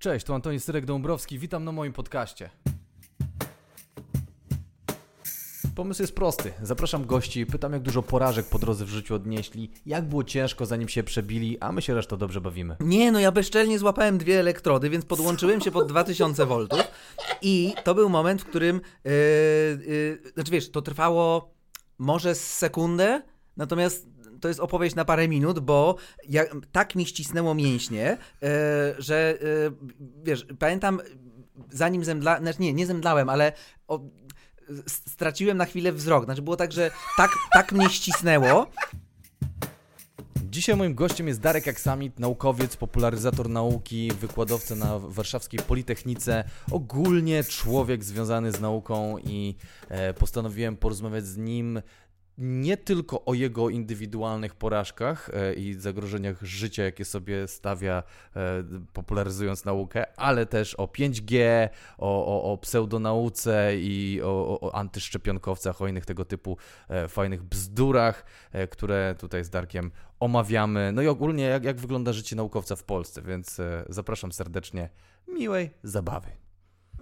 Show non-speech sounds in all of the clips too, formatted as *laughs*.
Cześć, tu Antoni Syrek-Dąbrowski, witam na moim podcaście. Pomysł jest prosty. Zapraszam gości, pytam jak dużo porażek po drodze w życiu odnieśli, jak było ciężko zanim się przebili, a my się resztą dobrze bawimy. Nie, no ja bezczelnie złapałem dwie elektrody, więc podłączyłem się pod 2000 V i to był moment, w którym, yy, yy, znaczy wiesz, to trwało może sekundę, natomiast to jest opowieść na parę minut, bo ja, tak mi ścisnęło mięśnie, yy, że yy, wiesz, pamiętam zanim zemdlałem, znaczy nie, nie zemdlałem, ale o, straciłem na chwilę wzrok. Znaczy było tak, że tak, tak mnie ścisnęło. Dzisiaj moim gościem jest Darek Aksamit, naukowiec, popularyzator nauki, wykładowca na Warszawskiej Politechnice, ogólnie człowiek związany z nauką i e, postanowiłem porozmawiać z nim nie tylko o jego indywidualnych porażkach e, i zagrożeniach życia, jakie sobie stawia, e, popularyzując naukę, ale też o 5G, o, o, o pseudonauce i o, o antyszczepionkowcach, o innych tego typu e, fajnych bzdurach, które tutaj z Darkiem omawiamy. No i ogólnie, jak, jak wygląda życie naukowca w Polsce, więc zapraszam serdecznie. Miłej zabawy.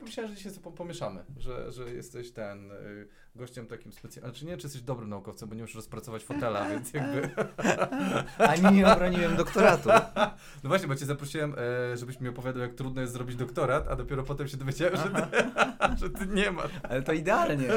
Myślałem, że dzisiaj sobie pomieszamy, że, że jesteś ten y, gościem takim specjalnym. Znaczy nie, czy jesteś dobrym naukowcem, bo nie musisz rozpracować fotela, więc jakby. Ani nie obroniłem doktoratu. *laughs* No właśnie, bo cię zaprosiłem, e, żebyś mi opowiadał, jak trudno jest zrobić doktorat, a dopiero potem się dowiedziałem, że ty, *laughs* że ty nie masz. Ale to idealnie.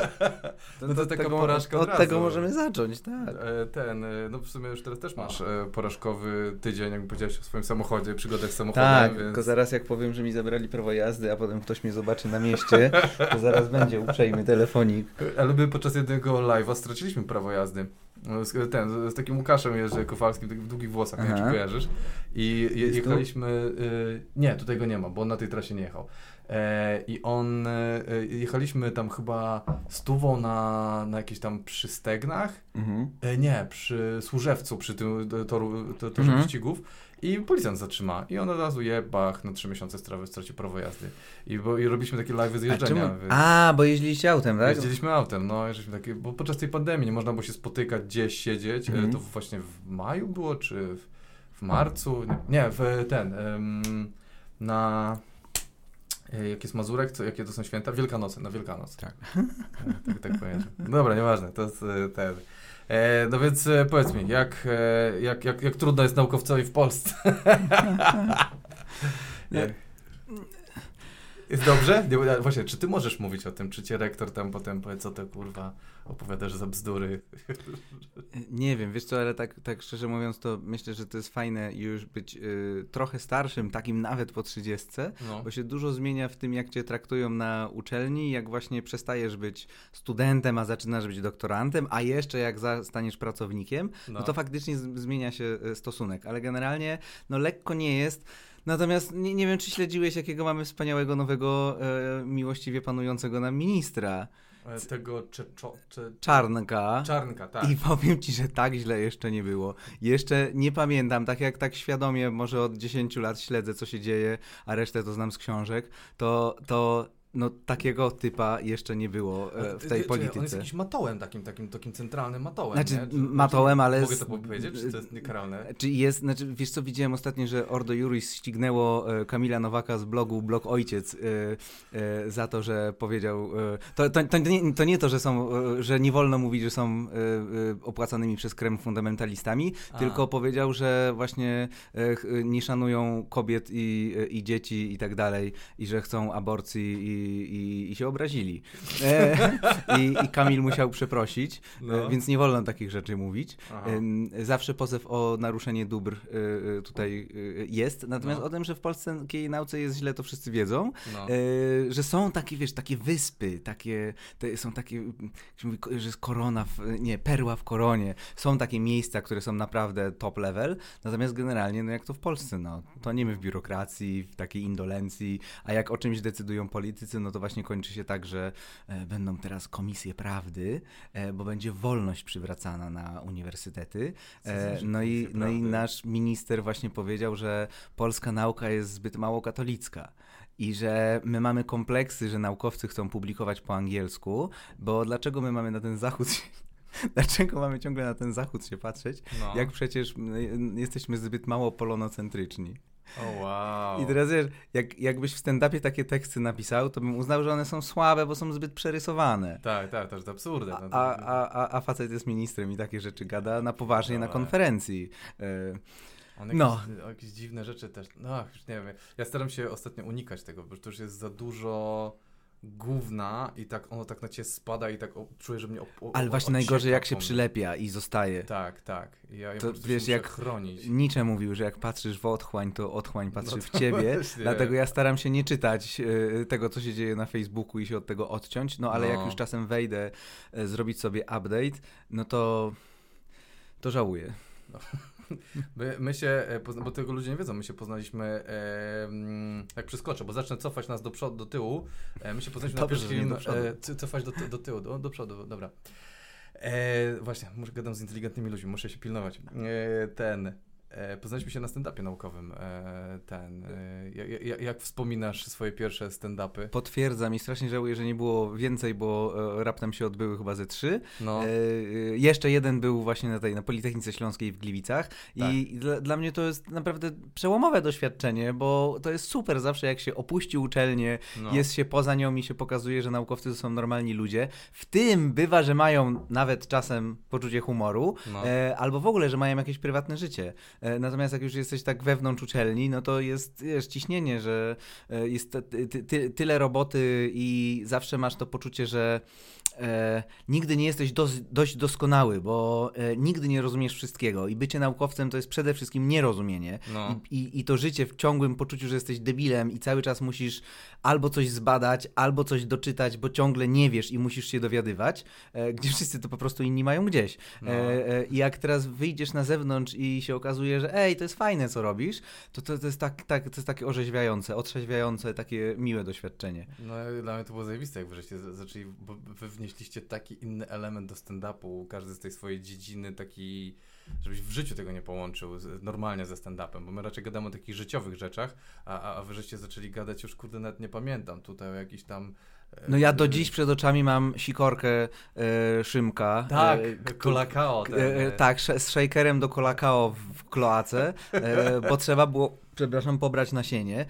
To, *laughs* no to, to taka tego, porażka od, od tego możemy zacząć, tak. E, ten, e, no w sumie już teraz też masz porażkowy tydzień, jakby powiedziałeś o swoim samochodzie, przygodach z samochodem. Tak, więc... tylko zaraz jak powiem, że mi zabrali prawo jazdy, a potem ktoś mnie zobaczy na mieście, to zaraz będzie uprzejmy telefonik. Ale my podczas jednego live'a straciliśmy prawo jazdy. Z, ten, z takim Łukaszem Jerzy Kowalskim, w długich włosach, nie wiem czy kojarzysz. I je, jechaliśmy, y, nie, tutaj go nie ma, bo on na tej trasie nie jechał. E, I on, e, jechaliśmy tam chyba stówą na, na jakichś tam przystegnach, mhm. e, nie, przy Służewcu, przy tym toru, to, torze mhm. wyścigów i policjant zatrzyma. I on od razu je, bach, na trzy miesiące strawy stracił prawo jazdy. I, bo, i robiliśmy takie live z jeżdżenia. A, więc... A, bo jeździliście autem, tak? Jeździliśmy autem, no. Jeździliśmy takie, bo podczas tej pandemii nie można było się spotykać, gdzieś siedzieć. Mhm. To właśnie w maju było, czy w, w marcu? Nie, w ten, um, na... E, jak jest Mazurek, co, jakie to są święta? Wielkanoce, na Wielkanoc. Tak. tak, tak, tak Dobra, nieważne, to jest e, ten... E, no więc e, powiedz mi, jak, e, jak, jak, jak trudno jest naukowcowi w Polsce? *laughs* *laughs* Jest dobrze? Nie, właśnie, czy ty możesz mówić o tym, czy cię rektor tam potem powie, co to kurwa opowiadasz za bzdury? Nie wiem, wiesz co, ale tak, tak szczerze mówiąc, to myślę, że to jest fajne już być y, trochę starszym, takim nawet po trzydziestce, no. bo się dużo zmienia w tym, jak cię traktują na uczelni, jak właśnie przestajesz być studentem, a zaczynasz być doktorantem, a jeszcze jak staniesz pracownikiem, no, no to faktycznie zmienia się y, stosunek, ale generalnie no lekko nie jest Natomiast nie, nie wiem, czy śledziłeś, jakiego mamy wspaniałego nowego, e, miłościwie panującego nam ministra. E, tego cze, cze, Czarnka. Czarnka, tak. I powiem ci, że tak źle jeszcze nie było. Jeszcze nie pamiętam, tak jak tak świadomie może od 10 lat śledzę, co się dzieje, a resztę to znam z książek, to, to no takiego typa jeszcze nie było e, w tej polityce. On jest jakimś matołem takim, takim, takim centralnym matołem, Znaczy? Czy, matołem, ale... Mogę to powiedzieć, czy to jest niekaralne? Czy jest, znaczy wiesz co, widziałem ostatnio, że Ordo Juris ścignęło e, Kamila Nowaka z blogu Blog Ojciec e, za to, że powiedział... To, to, to, nie, to nie to, że są, że nie wolno mówić, że są opłacanymi przez Kreml fundamentalistami, A. tylko powiedział, że właśnie nie szanują kobiet i, i dzieci i tak dalej i że chcą aborcji i i, i się obrazili. E, *laughs* i, I Kamil musiał przeprosić, no. E, więc nie wolno takich rzeczy mówić. E, zawsze pozew o naruszenie dóbr e, tutaj jest, natomiast no. o tym, że w polskiej nauce jest źle, to wszyscy wiedzą, no. że są takie, wiesz, takie wyspy, takie, są takie, mówi, że jest korona, w, nie, perła w koronie. Są takie miejsca, które są naprawdę top level, natomiast generalnie, no jak to w Polsce, no, to nie my w biurokracji, w takiej indolencji, a jak o czymś decydują politycy, no to właśnie kończy się tak, że e, będą teraz komisje prawdy, e, bo będzie wolność przywracana na uniwersytety. E, no i, no i nasz minister właśnie powiedział, że polska nauka jest zbyt mało katolicka i że my mamy kompleksy, że naukowcy chcą publikować po angielsku, bo dlaczego my mamy na ten zachód *laughs* Dlaczego mamy ciągle na ten zachód się patrzeć, no. jak przecież jesteśmy zbyt mało polonocentryczni? O wow. I teraz wiesz, jak, jakbyś w stand-upie takie teksty napisał, to bym uznał, że one są słabe, bo są zbyt przerysowane. Tak, tak, to jest absurdem. A, a, a, a facet jest ministrem i takie rzeczy gada na poważnie na konferencji. E, On jakieś, no. jakieś dziwne rzeczy też. No, już nie wiem. Ja staram się ostatnio unikać tego, bo to już jest za dużo gówna i tak ono tak na ciebie spada i tak o, czuję, że mnie o, o, Ale właśnie najgorzej jak się przylepia i zostaje. Tak, tak. Ja, ja to wiesz, jak chronić. Nietzsche mówił, że jak patrzysz w otchłań, to otchłań patrzy no to w ciebie. Właśnie. Dlatego ja staram się nie czytać y, tego, co się dzieje na Facebooku i się od tego odciąć. No ale no. jak już czasem wejdę, y, zrobić sobie update, no to to żałuję. No. My, my się, e, bo tego ludzie nie wiedzą, my się poznaliśmy, e, jak przeskoczę, bo zacznę cofać nas do przodu, do tyłu. E, my się poznaliśmy Dobrze, na pierwszy e, cofać do, do tyłu, do, do przodu, dobra. E, właśnie, muszę gadam z inteligentnymi ludźmi, muszę się pilnować. E, ten, poznaliśmy się na stand-upie naukowym. E, ten, e, jak, jak, wspominasz swoje pierwsze stand-upy? Potwierdzam i strasznie żałuję, że nie było więcej, bo raptem się odbyły chyba ze trzy. No. jeszcze jeden był właśnie na tej na Politechnice Śląskiej w Gliwicach tak. i dla, dla, mnie to jest naprawdę przełomowe doświadczenie, bo to jest super zawsze jak się opuści uczelnię, no. jest się poza nią i się pokazuje, że naukowcy to są normalni ludzie. W tym bywa, że mają nawet czasem poczucie humoru, no. albo w ogóle, że mają jakieś prywatne życie. E, natomiast jak już jesteś tak wewnątrz uczelni, no to jest ciśnienie, że e, jest ty, ty, tyle roboty i zawsze masz to poczucie, że e, nigdy nie jesteś do, dość doskonały, bo e, nigdy nie rozumiesz wszystkiego i bycie naukowcem to jest przede wszystkim nierozumienie no. I, i, I, to życie w ciągłym poczuciu, że jesteś debilem i cały czas musisz albo coś zbadać, albo coś doczytać, bo ciągle nie wiesz i musisz się dowiadywać, e, gdzie *laughs* wszyscy to po prostu inni mają gdzieś. No. E, e, I jak teraz wyjdziesz na zewnątrz i się okazuje, że ej, to jest fajne, co robisz, to to, to, jest, tak, tak, to jest takie orzeźwiające, otrzeźwiające, takie miłe doświadczenie. No dla mnie to było zajebiste, jak wreszcie zaczęli, bo wnieśliście taki inny element do stand-upu, każdy z tej swojej dziedziny, taki żebyś w życiu tego nie połączył z, normalnie ze stand-upem, bo my raczej gadamy o takich życiowych rzeczach, a, a, wy żeście zaczęli gadać już, kurde, nawet nie pamiętam, tutaj o jakichś tam e, no ja do dziś przed oczami mam sikorkę e, Szymka. Tak, e, kolakao. Ten, e, e, tak, z shakerem do kolakao w kloace, e, bo trzeba było, przepraszam, pobrać nasienie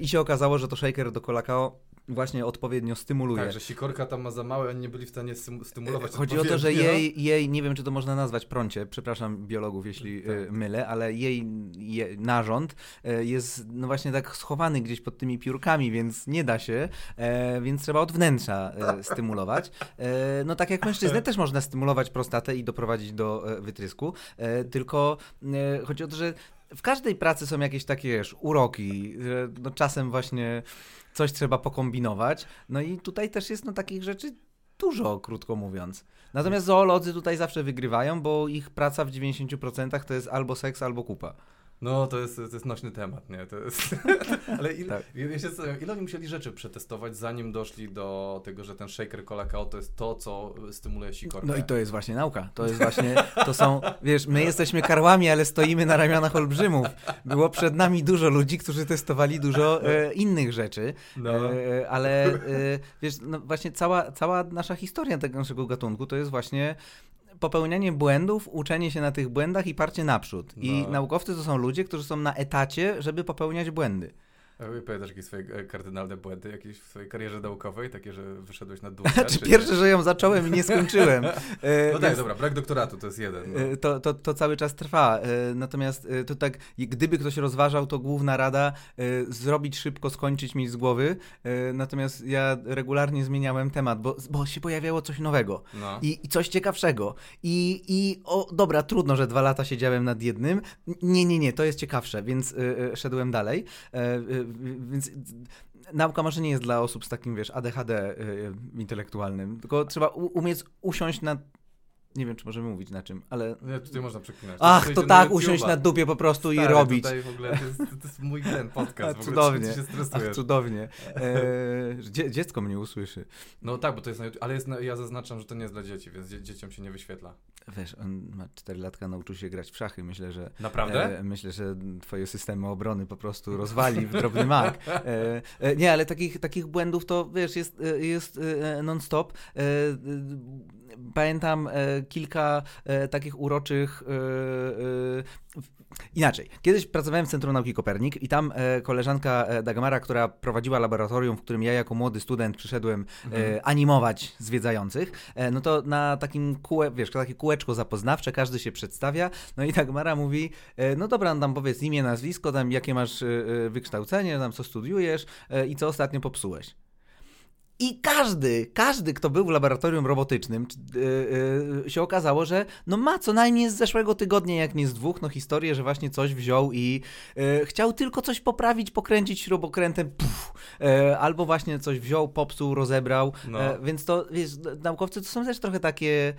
i się okazało, że to shaker do kolakao właśnie odpowiednio stymuluje. Tak, że sikorka tam ma za małe, oni nie byli w stanie stymulować. Chodzi o to, że jej, jej, nie wiem czy to można nazwać prącie, przepraszam biologów jeśli tak. Y, mylę, ale jej je, narząd y, jest no właśnie tak schowany gdzieś pod tymi piórkami, więc nie da się, e, więc trzeba od wnętrza e, stymulować. E, no tak jak mężczyznę też można stymulować prostatę i doprowadzić do wytrysku, tylko chodzi o to, że w każdej pracy są jakieś takie wiesz, uroki, że no czasem właśnie coś trzeba pokombinować. No i tutaj też jest no takich rzeczy dużo, krótko mówiąc. Natomiast zoolodzy tutaj zawsze wygrywają, bo ich praca w 90% to jest albo seks, albo kupa. No, to jest, to jest nośny temat, nie? To jest... *laughs* Ale ile, tak. ja się ile oni musieli rzeczy przetestować, zanim doszli do tego, że ten shaker Colacao to jest to, co stymuluje sikorkę? No i to jest właśnie nauka. To jest właśnie, to są, wiesz, my jesteśmy karłami, ale stoimy na ramionach olbrzymów. Było przed nami dużo ludzi, którzy testowali dużo e, innych rzeczy, no. e, ale e, wiesz, no właśnie cała, cała nasza historia tego naszego gatunku to jest właśnie popełnianie błędów, uczenie się na tych błędach i parcie naprzód. No. I naukowcy to są ludzie, którzy są na etacie, żeby popełniać błędy. Pamiętasz jakieś swoje e, kardynalne błędy jakieś w swojej karierze naukowej? Takie, że wyszedłeś na dół? *laughs* czy pierwsze, że ją zacząłem i nie skończyłem. *laughs* E, no tak, dobra, brak doktoratu to jest jeden. No. E, to, to, to cały czas trwa. Natomiast to tak, gdyby ktoś rozważał, to główna rada zrobić szybko, skończyć mi z głowy. Natomiast ja regularnie zmieniałem temat, bo, bo się pojawiało coś nowego no. I, i coś ciekawszego. I, i o, dobra, trudno, że dwa lata siedziałem nad jednym. Nie, nie, nie, to jest ciekawsze, więc szedłem dalej więc nauka może nie jest dla osób z takim, wiesz, ADHD y, intelektualnym, tylko trzeba umieć usiąść na nie wiem, czy możemy mówić na czym, ale... Nie, tutaj można przeklinać. Ach, to tak, usiąść na dupie po prostu Stary, i robić. Tutaj w ogóle, to jest, to jest mój ten *laughs* podcast, A, cudownie. się Ach, cudownie. E, dziecko mnie usłyszy. No tak, bo to jest na YouTube, ale jest na, ja zaznaczam, że to nie jest dla dzieci, więc dzie dzieciom się nie wyświetla. Wiesz, on ma 4 latka, nauczył się grać w szachy. Myślę, że... Naprawdę? E, myślę, że twoje systemy obrony po prostu rozwali w drobny mak. E, e, nie, ale takich, takich błędów to, wiesz, jest, jest non-stop. E, pamiętam kilka e, takich uroczych e, e, Inaczej. Kiedyś pracowałem w Centrum Nauki Kopernik i tam koleżanka Dagmara, która prowadziła laboratorium, w którym ja jako młody student przyszedłem mhm. animować zwiedzających, no to na takim kółe, wiesz, takie kółeczko zapoznawcze, każdy się przedstawia, no i Dagmara mówi, no dobra, no tam powiedz imię, nazwisko, tam jakie masz wykształcenie, tam co studiujesz i co ostatnio popsułeś. I każdy, każdy, kto był w laboratorium robotycznym, yy, yy, się okazało, że no ma co najmniej z zeszłego tygodnia, jak nie z dwóch, no historię, że właśnie coś wziął i yy, chciał tylko coś poprawić, pokręcić śrubokrętem, puf, albo właśnie coś wziął, popsuł, rozebrał. No. więc to, wiesz, naukowcy to są też trochę takie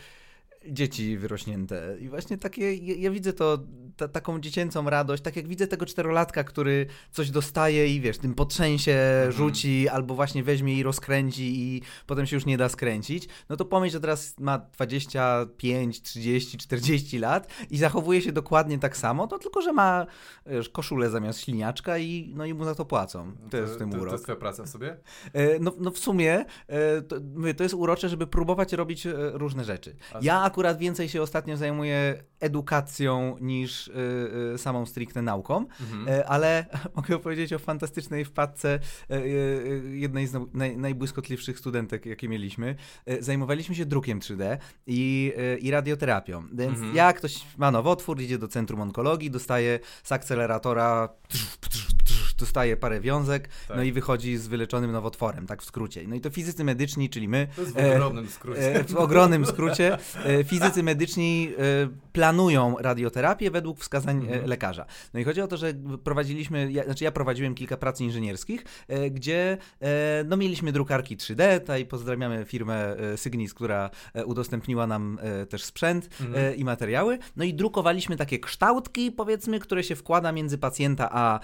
dzieci wyrośnięte. I właśnie takie, ja, ja widzę to, ta, taką dziecięcą radość, tak jak widzę tego czterolatka, który coś dostaje i wiesz, tym potrzęsie mm. rzuci, albo właśnie weźmie i rozkręci i potem się już nie da skręcić, no to pomyśl, że teraz ma 25, 30, 40 lat i zachowuje się dokładnie tak samo, to tylko, że ma wiesz, koszulę zamiast śliniaczka i, no i mu za to płacą. To, to jest w tym to, urok. To jest twoja praca w sobie? E, no, no w sumie e, to, to jest urocze, żeby próbować robić e, różne rzeczy. Ja akurat więcej się ostatnio zajmuję edukacją niż y, y, samą stricte nauką, mhm. y, ale *laughs* mogę powiedzieć o fantastycznej wpadce y, y, jednej z naj, najbłyskotliwszych studentek, jakie mieliśmy. Zajmowaliśmy się drukiem 3D i, i radioterapią. Więc mhm. jak ktoś ma nowotwór, idzie do Centrum Onkologii, dostaje z akceleratora dostaje parę wiązek, tak. no i wychodzi z wyleczonym nowotworem, tak w skrócie. No i to fizycy medyczni, czyli my... To jest w ogromnym skrócie. E, w ogromnym skrócie. E, fizycy medyczni e, planują radioterapię według wskazań mhm. lekarza. No i chodzi o to, że prowadziliśmy, ja, znaczy ja prowadziłem kilka prac inżynierskich, gdzie no mieliśmy drukarki 3D, tutaj pozdrawiamy firmę Sygnis, która udostępniła nam też sprzęt mhm. i materiały, no i drukowaliśmy takie kształtki, powiedzmy, które się wkłada między pacjenta a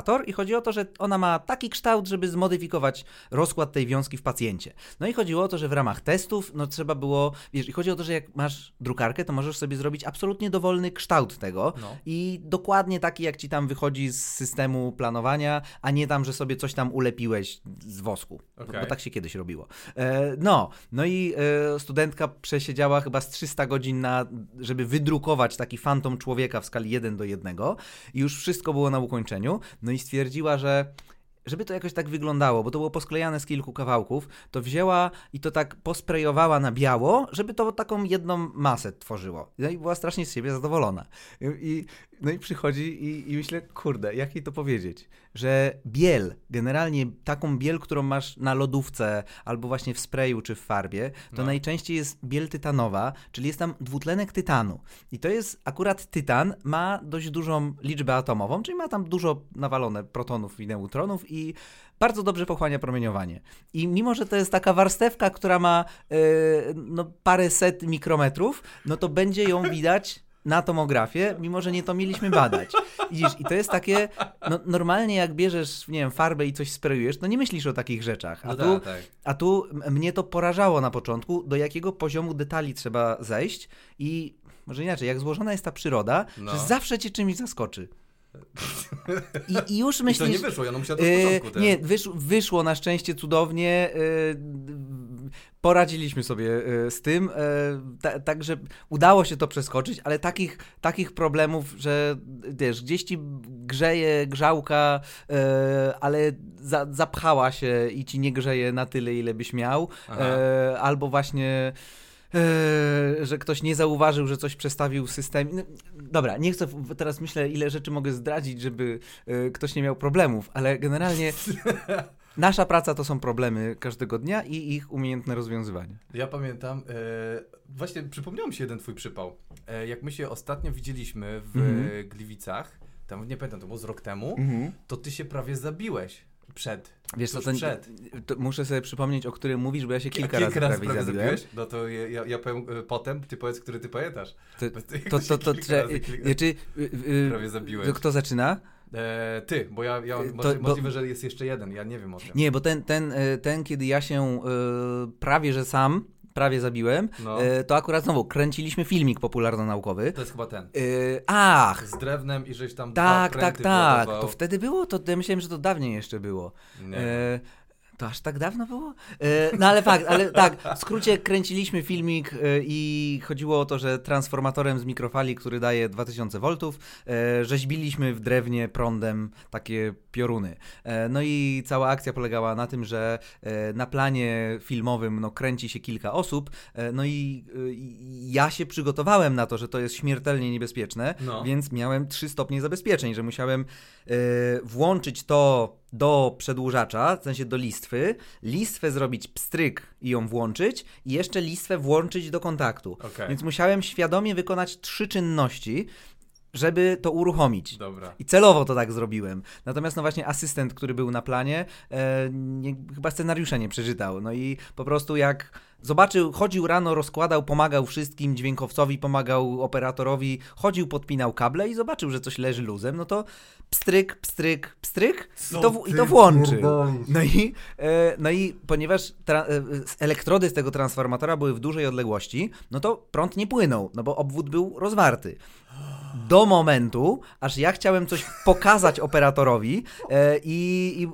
akcelerator i chodzi o to, że ona ma taki kształt, żeby zmodyfikować rozkład tej wiązki w pacjencie. No i chodziło o to, że w ramach testów, no trzeba było, wiesz, i chodzi o to, że jak masz drukarkę, to możesz sobie zrobić absolutnie dowolny kształt tego no. i dokładnie taki, jak ci tam wychodzi z systemu planowania, a nie tam, że sobie coś tam ulepiłeś z wosku, okay. bo, bo, tak się kiedyś robiło. E, no, no i e, studentka przesiedziała chyba z 300 godzin na, żeby wydrukować taki fantom człowieka w skali 1 do 1 i już wszystko było na ukończeniu. No i stwierdziła, że żeby to jakoś tak wyglądało, bo to było posklejane z kilku kawałków, to wzięła i to tak posprejowała na biało, żeby to taką jedną masę tworzyło. No i była strasznie z siebie zadowolona. I, no i przychodzi i, i myślę, kurde, jak jej to powiedzieć? Że biel, generalnie taką biel, którą masz na lodówce albo właśnie w sprayu czy w farbie, to no. najczęściej jest biel tytanowa, czyli jest tam dwutlenek tytanu. I to jest akurat tytan, ma dość dużą liczbę atomową, czyli ma tam dużo nawalone protonów i neutronów i bardzo dobrze pochłania promieniowanie. I mimo, że to jest taka warstewka, która ma yy, no, parę set mikrometrów, no to będzie ją widać na tomografię, mimo że nie to mieliśmy badać. Widzisz, i to jest takie, no, normalnie jak bierzesz, nie wiem, farbę i coś sprayujesz, no nie myślisz o takich rzeczach. A, no tu, tak, tak. a tu mnie to porażało na początku, do jakiego poziomu detali trzeba zejść i może inaczej, jak złożona jest ta przyroda, no. że zawsze cię czymś zaskoczy. I, I, już myślisz... I to nie wyszło, ja musiała to z początku. Yy, nie, wysz, wyszło na szczęście cudownie. Yy, poradziliśmy sobie yy, z tym, także ta, udało się to przeskoczyć, ale takich, takich problemów, że wiesz, gdzieś ci grzeje grzałka, ale za, zapchała się i ci nie grzeje na tyle, ile byś miał, albo właśnie że ktoś nie zauważył, że coś przestawił w systemie. No, dobra, nie chcę teraz myślę, ile rzeczy mogę zdradzić, żeby e, ktoś nie miał problemów, ale generalnie *laughs* nasza praca to są problemy każdego dnia i ich umiejętne rozwiązywanie. Ja pamiętam, e, właśnie przypomniał mi się jeden twój przypał. E, jak my się ostatnio widzieliśmy w mhm. Gliwicach, tam nie pamiętam, to było z rok temu, mhm. to ty się prawie zabiłeś przed. Wiesz co, ten, przed. muszę sobie przypomnieć, o którym mówisz, bo ja się kilka, kilka razy, razy prawie zabiłem. No to ja, ja powiem y, potem, ty powiedz, który ty pamiętasz. To, *laughs* to, to, to, to znaczy, y, y, prawie zabiłeś. To kto zaczyna? E, ty, bo ja, ja to, możliwe, bo, że jest jeszcze jeden, ja nie wiem o tym. Nie, bo ten, ten, ten kiedy ja się prawie że sam prawie zabiłem, no. E, to akurat znowu kręciliśmy filmik popularno-naukowy. To jest chyba ten. E, ach! Z drewnem i żeś tam Tak, tak, tak. To wtedy było? To ja myślałem, że to dawniej jeszcze było. Nie. E, To aż tak dawno było? E, no ale fakt, ale tak, w skrócie kręciliśmy filmik e, i chodziło o to, że transformatorem z mikrofali, który daje 2000 V, e, rzeźbiliśmy w drewnie prądem takie pioruny. No i cała akcja polegała na tym, że na planie filmowym no, kręci się kilka osób, no i ja się przygotowałem na to, że to jest śmiertelnie niebezpieczne, No. więc miałem trzy stopnie zabezpieczeń, że musiałem włączyć to do przedłużacza, w sensie do listwy, listwę zrobić pstryk i ją włączyć i jeszcze listwę włączyć do kontaktu. Okej. Więc musiałem świadomie wykonać trzy czynności, żeby to uruchomić. Dobra. I celowo to tak zrobiłem. Natomiast no właśnie asystent, który był na planie, e, nie, chyba scenariusza nie przeczytał. No i po prostu jak zobaczył, chodził rano, rozkładał, pomagał wszystkim, dźwiękowcowi pomagał operatorowi, chodził, podpinał kable i zobaczył, że coś leży luzem, no to pstryk, pstryk, pstryk i to, w- i to włączył. No i, e, no i ponieważ tra- e, elektrody z tego transformatora były w dużej odległości, no to prąd nie płynął, no bo obwód był rozwarty. Do momentu, aż ja chciałem coś pokazać operatorowi e, i, i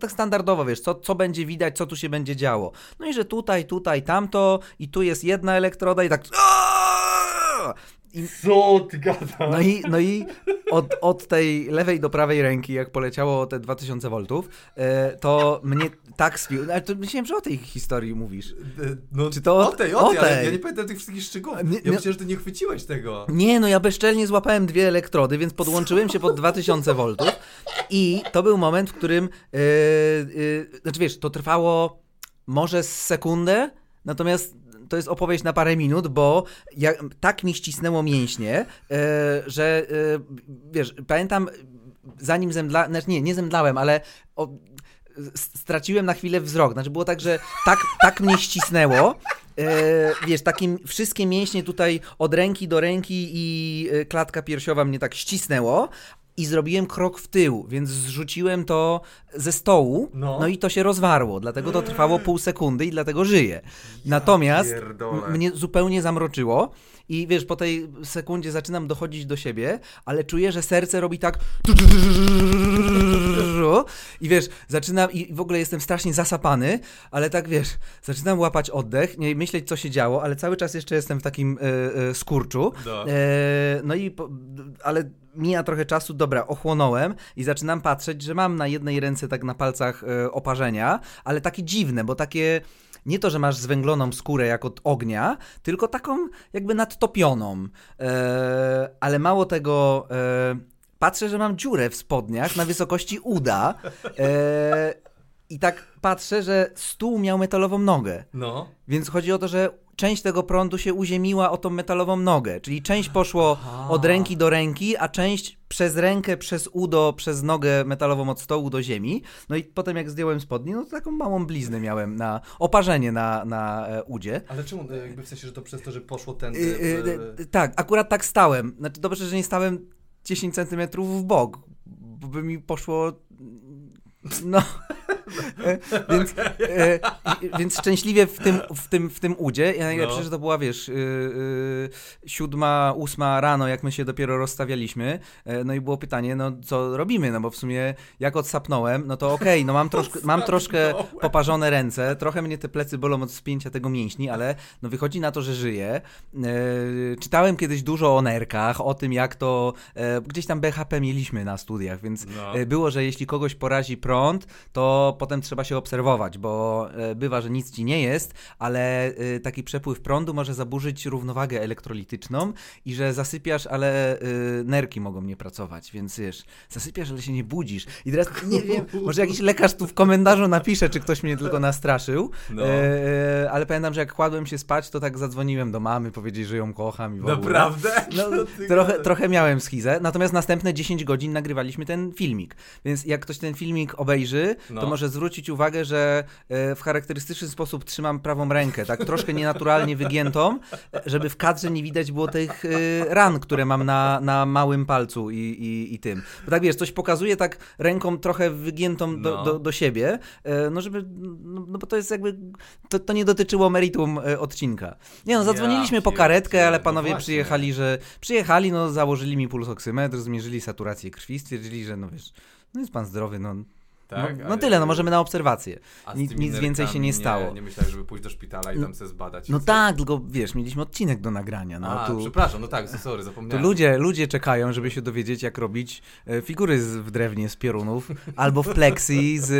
tak standardowo, wiesz, co, co będzie widać, co tu się będzie działo. No i że tutaj, tutaj, tamto i tu jest jedna elektroda i tak... I Co ty gadasz? no i, no i od, od tej lewej do prawej ręki, jak poleciało te 2000 V, e, to mnie tak spił. Ale to myślałem, że o tej historii mówisz. No, Czy to- o tej, o tej, o tej? ja nie pamiętam tych wszystkich szczegółów. Ja myślałem, że ty nie chwyciłeś tego. Nie, no ja bezczelnie złapałem dwie elektrody, więc podłączyłem się pod 2000 V i to był moment, w którym, e, e, znaczy wiesz, to trwało może z sekundę, natomiast to jest opowieść na parę minut, bo ja, tak mi ścisnęło mięśnie, e, że e, wiesz, pamiętam, zanim zemdlałem, znaczy nie, nie zemdlałem, ale o, straciłem na chwilę wzrok. Znaczy było tak, że tak, tak mnie ścisnęło. E, wiesz, takim wszystkie mięśnie tutaj od ręki do ręki i klatka piersiowa mnie tak ścisnęło. I zrobiłem krok w tył, więc zrzuciłem to ze stołu, no, No. i to się rozwarło. Dlatego to trwało pół sekundy i dlatego żyję. Natomiast mnie zupełnie zamroczyło i wiesz, po tej sekundzie zaczynam dochodzić do siebie, ale czuję, że serce robi tak i wiesz, zaczynam i w ogóle jestem strasznie zasapany, ale tak wiesz, zaczynam łapać oddech, nie myśleć co się działo, ale cały czas jeszcze jestem w takim e, e, skurczu. No. E, no i po, ale mija trochę czasu, dobra, ochłonąłem i zaczynam patrzeć, że mam na jednej ręce tak na palcach oparzenia, ale takie dziwne, bo takie nie to, że masz zwęgloną skórę jak od ognia, tylko taką jakby nadtopioną. E, ale mało tego, e, patrzę, że mam dziurę w spodniach na wysokości uda. E, I tak patrzę, że stół miał metalową nogę. No. Więc chodzi o to, że część tego prądu się uziemiła o tą metalową nogę. Czyli część poszło od ręki do ręki, a część przez rękę, przez udo, przez nogę metalową od stołu do ziemi. No i potem jak zdjąłem spodnie, no to taką małą bliznę miałem na oparzenie na, na e, udzie. Ale czemu, e, jakby w sensie, że to przez to, że poszło ten... Y, y, tak, akurat tak stałem. Znaczy dobrze, że nie stałem 10 centymetrów w bok, bo by mi poszło... No, *laughs* E, *laughs* więc, e, i- więc szczęśliwie w tym, w tym, w tym udzie. Ja najlepsze, No. że to była, wiesz, y, y, siódma, ósma rano, jak my się dopiero rozstawialiśmy. E, no i było pytanie, no co robimy? No bo w sumie jak odsapnąłem, no to okej, no mam, troszkę, mam troszkę poparzone ręce, trochę mnie te plecy bolą od spięcia tego mięśni, ale no wychodzi na to, że żyję. E, czytałem kiedyś dużo o nerkach, o tym jak to, e, gdzieś tam BHP mieliśmy na studiach, więc No. e, było, że jeśli kogoś porazi prąd, to potem trzeba się obserwować, bo e, bywa, że nic ci nie jest, ale e, taki przepływ prądu może zaburzyć równowagę elektrolityczną i że zasypiasz, ale e, nerki mogą nie pracować, więc wiesz, zasypiasz, ale się nie budzisz. I teraz *laughs* nie wiem, może jakiś lekarz tu w komentarzu napisze, czy ktoś mnie tylko nastraszył, No. ale pamiętam, że jak kładłem się spać, to tak zadzwoniłem do mamy, powiedzieć, że ją kocham i w ogóle. Naprawdę? *laughs* No, *laughs* trochę, trochę miałem schizę, natomiast następne 10 godzin nagrywaliśmy ten filmik. Więc jak ktoś ten filmik obejrzy, to No. może zwrócić uwagę, że e, w charakterystyczny sposób trzymam prawą rękę, tak troszkę nienaturalnie wygiętą, żeby w kadrze nie widać było tych e, ran, które mam na, na małym palcu i, i, i tym. Bo tak wiesz, coś pokazuje tak ręką trochę wygiętą do, No. do, do siebie, e, no żeby, no, no bo to jest jakby, to, to nie dotyczyło meritum odcinka. Nie no, zadzwoniliśmy po karetkę, ale no panowie właśnie. przyjechali, że przyjechali, no założyli mi pulsoksymetr, zmierzyli saturację krwi, stwierdzili, że no wiesz, no jest pan zdrowy, no Tak? No, A no ja- tyle, no możemy na obserwację. Nic- nic więcej się nie stało. Nie myślałeś, żeby pójść do szpitala i tam se zbadać. No tak, tylko wiesz, mieliśmy odcinek do nagrania. No, A, tu, przepraszam, no tak, sorry, zapomniałem. ludzie, ludzie czekają, żeby się dowiedzieć, jak robić e, figury z, w drewnie z piorunów albo w plexi z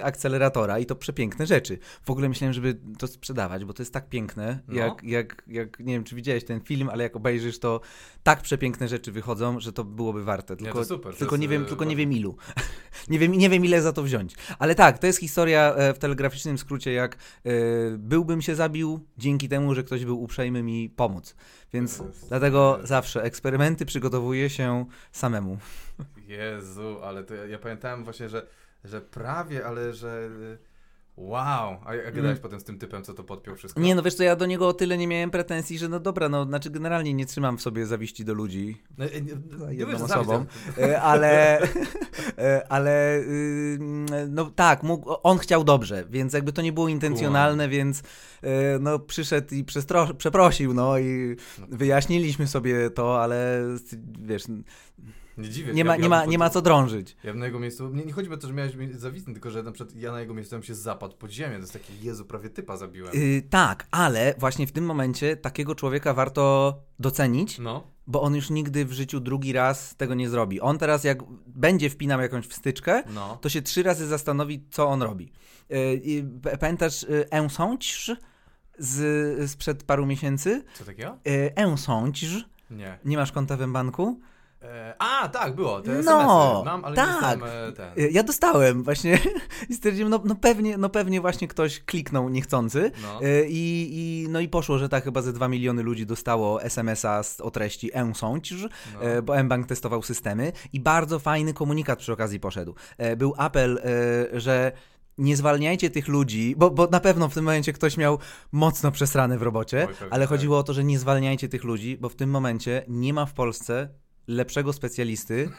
e, akceleratora i to przepiękne rzeczy. W ogóle myślałem, żeby to sprzedawać, bo to jest tak piękne, No. jak, jak, jak, nie wiem, czy widziałeś ten film, ale jak obejrzysz, to tak przepiękne rzeczy wychodzą, że to byłoby warte. Tylko, to super, to tylko jest, nie wiem, tylko nie wiem ilu. *laughs* nie, wiem, nie wiem, ile za to wziąć. Ale tak, to jest historia e, w telegraficznym skrócie, jak e, byłbym się zabił dzięki temu, że ktoś był uprzejmy mi pomóc. Więc To dlatego zawsze eksperymenty przygotowuje się samemu. Jezu, ale to ja, ja pamiętałem właśnie, że, że prawie, ale że... Wow, a jak gadałeś potem z tym typem, co to podpiął wszystko? Mm. Nie, no wiesz co, ja do niego o tyle nie miałem pretensji, że no dobra, no znaczy generalnie nie trzymam w sobie zawiści do ludzi, No, nie, nie, nie jedną wiesz, osobą, e, ale, *laughs* e, ale y, no tak, mógł, on chciał dobrze, więc jakby to nie było intencjonalne, więc e, no przyszedł i przestro, przeprosił, no i No. wyjaśniliśmy sobie to, ale wiesz, Nie dziwię nie ma, ja- nie ma, nie ma co drążyć. Ja na jego miejscu, nie, nie chodzi o to, że miałeś zawistny, tylko że na przykład ja na jego miejscu bym się zapadł pod ziemię, to jest takie, Jezu, prawie typa zabiłem. Y, tak, ale właśnie w tym momencie takiego człowieka warto docenić, No, bo on już nigdy w życiu drugi raz tego nie zrobi. On teraz jak będzie wpinał jakąś wstyczkę, no. to się trzy razy zastanowi, co on robi. Y, p- Pamiętasz y, Ensądź z sprzed paru miesięcy? Co takiego? Y, Ensądź. Nie. Nie masz konta w banku? E, a, tak, było, te No, mam, ale nie tak. dostałem e, ten. Ja dostałem właśnie *laughs* i stwierdziłem, no, no, pewnie, no pewnie właśnie ktoś kliknął niechcący. No. Y, I, i, no i poszło, że tak chyba ze 2 miliony ludzi dostało SMS-a z, o treści e-sądź, No. e, bo mBank testował systemy i bardzo fajny komunikat przy okazji poszedł. E, Był apel, e, że nie zwalniajcie tych ludzi, bo, bo na pewno w tym momencie ktoś miał mocno przesrane w robocie, Oj, ale tak. chodziło o to, że nie zwalniajcie tych ludzi, bo w tym momencie nie ma w Polsce lepszego specjalisty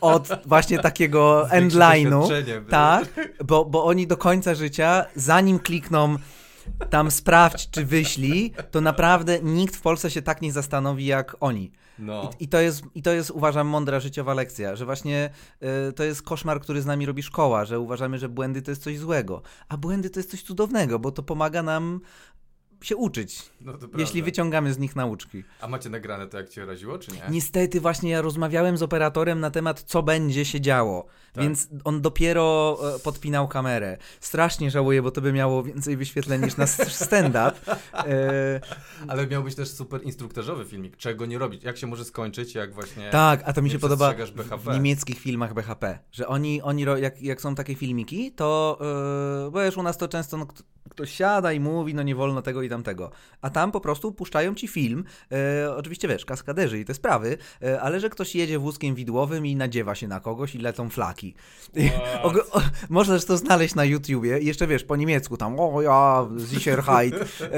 od właśnie takiego *laughs* endline'u. Tak, bo, bo oni do końca życia, zanim klikną tam sprawdź czy wyślij, to naprawdę nikt w Polsce się tak nie zastanowi jak oni. No. I, i, to, jest, I to jest, uważam, mądra życiowa lekcja, że właśnie y, to jest koszmar, który z nami robi szkoła, że uważamy, że błędy to jest coś złego, a błędy to jest coś cudownego, bo to pomaga nam się uczyć, no jeśli wyciągamy z nich nauczki. A macie nagrane to, jak cię raziło, czy nie? Niestety właśnie ja rozmawiałem z operatorem na temat, co będzie się działo, Tak. więc on dopiero e, podpinał kamerę. Strasznie żałuję, bo to by miało więcej wyświetleń niż na *laughs* stand-up. E, Ale miał być też super instruktażowy filmik, czego nie robić, jak się może skończyć, jak właśnie tak, a to mi się podoba BHP. w niemieckich filmach BHP, że oni, oni jak, jak są takie filmiki, to, e, bo już u nas to często no, kto- ktoś siada i mówi, no nie wolno tego i tamtego, a tam po prostu puszczają ci film, e, oczywiście wiesz, kaskaderzy i te sprawy, e, ale że ktoś jedzie wózkiem widłowym i nadziewa się na kogoś i lecą flaki. I, *laughs* What? o, o, możesz to znaleźć na YouTubie i jeszcze wiesz, po niemiecku tam, o ja, Sicherheit, *laughs* e,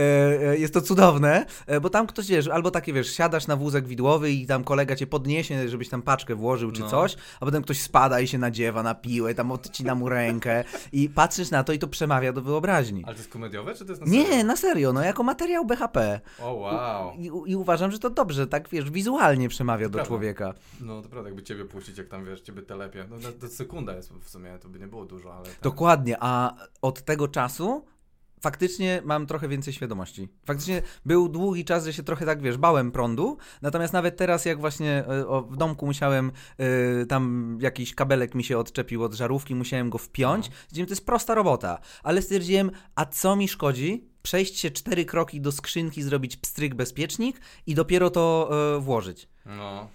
e, jest to cudowne, e, bo tam ktoś, wiesz, albo takie, wiesz, siadasz na wózek widłowy i tam kolega cię podniesie, żebyś tam paczkę włożył czy No. coś, a potem ktoś spada i się nadziewa na piłę, tam odcina mu rękę i patrzysz na to i to przemawia do wyobraźni. Ale to jest komediowe, czy to jest na serio? Nie, na serio, no jako materiał BHP. O, wow. I, I uważam, że to dobrze, tak wiesz, wizualnie przemawia do Prawda. człowieka. No to prawda, jakby ciebie puścić, jak tam, wiesz, ciebie telepie. No to, to sekunda jest w sumie, to by nie było dużo, ale... Tam... Dokładnie, a od tego czasu faktycznie mam trochę więcej świadomości. Faktycznie był długi czas, że się trochę tak, wiesz, bałem prądu, natomiast nawet teraz, jak właśnie e, w domku musiałem, e, tam jakiś kabelek mi się odczepił od żarówki, musiałem go wpiąć, No. stwierdziłem, to jest prosta robota, ale stwierdziłem, a co mi szkodzi? Przejść się cztery kroki do skrzynki, zrobić pstryk bezpiecznik i dopiero to e, włożyć. No,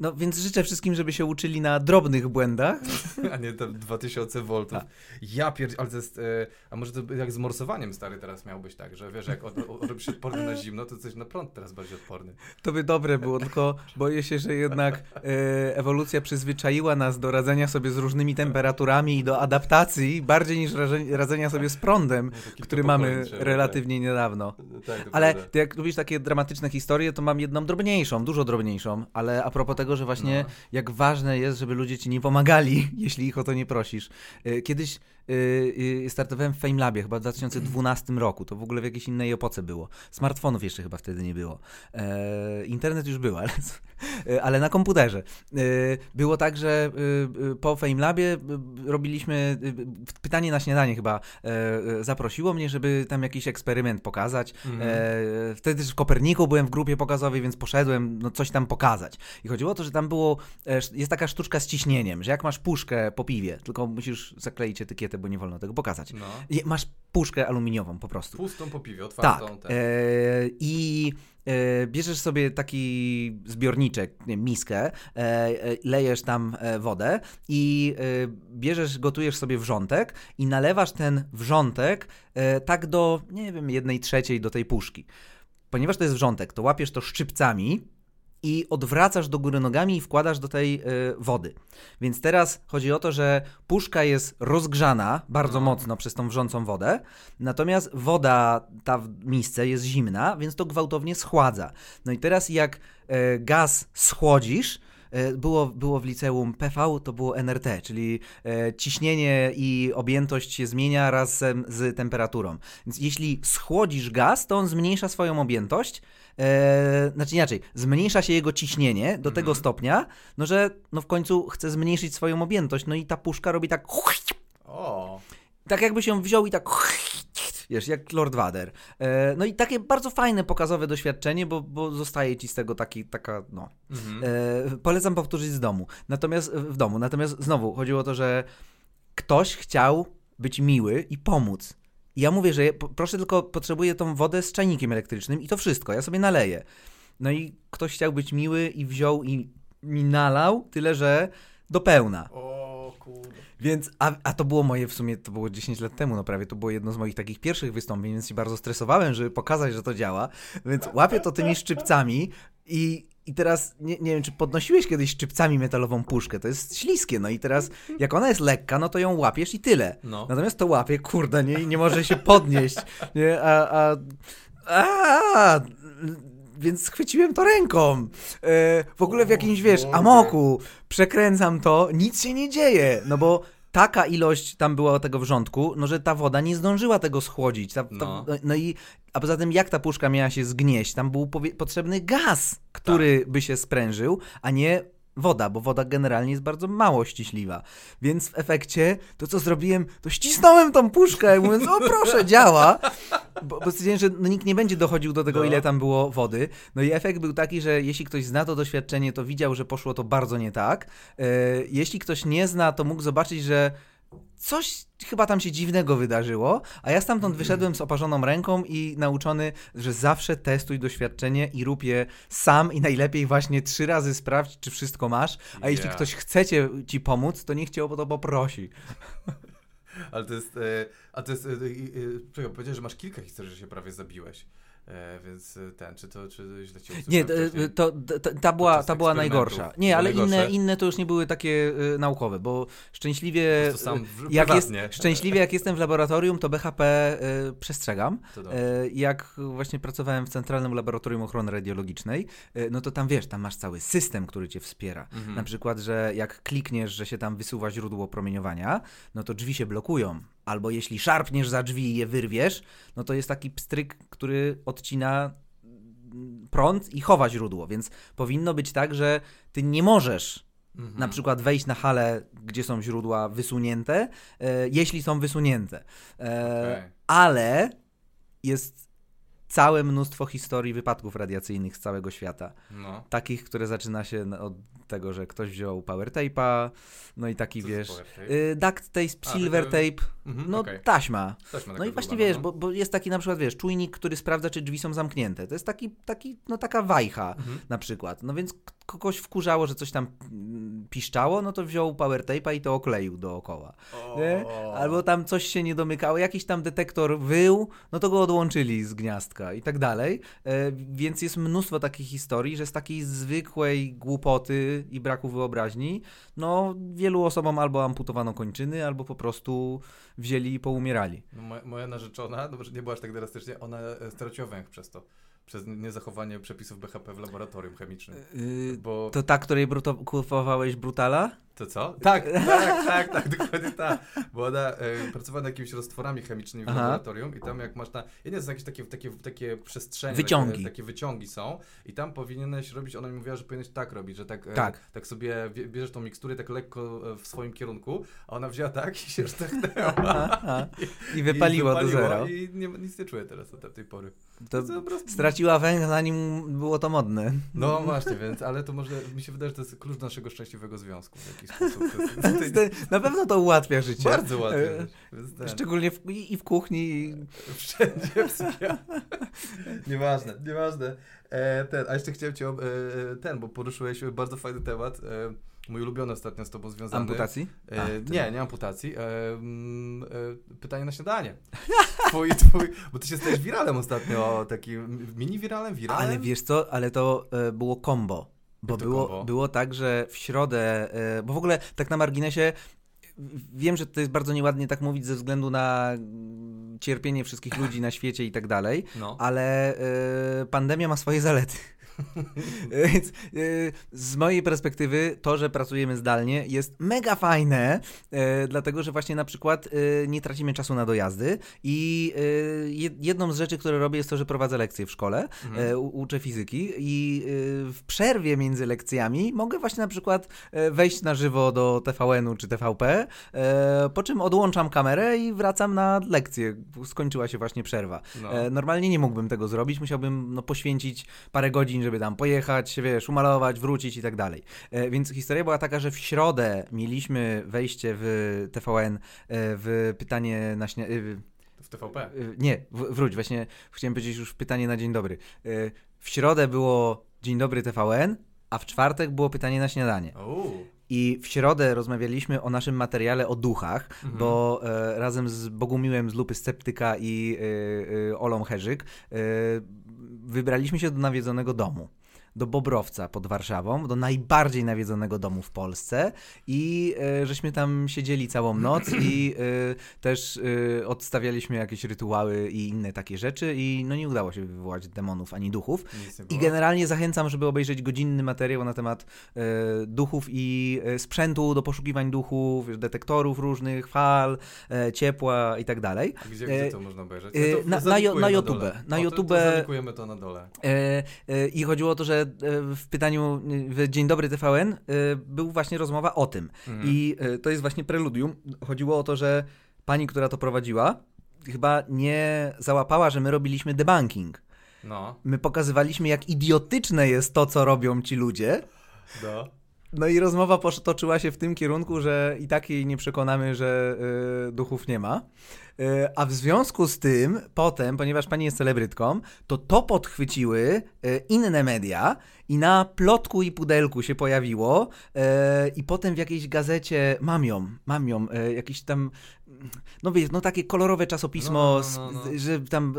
No więc życzę wszystkim, żeby się uczyli na drobnych błędach. *laughs* a nie tam 2000 voltów. Ja pierd... ale to jest... E... A może to jak z morsowaniem, stary, teraz miał być tak, że wiesz, jak od, o, robisz odporny na zimno, to coś na prąd teraz bardziej odporny. To by dobre było, tylko *laughs* boję się, że jednak e, ewolucja przyzwyczaiła nas do radzenia sobie z różnymi temperaturami i do adaptacji bardziej niż radzenia sobie z prądem, No, który mamy trzeba, relatywnie niedawno. Tak, tak Ale jak lubisz takie dramatyczne historie, to mam jedną drobniejszą, dużo drobniejszą, ale a propos tego, że właśnie No. jak ważne jest, żeby ludzie ci nie pomagali, *laughs* jeśli ich o to nie prosisz. E, Kiedyś yy, startowałem w FameLabie chyba w 2012 roku. To w ogóle w jakiejś innej epoce było. Smartfonów jeszcze chyba wtedy nie było. E, internet już był, *laughs* ale, ale na komputerze. E, było tak, że e, po FameLabie robiliśmy pytanie na śniadanie chyba zaprosiło mnie, żeby tam jakiś eksperyment pokazać. Mhm. Wtedy też w Koperniku byłem w grupie pokazowej, więc poszedłem no, coś tam pokazać. I chodziło o to, że tam było, jest taka sztuczka z ciśnieniem, że jak masz puszkę po piwie, tylko musisz zakleić etykietę, bo nie wolno tego pokazać. No. Masz puszkę aluminiową po prostu. Pustą po piwie, otwartą. Tak. E, I e, bierzesz sobie taki zbiorniczek, nie, miskę, e, e lejesz tam e, wodę i e, bierzesz, gotujesz sobie wrzątek i nalewasz ten wrzątek tak do, nie wiem, jednej trzeciej do tej puszki. Ponieważ to jest wrzątek, to łapiesz to szczypcami i odwracasz do góry nogami i wkładasz do tej y, wody. Więc teraz chodzi o to, że puszka jest rozgrzana bardzo no. mocno przez tą wrzącą wodę, natomiast woda ta w misce jest zimna, więc to gwałtownie schładza. No i teraz jak y, gaz schłodzisz, było, było w liceum PV, to było NRT, czyli e, ciśnienie i objętość się zmienia razem z temperaturą. Więc jeśli schłodzisz gaz, to on zmniejsza swoją objętość, e, znaczy inaczej, zmniejsza się jego ciśnienie do tego mhm. stopnia, no że no w końcu chce zmniejszyć swoją objętość, no i ta puszka robi tak o. tak jakby się wziął i tak wiesz, jak Lord Vader. E, no i takie bardzo fajne, pokazowe doświadczenie, bo, bo zostaje ci z tego taki, taka, no. Mhm. E, polecam powtórzyć z domu. Natomiast w domu. Natomiast znowu chodziło o to, że ktoś chciał być miły i pomóc. I ja mówię, że proszę tylko, potrzebuję tą wodę z czajnikiem elektrycznym i to wszystko, ja sobie naleję. No i ktoś chciał być miły i wziął i mi nalał, tyle że do pełna. O kurde. Więc, a, a to było moje w sumie, to było 10 lat temu, no prawie to było jedno z moich takich pierwszych wystąpień, więc się bardzo stresowałem, żeby pokazać, że to działa. Więc łapię to tymi szczypcami i i teraz nie, nie wiem, czy podnosiłeś kiedyś szczypcami metalową puszkę. To jest śliskie. No i teraz, jak ona jest lekka, no to ją łapiesz i tyle. No. Natomiast to łapie, kurde, nie, nie może się podnieść. Nie, a, a, a, więc schwyciłem to ręką. E, w ogóle w jakimś, wiesz, amoku. Przekręcam to, nic się nie dzieje. No bo taka ilość tam była tego wrzątku, no że ta woda nie zdążyła tego schłodzić. Ta, ta, no. no. i a poza tym jak ta puszka miała się zgnieść? Tam był potrzebny gaz, który tak. by się sprężył, a nie woda, bo woda generalnie jest bardzo mało ściśliwa. Więc w efekcie to, co zrobiłem, to ścisnąłem tą puszkę, mówiąc, o proszę, działa. Bo, bo stwierdziłem, że no, nikt nie będzie dochodził do tego, no. ile tam było wody. No i efekt był taki, że jeśli ktoś zna to doświadczenie, to widział, że poszło to bardzo nie tak. E, jeśli ktoś nie zna, to mógł zobaczyć, że coś chyba tam się dziwnego wydarzyło, a ja stamtąd wyszedłem z oparzoną ręką i nauczony, że zawsze testuj doświadczenie i rób je sam i najlepiej właśnie trzy razy sprawdź, czy wszystko masz, a yeah. jeśli ktoś chce ci pomóc, to niech cię o to poprosi. *laughs* Ale to jest, e, a to jest, e, e, powiedziałeś, że masz kilka historii, że się prawie zabiłeś. E, więc e, ten, czy to czy źle cię Nie, to, to, ta była, ta była najgorsza. Nie, ale inne, inne to już nie były takie y, naukowe, bo szczęśliwie jak jest, szczęśliwie jak jestem w laboratorium, to BHP y, przestrzegam. Y, jak właśnie pracowałem w Centralnym Laboratorium Ochrony Radiologicznej, no to tam wiesz, tam masz cały system, który cię wspiera. Mhm. Na przykład, że jak klikniesz, że się tam wysuwa źródło promieniowania, no to drzwi się blokują albo jeśli szarpniesz za drzwi i je wyrwiesz, no to jest taki pstryk, który odcina prąd i chowa źródło, więc powinno być tak, że ty nie możesz mhm. na przykład wejść na halę, gdzie są źródła wysunięte, e, jeśli są wysunięte. E, okay. Ale jest całe mnóstwo historii wypadków radiacyjnych z całego świata. No. Takich, które zaczyna się od tego, że ktoś wziął power tape'a, no i taki, Co wiesz, y, duct tape, silver tape, mhm, no okay. taśma. taśma no i właśnie, wiesz, no. bo, bo, jest taki na przykład, wiesz, czujnik, który sprawdza, czy drzwi są zamknięte. To jest taki, taki no taka wajcha mhm. na przykład. No więc kogoś wkurzało, że coś tam mm, piszczało, no to wziął power tape'a i to okleił dookoła. Albo tam coś się nie domykało, jakiś tam detektor wył, no to go odłączyli z gniazdka i tak dalej. E, więc jest mnóstwo takich historii, że z takiej zwykłej głupoty i braku wyobraźni, no wielu osobom albo amputowano kończyny, albo po prostu wzięli i poumierali. No, moja, moja narzeczona, no nie była aż tak drastycznie, ona e, straciła węch przez to przez niezachowanie przepisów BHP w laboratorium chemicznym. Yy, bo... To ta, której bruto- kupowałeś Brutala? To co? Tak, *laughs* tak, tak, tak, dokładnie tak. Bo ona e, pracowała nad jakimiś roztworami chemicznymi w Aha. laboratorium i tam jak masz na... Nie wiem, jakieś takie, takie, takie przestrzenie. Wyciągi. Takie, takie wyciągi są i tam powinieneś robić, ona mi mówiła, że powinieneś tak robić, że tak, e, Tak. tak sobie bierzesz tą miksturę tak lekko e, w swoim kierunku, a ona wzięła tak i się sztachnęła. Aha. I wypaliła do zera. I nie, nic nie czuję teraz od tej pory. To To prostu- straciła węch, zanim było to modne. No właśnie, więc, ale to może, mi się wydaje, że to jest klucz naszego szczęśliwego związku jakiś sposób. *laughs* Na pewno to ułatwia życie. Bardzo ładnie. E, ten- Szczególnie w, i w kuchni. i- *laughs* Wszędzie psychia. *laughs* nieważne, nieważne. E, ten, a jeszcze chciałem cię, o- e, ten, bo poruszyłeś bardzo fajny temat, e, mój ulubiony ostatnio z tobą związany. Amputacji? E, A, nie, nie amputacji. E, e, pytanie na śniadanie. Twój, twój, bo ty się stajesz wiralem ostatnio, takim mini wiralem, wiralem. Ale wiesz co, ale to e, było combo. Bo było, było tak, że w środę, e, bo w ogóle tak na marginesie, wiem, że to jest bardzo nieładnie tak mówić ze względu na mm, cierpienie wszystkich ludzi na świecie i tak dalej, No. ale e, pandemia ma swoje zalety. *laughs* Więc e, z mojej perspektywy to, że pracujemy zdalnie jest mega fajne, e, dlatego że właśnie na przykład e, nie tracimy czasu na dojazdy i jed- jedną z rzeczy, które robię jest to, że prowadzę lekcje w szkole, Mhm. e, uczę fizyki i w przerwie między lekcjami mogę właśnie na przykład e, wejść na żywo do TVN-u czy TVP, po czym odłączam kamerę i wracam na lekcję. Skończyła się właśnie przerwa. No. Normalnie nie mógłbym tego zrobić, musiałbym no, poświęcić parę godzin, żeby tam pojechać, wiesz, umalować, wrócić i tak dalej. E, Więc historia była taka, że w środę mieliśmy wejście w TVN e, w pytanie na śnia... e, W TVP. Nie, wróć, właśnie chciałem powiedzieć już pytanie na dzień dobry. W środę było dzień dobry TVN, a w czwartek było pytanie na śniadanie. Uuu. I w środę rozmawialiśmy o naszym materiale o duchach, Mhm. bo e, razem z Bogumiłem z Lupy Sceptyka i e, e, Olą Herzyk wybraliśmy się do nawiedzonego domu. Do Bobrowca pod Warszawą, do najbardziej nawiedzonego domu w Polsce i e, żeśmy tam siedzieli całą noc i e, też e, odstawialiśmy jakieś rytuały i inne takie rzeczy i no nie udało się wywołać demonów ani duchów. I generalnie zachęcam, żeby obejrzeć godzinny materiał na temat duchów i sprzętu do poszukiwań duchów, detektorów różnych, fal, ciepła i tak dalej. A Gdzie, gdzie to można obejrzeć? Ja to na- na na dole. YouTube. Na to- YouTube. To zalikujemy to na dole. I chodziło o to, że w pytaniu e, w Dzień Dobry TVN e, był właśnie rozmowa o tym. Mhm. I e, to jest właśnie preludium. Chodziło o to, że pani, która to prowadziła, chyba nie załapała, że my robiliśmy debunking. No, My pokazywaliśmy, jak idiotyczne jest to, co robią ci ludzie. no. No i rozmowa posz- toczyła się w tym kierunku, że i tak jej nie przekonamy, że y, duchów nie ma. Y, a w związku z tym, potem, ponieważ pani jest celebrytką, to to podchwyciły y, inne media i na plotku i pudelku się pojawiło y, i potem w jakiejś gazecie, mam ją, mam ją, y, jakiś tam, no wiesz, no takie kolorowe czasopismo, No, no, no, no. że tam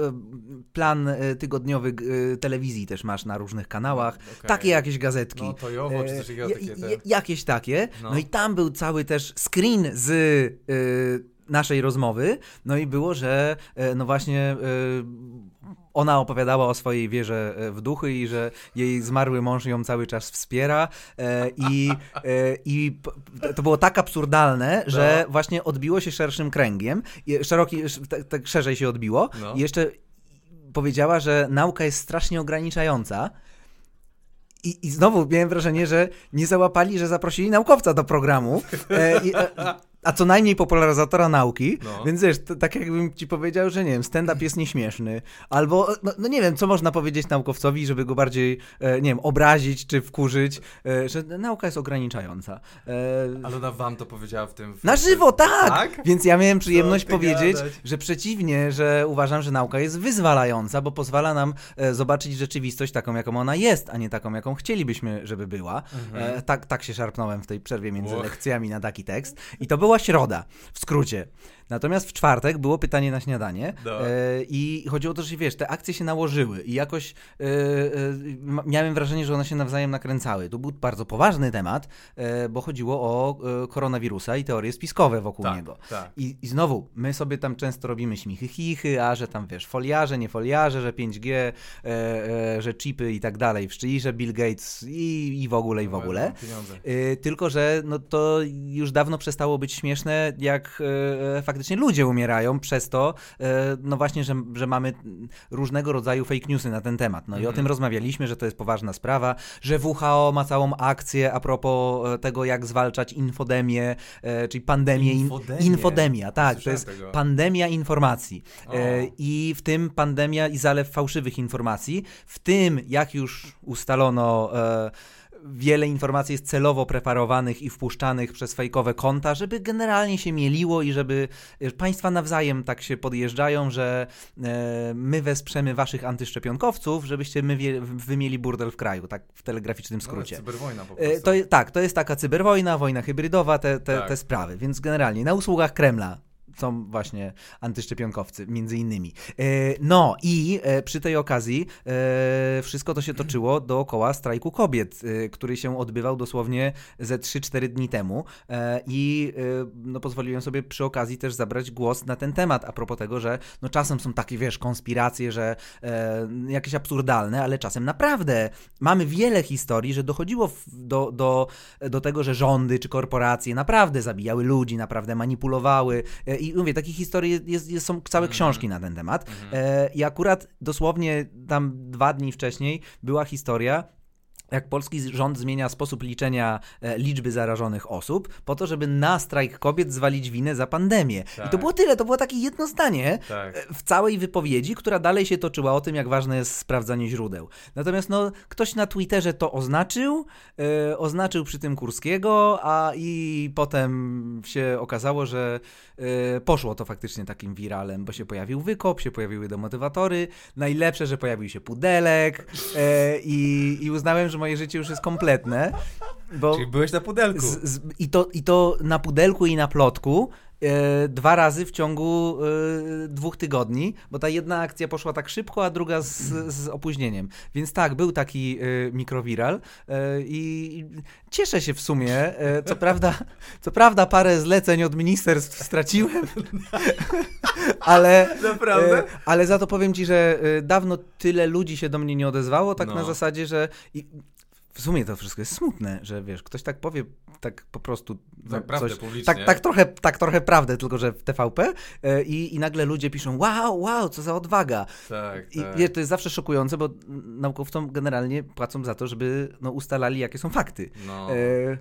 y, plan y, tygodniowy y, telewizji też masz na różnych kanałach, Okej. takie jakieś gazetki. No to Jowo, czy E, ja- takie te... Jakieś takie. No. No. i tam był cały też screen z y, naszej rozmowy. No i było, że e, no właśnie y, ona opowiadała o swojej wierze e, w duchy i że jej zmarły mąż ją cały czas wspiera e, i, e, i to było tak absurdalne, że właśnie odbiło się szerszym kręgiem, szeroki, sz- tak, tak szerzej się odbiło No. i jeszcze powiedziała, że nauka jest strasznie ograniczająca. I, I znowu miałem wrażenie, że nie załapali, że zaprosili naukowca do programu, e, i, e, a co najmniej popularyzatora nauki, No. więc wiesz, to, tak jakbym ci powiedział, że nie wiem, stand-up jest nieśmieszny, albo, no, no nie wiem, co można powiedzieć naukowcowi, żeby go bardziej, e, nie wiem, obrazić czy wkurzyć, e, że nauka jest ograniczająca. E, Ale ona wam to powiedziała w tym... W... na żywo, tak! Tak? Więc ja miałem przyjemność powiedzieć, gadać? że przeciwnie, że uważam, że nauka jest wyzwalająca, bo pozwala nam e, zobaczyć rzeczywistość taką, jaką ona jest, a nie taką, jaką chcielibyśmy, żeby była. Mhm. E, tak, tak się szarpnąłem w tej przerwie między Och. lekcjami na taki tekst. I to było była środa, w skrócie. Natomiast w czwartek było pytanie na śniadanie No. e, i chodziło o to, że wiesz, te akcje się nałożyły i jakoś e, e, miałem wrażenie, że one się nawzajem nakręcały. To był bardzo poważny temat, e, bo chodziło o e, koronawirusa i teorie spiskowe wokół Tak, niego. tak. I, I znowu, my sobie tam często robimy śmichy chichy, a że tam wiesz, foliarze, nie foliarze, że 5G, e, że chipy i tak dalej, szyi, że Bill Gates i, i w ogóle, i w ogóle. Pieniądze. Y, Tylko, że no to już dawno przestało być śmieszne, jak e, faktycznie ludzie umierają przez to, e, no właśnie, że, że mamy różnego rodzaju fake newsy na ten temat. No i o Mhm. tym rozmawialiśmy, że to jest poważna sprawa, że WHO ma całą akcję a propos e, tego, jak zwalczać infodemię, e, czyli pandemię. in- Infodemię? Infodemia, tak. To jest tego. pandemia informacji. O. I w tym pandemia i zalew fałszywych informacji, w tym, jak już ustalono, wiele informacji jest celowo preparowanych i wpuszczanych przez fejkowe konta, żeby generalnie się mieliło i żeby e, państwa nawzajem tak się podjeżdżają, że e, my wesprzemy waszych antyszczepionkowców, żebyście my wie, wy mieli burdel w kraju, tak w telegraficznym No, skrócie. cyberwojna po E, prostu. To, tak, to jest taka cyberwojna, wojna hybrydowa, te, te, Tak. te sprawy. Więc generalnie na usługach Kremla są właśnie antyszczepionkowcy, między innymi. E, No i e, przy tej okazji e, wszystko to się toczyło dookoła strajku kobiet, który się odbywał dosłownie ze 3-4 dni temu i no, pozwoliłem sobie przy okazji też zabrać głos na ten temat, a propos tego, że no, czasem są takie, wiesz, konspiracje, że jakieś absurdalne, ale czasem naprawdę mamy wiele historii, że dochodziło do, do, do tego, że rządy czy korporacje naprawdę zabijały ludzi, naprawdę manipulowały. I mówię, takich historii jest, jest, są całe książki na ten temat. E, I akurat dosłownie tam dwa dni wcześniej była historia. Jak polski rząd zmienia sposób liczenia e, liczby zarażonych osób, po to, żeby na strajk kobiet zwalić winę za pandemię. I to Tak. było tyle, to było takie jedno zdanie, Tak. e, w całej wypowiedzi, która dalej się toczyła o tym, jak ważne jest sprawdzanie źródeł. Natomiast no, ktoś na Twitterze to oznaczył, e, oznaczył przy tym Kurskiego, a i potem się okazało, że poszło to faktycznie takim wiralem, bo się pojawił wykop, się pojawiły demotywatory, najlepsze, że pojawił się pudelek i, i uznałem, że moje życie już jest kompletne, bo... Czyli byłeś na pudelku. Z, z, i, to, I to na pudelku i na plotku e, dwa razy w ciągu e, dwóch tygodni, bo ta jedna akcja poszła tak szybko, a druga z, z opóźnieniem. Więc tak, był taki e, mikrowiral e, i cieszę się w sumie. E, co, prawda, co prawda parę zleceń od ministerstw straciłem, *laughs* ale, e, ale za to powiem ci, że dawno tyle ludzi się do mnie nie odezwało, tak No. na zasadzie, że i, w sumie to wszystko jest smutne, że wiesz, ktoś tak powie tak po prostu no, Tak, prawdę publicznie. tak, tak, trochę, tak trochę prawdę, tylko że w TVP e, i, nagle ludzie piszą wow, wow, co za odwaga. Tak, I tak. wie, to jest zawsze szokujące, bo naukowcom generalnie płacą za to, żeby no, ustalali, jakie są fakty. No. E,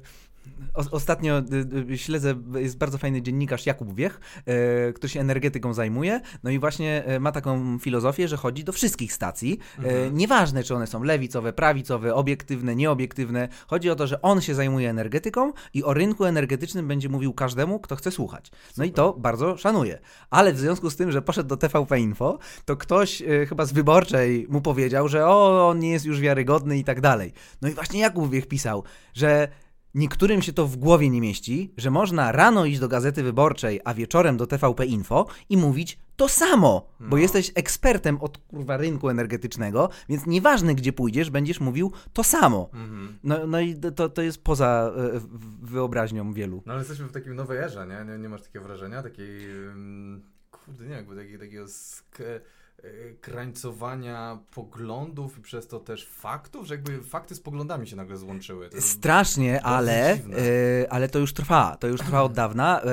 o, ostatnio y, y, śledzę, jest bardzo fajny dziennikarz Jakub Wiech, e, który się energetyką zajmuje, no i właśnie e, ma taką filozofię, że chodzi do wszystkich stacji, e, Mhm. nieważne czy one są lewicowe, prawicowe, obiektywne, nieobiektywne, chodzi o to, że on się zajmuje energetyką i o rynku energetycznym będzie mówił każdemu, kto chce słuchać. No i to bardzo szanuję. Ale w związku z tym, że poszedł do TVP Info, to ktoś e, chyba z wyborczej mu powiedział, że o, on nie jest już wiarygodny i tak dalej. No i właśnie Jakub Wiech pisał, że Niektórym się to w głowie nie mieści, że można rano iść do gazety wyborczej, a wieczorem do TVP Info i mówić to samo, bo No. jesteś ekspertem od kurwa rynku energetycznego, więc nieważne gdzie pójdziesz, będziesz mówił to samo. Mhm. No, no i to, to jest poza e, wyobraźnią wielu. No ale jesteśmy w takiej nowej erze, nie? Nie, nie masz takiego wrażenia? Takiej, ym, kurde, nie, jakby takiego, takiego sk- krańcowania poglądów i przez to też faktów, że jakby fakty z poglądami się nagle złączyły. To Strasznie, ale, e, ale to już trwa. To już trwa od dawna. E,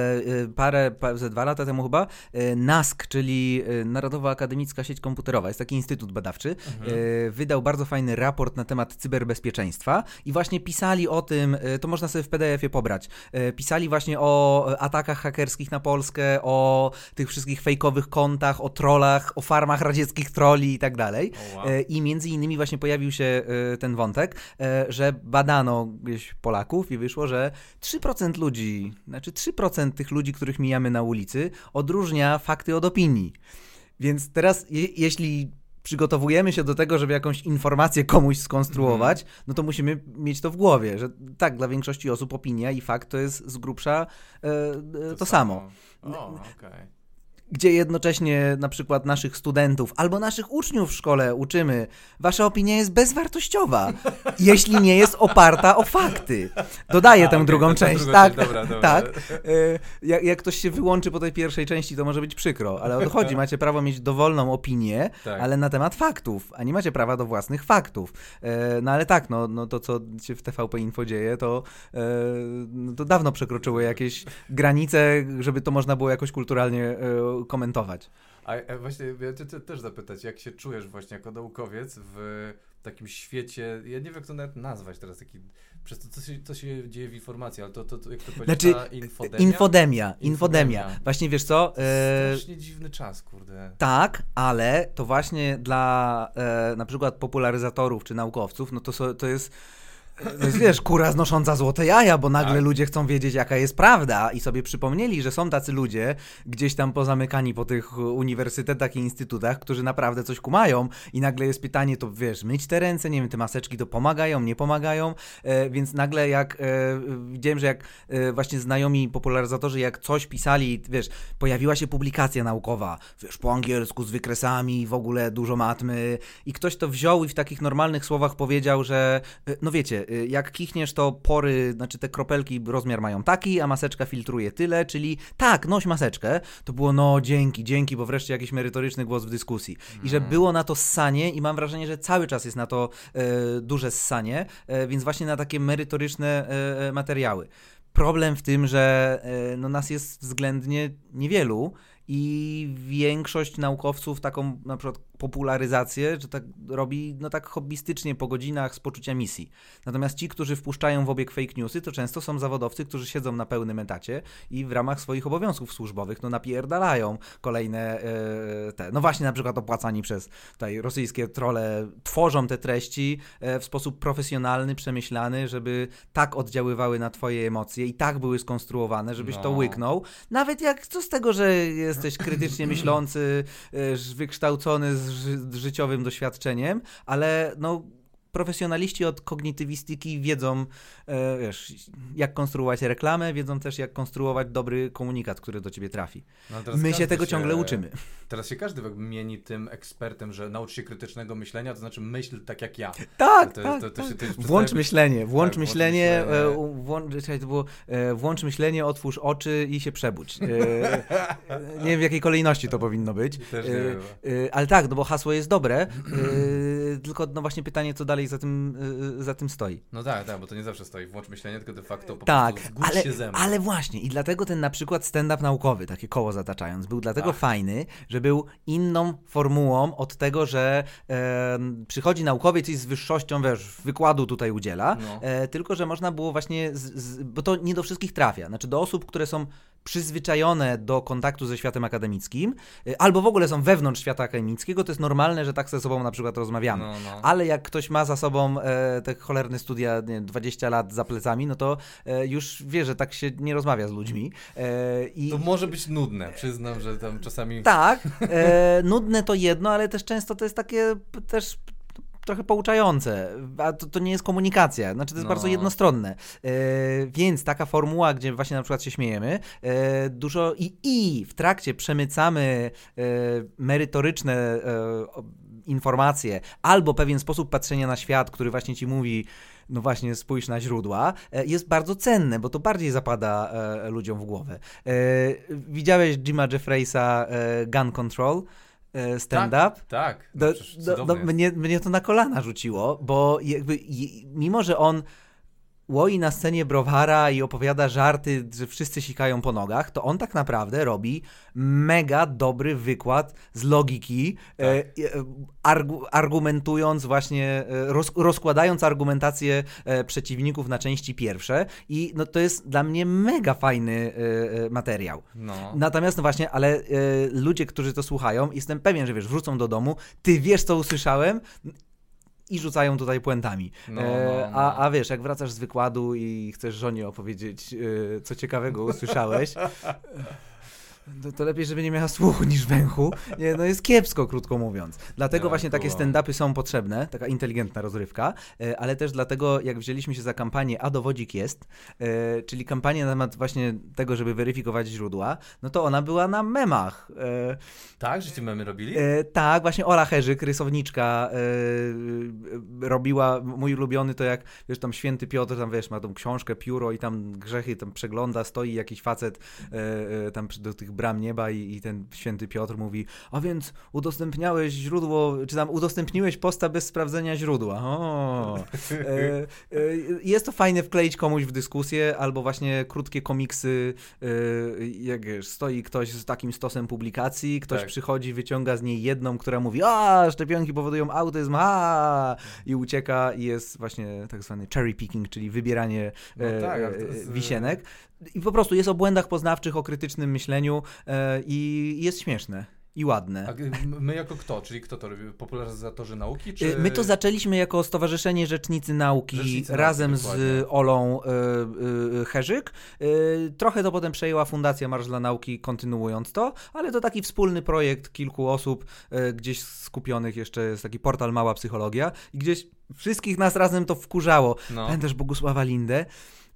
parę, pa, ze dwa lata temu chyba, NASK, czyli Narodowa Akademicka Sieć Komputerowa, jest taki instytut badawczy, Mhm. wydał bardzo fajny raport na temat cyberbezpieczeństwa i właśnie pisali o tym, to można sobie w PDF-ie pobrać, pisali właśnie o atakach hakerskich na Polskę, o tych wszystkich fejkowych kontach, o trollach, o farmach radzieckich trolli i tak dalej. O, wow. E, I między innymi właśnie pojawił się e, ten wątek, e, że badano gdzieś Polaków i wyszło, że 3% ludzi, znaczy 3% tych ludzi, których mijamy na ulicy, odróżnia fakty od opinii. Więc teraz, je, jeśli przygotowujemy się do tego, żeby jakąś informację komuś skonstruować, Mhm. no to musimy mieć to w głowie, że tak, dla większości osób opinia i fakt to jest z grubsza e, e, to, samo. O, okej. Gdzie jednocześnie na przykład naszych studentów albo naszych uczniów w szkole uczymy, wasza opinia jest bezwartościowa, *laughs* jeśli nie jest oparta o fakty. Dodaję tę okej, drugą część, druga tak, część, dobra, dobra. tak. E, Jak, jak ktoś się wyłączy po tej pierwszej części, to może być przykro, ale o to chodzi. Macie prawo mieć dowolną opinię, Tak. ale na temat faktów, a nie macie prawa do własnych faktów. E, No ale tak, no, no to co się w TVP Info dzieje, to, e, no, to dawno przekroczyło jakieś granice, żeby to można było jakoś kulturalnie komentować. A e, właśnie ja cię te- też zapytać, jak się czujesz właśnie jako naukowiec w takim świecie, ja nie wiem jak to nawet nazwać teraz, taki, przez to co się, co się dzieje w informacji, ale to, to, to jak to powiedzieć, Znaczy, ta infodemia? Infodemia, infodemia. Właśnie wiesz co? E, Strasznie dziwny czas, kurde. Tak, ale to właśnie dla e, na przykład popularyzatorów czy naukowców, no to, to jest. Jest, wiesz, kura znosząca złote jaja, bo nagle Tak. ludzie chcą wiedzieć, jaka jest prawda. I sobie przypomnieli, że są tacy ludzie gdzieś tam pozamykani po tych uniwersytetach i instytutach, którzy naprawdę coś kumają. I nagle jest pytanie, to wiesz, myć te ręce, nie wiem, te maseczki to pomagają, nie pomagają, e, więc nagle jak e, widziałem, że jak e, właśnie znajomi popularyzatorzy, jak coś pisali, wiesz, pojawiła się publikacja naukowa, wiesz, po angielsku z wykresami, w ogóle dużo matmy. I ktoś to wziął i w takich normalnych słowach powiedział, że e, no wiecie, jak kichniesz, to pory, znaczy te kropelki rozmiar mają taki, a maseczka filtruje tyle, czyli tak, noś maseczkę. To było no dzięki, dzięki, bo wreszcie jakiś merytoryczny głos w dyskusji. I że było na to ssanie i mam wrażenie, że cały czas jest na to e, duże ssanie, e, więc właśnie na takie merytoryczne e, e, materiały. Problem w tym, że e, no, nas jest względnie niewielu i większość naukowców taką na przykład popularyzację, że tak robi no tak hobbystycznie po godzinach z poczucia misji. Natomiast ci, którzy wpuszczają w obieg fake newsy, to często są zawodowcy, którzy siedzą na pełnym etacie i w ramach swoich obowiązków służbowych no napierdalają kolejne e, te, no właśnie na przykład opłacani przez tutaj rosyjskie trole tworzą te treści e, w sposób profesjonalny, przemyślany, żeby tak oddziaływały na twoje emocje i tak były skonstruowane, żebyś to No. łyknął. Nawet jak co z tego, że jesteś krytycznie *clears throat* myślący, e, wykształcony z życiowym doświadczeniem, ale no profesjonaliści od kognitywistyki wiedzą, e, wiesz, jak konstruować reklamę, wiedzą też jak konstruować dobry komunikat, który do ciebie trafi. No, My się tego ciągle uczymy. Teraz się każdy mieni tym ekspertem, że naucz się krytycznego myślenia, to znaczy myśl tak jak ja. Tak, To- tak, to- to tak. się- już Włącz myślenie, włącz tak, myślenie, myślenie. e, włącz, to było, e, włącz myślenie, otwórz oczy i się przebudź. Nie wiem w jakiej kolejności to powinno być. Ale tak, no bo hasło jest dobre, tylko no właśnie pytanie, co dalej za tym, e, za tym stoi. No tak, tak, bo to nie zawsze stoi. Włącz myślenie, tylko de facto po Tak, prostu ale, się ze mną. ale właśnie i dlatego ten na przykład stand-up naukowy, takie koło zataczając, był dlatego Tak. fajny, że był inną formułą od tego, że e, przychodzi naukowiec i z wyższością, wiesz, wykładu tutaj udziela, No. e, tylko, że można było właśnie, z, z, bo to nie do wszystkich trafia, znaczy do osób, które są przyzwyczajone do kontaktu ze światem akademickim, e, albo w ogóle są wewnątrz świata akademickiego, to jest normalne, że tak ze sobą na przykład rozmawiamy. No, no. Ale jak ktoś ma za sobą e, te cholerne studia, nie, wiem, 20 lat za plecami, no to e, już wie, że tak się nie rozmawia z ludźmi. E, i, To może być nudne, przyznam, że tam czasami... Tak, e, nudne to jedno, ale też często to jest takie też trochę pouczające, a to, to nie jest komunikacja, znaczy to jest No. bardzo jednostronne. E, więc taka formuła, gdzie właśnie na przykład się śmiejemy, e, dużo i, i w trakcie przemycamy e, merytoryczne e, informacje albo pewien sposób patrzenia na świat, który właśnie ci mówi, no właśnie spójrz na źródła, e, jest bardzo cenne, bo to bardziej zapada e, ludziom w głowę. E, widziałeś Jima Jeffreysa e, Gun Control? e, Stand-up? Tak, no, Do, do, do, jest. mnie, mnie to na kolana rzuciło, bo jakby mimo, że on łoi na scenie browara i opowiada żarty, że wszyscy sikają po nogach, to on tak naprawdę robi mega dobry wykład z logiki, Tak. e, e, argu, argumentując właśnie, e, roz, rozkładając argumentację e, przeciwników na części pierwsze i no, to jest dla mnie mega fajny e, e, materiał. No. Natomiast no właśnie, ale e, ludzie, którzy to słuchają, jestem pewien, że wiesz, wrócą do domu, ty wiesz, co usłyszałem i rzucają tutaj puentami. No, no, no. A, a wiesz, jak wracasz z wykładu i chcesz żonie opowiedzieć, e, co ciekawego usłyszałeś, *laughs* To, to lepiej, żeby nie miała słuchu niż węchu. Nie, no jest kiepsko, krótko mówiąc. Dlatego Ja, właśnie takie stand-upy są potrzebne, taka inteligentna rozrywka, e, ale też dlatego, jak wzięliśmy się za kampanię A dowodzik jest, e, czyli kampanię na temat właśnie tego, żeby weryfikować źródła, no to ona była na memach. E, Tak, że ci memy robili? Tak, właśnie Ola Herzyk, rysowniczka, robiła, mój ulubiony to jak, wiesz, tam święty Piotr, tam wiesz, ma tą książkę, pióro i tam grzechy tam przegląda, stoi jakiś facet tam do tych bram nieba i, i ten święty Piotr mówi, a więc udostępniałeś źródło, czy tam udostępniłeś posta bez sprawdzenia źródła. O. E, e, jest to fajne wkleić komuś w dyskusję, albo właśnie krótkie komiksy, e, jak wiesz, stoi ktoś z takim stosem publikacji, ktoś Tak. przychodzi, wyciąga z niej jedną, która mówi, a szczepionki powodują autyzm, a i ucieka i jest właśnie tak zwany cherry picking, czyli wybieranie No e, tak, e, to jest, e, wisienek. I po prostu jest o błędach poznawczych, o krytycznym myśleniu e, i jest śmieszne i ładne. A m- my jako kto? Czyli kto to robi? Popularyzatorzy nauki? Czy... Y, My to zaczęliśmy jako Stowarzyszenie Rzecznicy Nauki Rzecznicy Nauki, razem dokładnie. z Olą y, y, Herzyk. Y, trochę to potem przejęła Fundacja Marsz dla Nauki, kontynuując to, ale to taki wspólny projekt kilku osób, y, gdzieś skupionych jeszcze jest taki portal Mała Psychologia i gdzieś wszystkich nas razem to wkurzało. No. Pamiętasz Bogusława Lindę?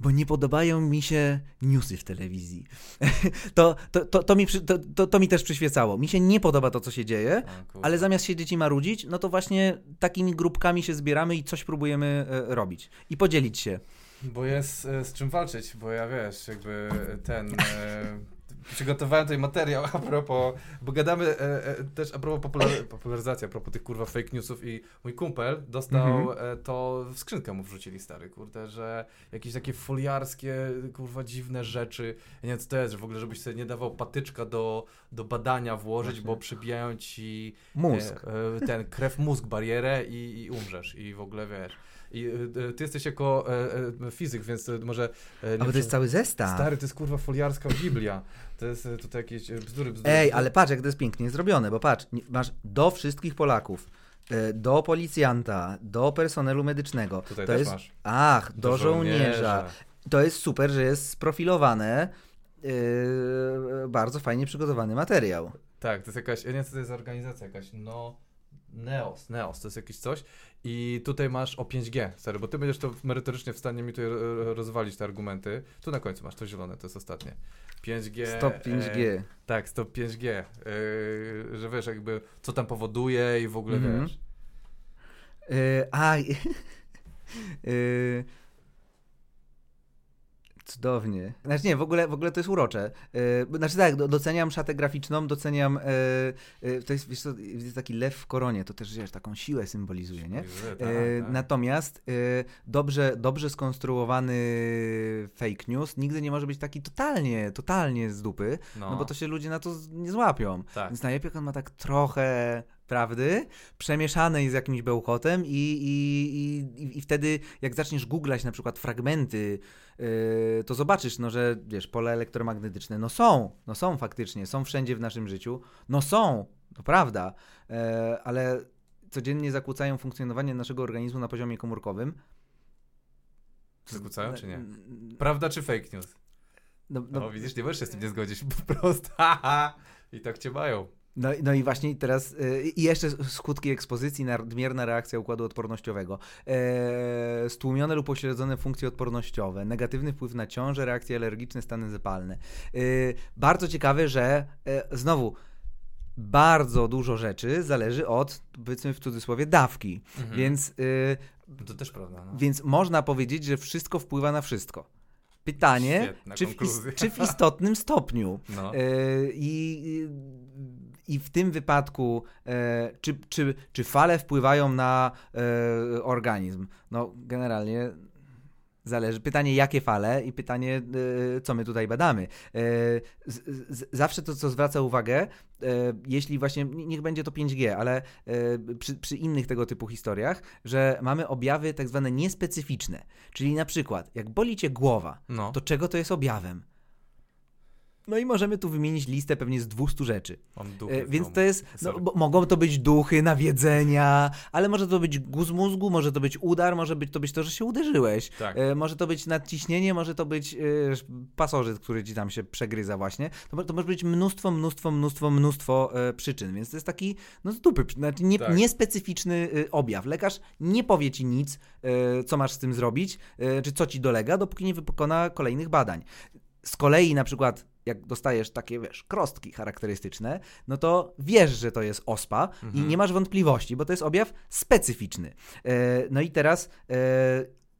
Bo nie podobają mi się newsy w telewizji. *laughs* to, to, to, to, mi, to, to, mi też przyświecało. Mi się nie podoba to, co się dzieje, ale zamiast siedzieć i marudzić, no to właśnie takimi grupkami się zbieramy i coś próbujemy e, robić. I podzielić się. Bo jest e, z czym walczyć, bo ja wiesz, jakby ten. *laughs* Przygotowałem tutaj materiał a propos, bo gadamy e, e, też a propos popular, popularyzacji, a propos tych kurwa fake newsów i mój kumpel dostał Mhm. e, to w skrzynkę mu wrzucili stary, kurde, że jakieś takie foliarskie, kurwa dziwne rzeczy. Ja nie wiem co to jest, że w ogóle żebyś sobie nie dawał patyczka do, do badania włożyć, Właśnie. bo przebijają ci Mózg. E, e, ten krew mózg barierę i, i umrzesz i w ogóle wiesz. I e, ty jesteś jako e, e, fizyk, więc może. E, nie A bo to jest cały zestaw. Stary, to jest kurwa foliarska Biblia. To jest e, tutaj jakieś e, bzdury, bzdury. Ej, ale patrz, jak to jest pięknie zrobione, bo patrz, masz do wszystkich Polaków, e, do policjanta, do personelu medycznego. Tutaj to jest, masz. Ach, do, żołnierza. To jest super, że jest sprofilowane. e, bardzo fajnie przygotowany materiał. Tak, to jest jakaś. Ja nie wiem, co to jest za organizacja jakaś. No. Neos, Neos, to jest jakieś coś. I tutaj masz o 5G, stary, bo ty będziesz to merytorycznie w stanie mi tutaj e, rozwalić te argumenty. Tu na końcu masz to zielone, to jest ostatnie. 5G. Stop e, 5G. Tak, stop 5G. Yy, że wiesz, jakby co tam powoduje i w ogóle Mhm. wiesz. Yy, a. *laughs* Cudownie. Znaczy nie, w ogóle, w ogóle to jest urocze. Yy, znaczy tak, do- doceniam szatę graficzną, doceniam. Yy, yy, to jest, wiesz co, jest taki lew w koronie, to też wiesz, taką siłę symbolizuje, nie? Tak, tak. E, Natomiast e, dobrze, dobrze skonstruowany fake news nigdy nie może być taki totalnie, totalnie z dupy, no, bo to się ludzie na to nie złapią. Tak. Więc najlepiej jak on ma tak trochę prawdy, przemieszanej z jakimś bełkotem i, i, i, i wtedy jak zaczniesz googlać na przykład fragmenty, yy, to zobaczysz, no, że wiesz, pole elektromagnetyczne, no są, no są faktycznie, są wszędzie w naszym życiu, no są, to prawda, e, ale codziennie zakłócają funkcjonowanie naszego organizmu na poziomie komórkowym. Zakłócają, czy nie? Prawda czy fake news? no, No, no, widzisz, nie możesz się z tym nie zgodzić, po prostu. *laughs* I tak cię mają. No, no i właśnie teraz y, i jeszcze skutki ekspozycji, nadmierna reakcja układu odpornościowego, e, stłumione lub pośledzone funkcje odpornościowe, negatywny wpływ na ciążę, reakcje alergiczne, stany zapalne. Y, bardzo ciekawe, że e, znowu bardzo dużo rzeczy zależy od, powiedzmy w cudzysłowie, dawki. Mhm. Więc, y, To też prawda. No. więc można powiedzieć, że wszystko wpływa na wszystko. Pytanie, czy w, czy w istotnym stopniu. No. E, I, I w tym wypadku, e, czy, czy, czy fale wpływają na e, organizm? No, generalnie zależy. Pytanie, jakie fale, i pytanie, e, co my tutaj badamy. E, z, z, zawsze to, co zwraca uwagę, e, jeśli właśnie, niech będzie to 5G, ale przy, przy innych tego typu historiach, że mamy objawy tak zwane niespecyficzne. Czyli na przykład, jak boli cię głowa, no. to czego to jest objawem? No i możemy tu wymienić listę pewnie z 200 rzeczy. Mam duchy E, Więc to jest, no, mogą to być duchy, nawiedzenia, ale może to być guz mózgu, może to być udar, może być to być to, że się uderzyłeś. Tak. E, może to być nadciśnienie, może to być e, pasożyt, który ci tam się przegryza właśnie. To, to może być mnóstwo, mnóstwo, mnóstwo, mnóstwo e, przyczyn, więc to jest taki, no z dupy, znaczy nie, Tak. niespecyficzny e, objaw. Lekarz nie powie ci nic, e, co masz z tym zrobić, czy co ci dolega, dopóki nie wykona kolejnych badań. Z kolei na przykład jak dostajesz takie, wiesz, krostki charakterystyczne, no to wiesz, że to jest ospa i nie masz wątpliwości, bo to jest objaw specyficzny. E, no i teraz e,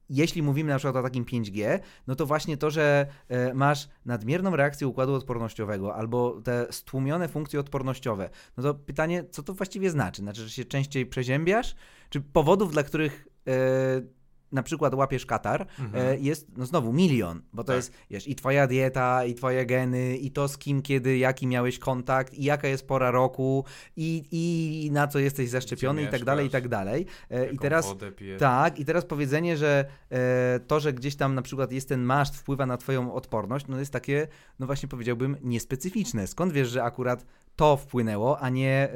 jeśli mówimy na przykład o takim 5G, no to właśnie to, że e, masz nadmierną reakcję układu odpornościowego albo te stłumione funkcje odpornościowe, no to pytanie, co to właściwie znaczy? Znaczy, że się częściej przeziębiasz? Czy powodów, dla których na przykład łapiesz katar, e, jest no znowu milion, bo to Tak. jest wiesz, i twoja dieta, i twoje geny, i to z kim, kiedy, jaki miałeś kontakt, i jaka jest pora roku, i, i na co jesteś zaszczepiony, i tak dalej, i tak dalej. E, I teraz tak, i teraz powiedzenie, że e, to, że gdzieś tam na przykład jest ten maszt, wpływa na twoją odporność, no jest takie, no właśnie powiedziałbym, niespecyficzne. Skąd wiesz, że akurat to wpłynęło, a nie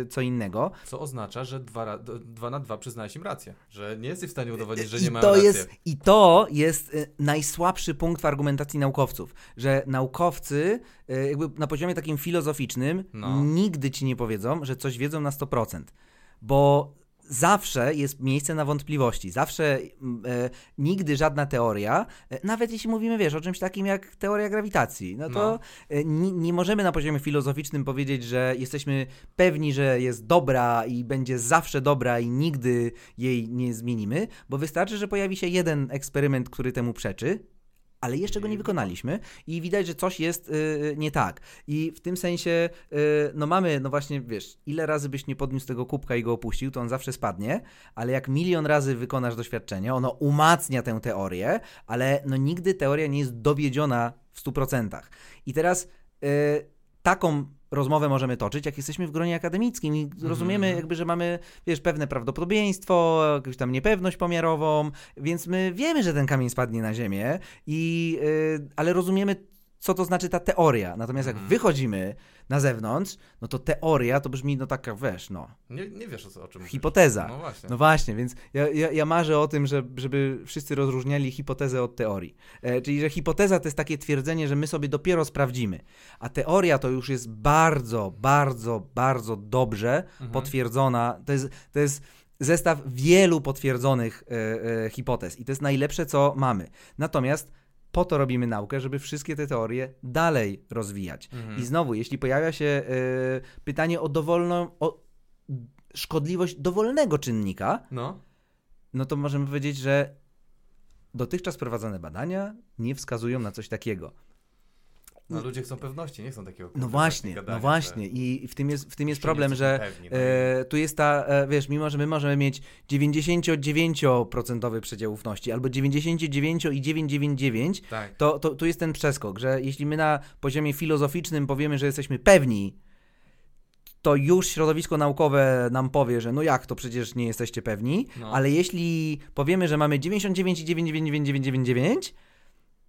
e, co innego? Co oznacza, że 2 na 2 przyznałeś im rację. Że nie jesteś w stanie udowodnić, że I nie mają to racji. jest I to jest e, najsłabszy punkt w argumentacji naukowców, że naukowcy e, jakby na poziomie takim filozoficznym No. nigdy ci nie powiedzą, że coś wiedzą na 100%, bo zawsze jest miejsce na wątpliwości, zawsze mm, e, nigdy żadna teoria, e, nawet jeśli mówimy, wiesz, o czymś takim jak teoria grawitacji, no to No. e, nie, nie możemy na poziomie filozoficznym powiedzieć, że jesteśmy pewni, że jest dobra i będzie zawsze dobra i nigdy jej nie zmienimy, bo wystarczy, że pojawi się jeden eksperyment, który temu przeczy, ale jeszcze go nie wykonaliśmy i widać, że coś jest y, nie tak. I w tym sensie, y, no mamy, no właśnie, wiesz, ile razy byś nie podniósł tego kubka i go opuścił, to on zawsze spadnie, ale jak milion razy wykonasz doświadczenie, ono umacnia tę teorię, ale no nigdy teoria nie jest dowiedziona w 100%. I teraz y, taką rozmowę możemy toczyć, jak jesteśmy w gronie akademickim i rozumiemy jakby, że mamy, wiesz, pewne prawdopodobieństwo, jakąś tam niepewność pomiarową, więc my wiemy, że ten kamień spadnie na ziemię, i, y, ale rozumiemy, co to znaczy ta teoria. Natomiast jak wychodzimy na zewnątrz, no to teoria to brzmi, no taka, wiesz, no, Nie, nie wiesz o, co, o czym mówisz. hipoteza. No właśnie. No właśnie, więc ja, ja, ja marzę o tym, że, żeby wszyscy rozróżniali hipotezę od teorii. E, czyli, że hipoteza to jest takie twierdzenie, że my sobie dopiero sprawdzimy, a teoria to już jest bardzo, bardzo, bardzo dobrze potwierdzona. To jest, to jest zestaw wielu potwierdzonych e, e, hipotez i to jest najlepsze, co mamy. Natomiast po to robimy naukę, żeby wszystkie te teorie dalej rozwijać. I znowu, jeśli pojawia się e, pytanie o dowolną, o szkodliwość dowolnego czynnika, No. no to możemy powiedzieć, że dotychczas prowadzone badania nie wskazują na coś takiego. No ludzie chcą pewności, nie chcą takiego No właśnie, gadania, no właśnie. I w tym jest, w tym jest problem, że pewni, no i- e, tu jest ta, e, wiesz, mimo że my możemy mieć 99% przedział ufności albo 99,999, Tak. to, to tu jest ten przeskok, że jeśli my na poziomie filozoficznym powiemy, że jesteśmy pewni, to już środowisko naukowe nam powie, że no jak to przecież nie jesteście pewni, No. ale jeśli powiemy, że mamy 99,99999,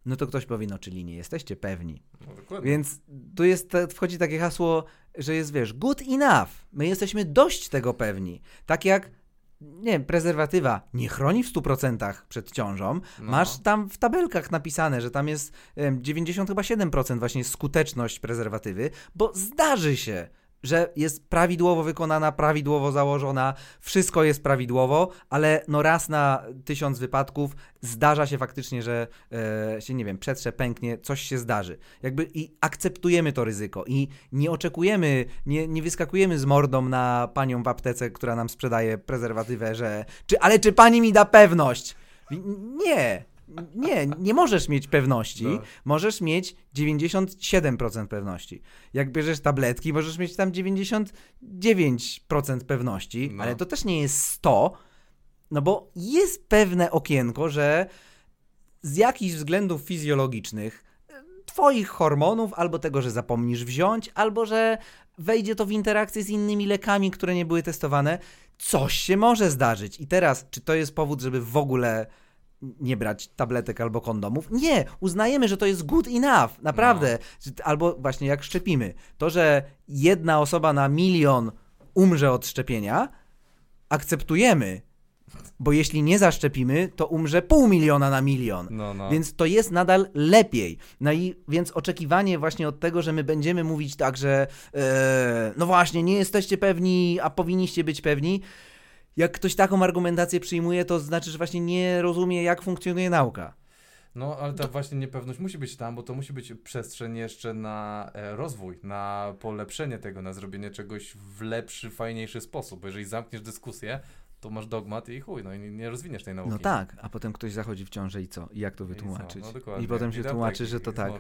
no to ktoś powie, no czyli nie jesteście pewni. No, dokładnie. Więc tu jest, wchodzi takie hasło, że jest, wiesz, good enough. My jesteśmy dość tego pewni. Tak jak, nie wiem, prezerwatywa nie chroni w 100% przed ciążą. No. Masz tam w tabelkach napisane, że tam jest em, 90 chyba 7% właśnie skuteczność prezerwatywy, bo zdarzy się, że jest prawidłowo wykonana, prawidłowo założona, wszystko jest prawidłowo, ale no raz na tysiąc wypadków zdarza się faktycznie, że e, się, nie wiem, przetrze, pęknie, coś się zdarzy. Jakby i akceptujemy to ryzyko i nie oczekujemy, nie, nie wyskakujemy z mordą na panią w aptece, która nam sprzedaje prezerwatywę, że czy, ale czy pani mi da pewność? Nie, nie, nie możesz mieć pewności. No. Możesz mieć 97% pewności. Jak bierzesz tabletki, możesz mieć tam 99% pewności, No. ale to też nie jest 100, no bo jest pewne okienko, że z jakichś względów fizjologicznych e, twoich hormonów, albo tego, że zapomnisz wziąć, albo że wejdzie to w interakcję z innymi lekami, które nie były testowane, coś się może zdarzyć. I teraz, czy to jest powód, żeby w ogóle nie brać tabletek albo kondomów. Nie, uznajemy, że to jest good enough, naprawdę. No. Albo właśnie jak szczepimy. To, że jedna osoba na milion umrze od szczepienia, akceptujemy. Bo jeśli nie zaszczepimy, to umrze pół miliona na milion. No, no. Więc to jest nadal lepiej. No i więc oczekiwanie właśnie od tego, że my będziemy mówić tak, że e, no właśnie, nie jesteście pewni, a powinniście być pewni. Jak ktoś taką argumentację przyjmuje, to znaczy, że właśnie nie rozumie, jak funkcjonuje nauka. No, ale ta właśnie niepewność musi być tam, bo to musi być przestrzeń jeszcze na e, rozwój, na polepszenie tego, na zrobienie czegoś w lepszy, fajniejszy sposób. Bo jeżeli zamkniesz dyskusję, to masz dogmat i chuj, no i nie- nie rozwiniesz tej nauki. No tak, a potem ktoś zachodzi w ciążę i co? I jak to I wytłumaczyć? No, dokładnie. I potem I się tak, tłumaczy, i- że to i tak.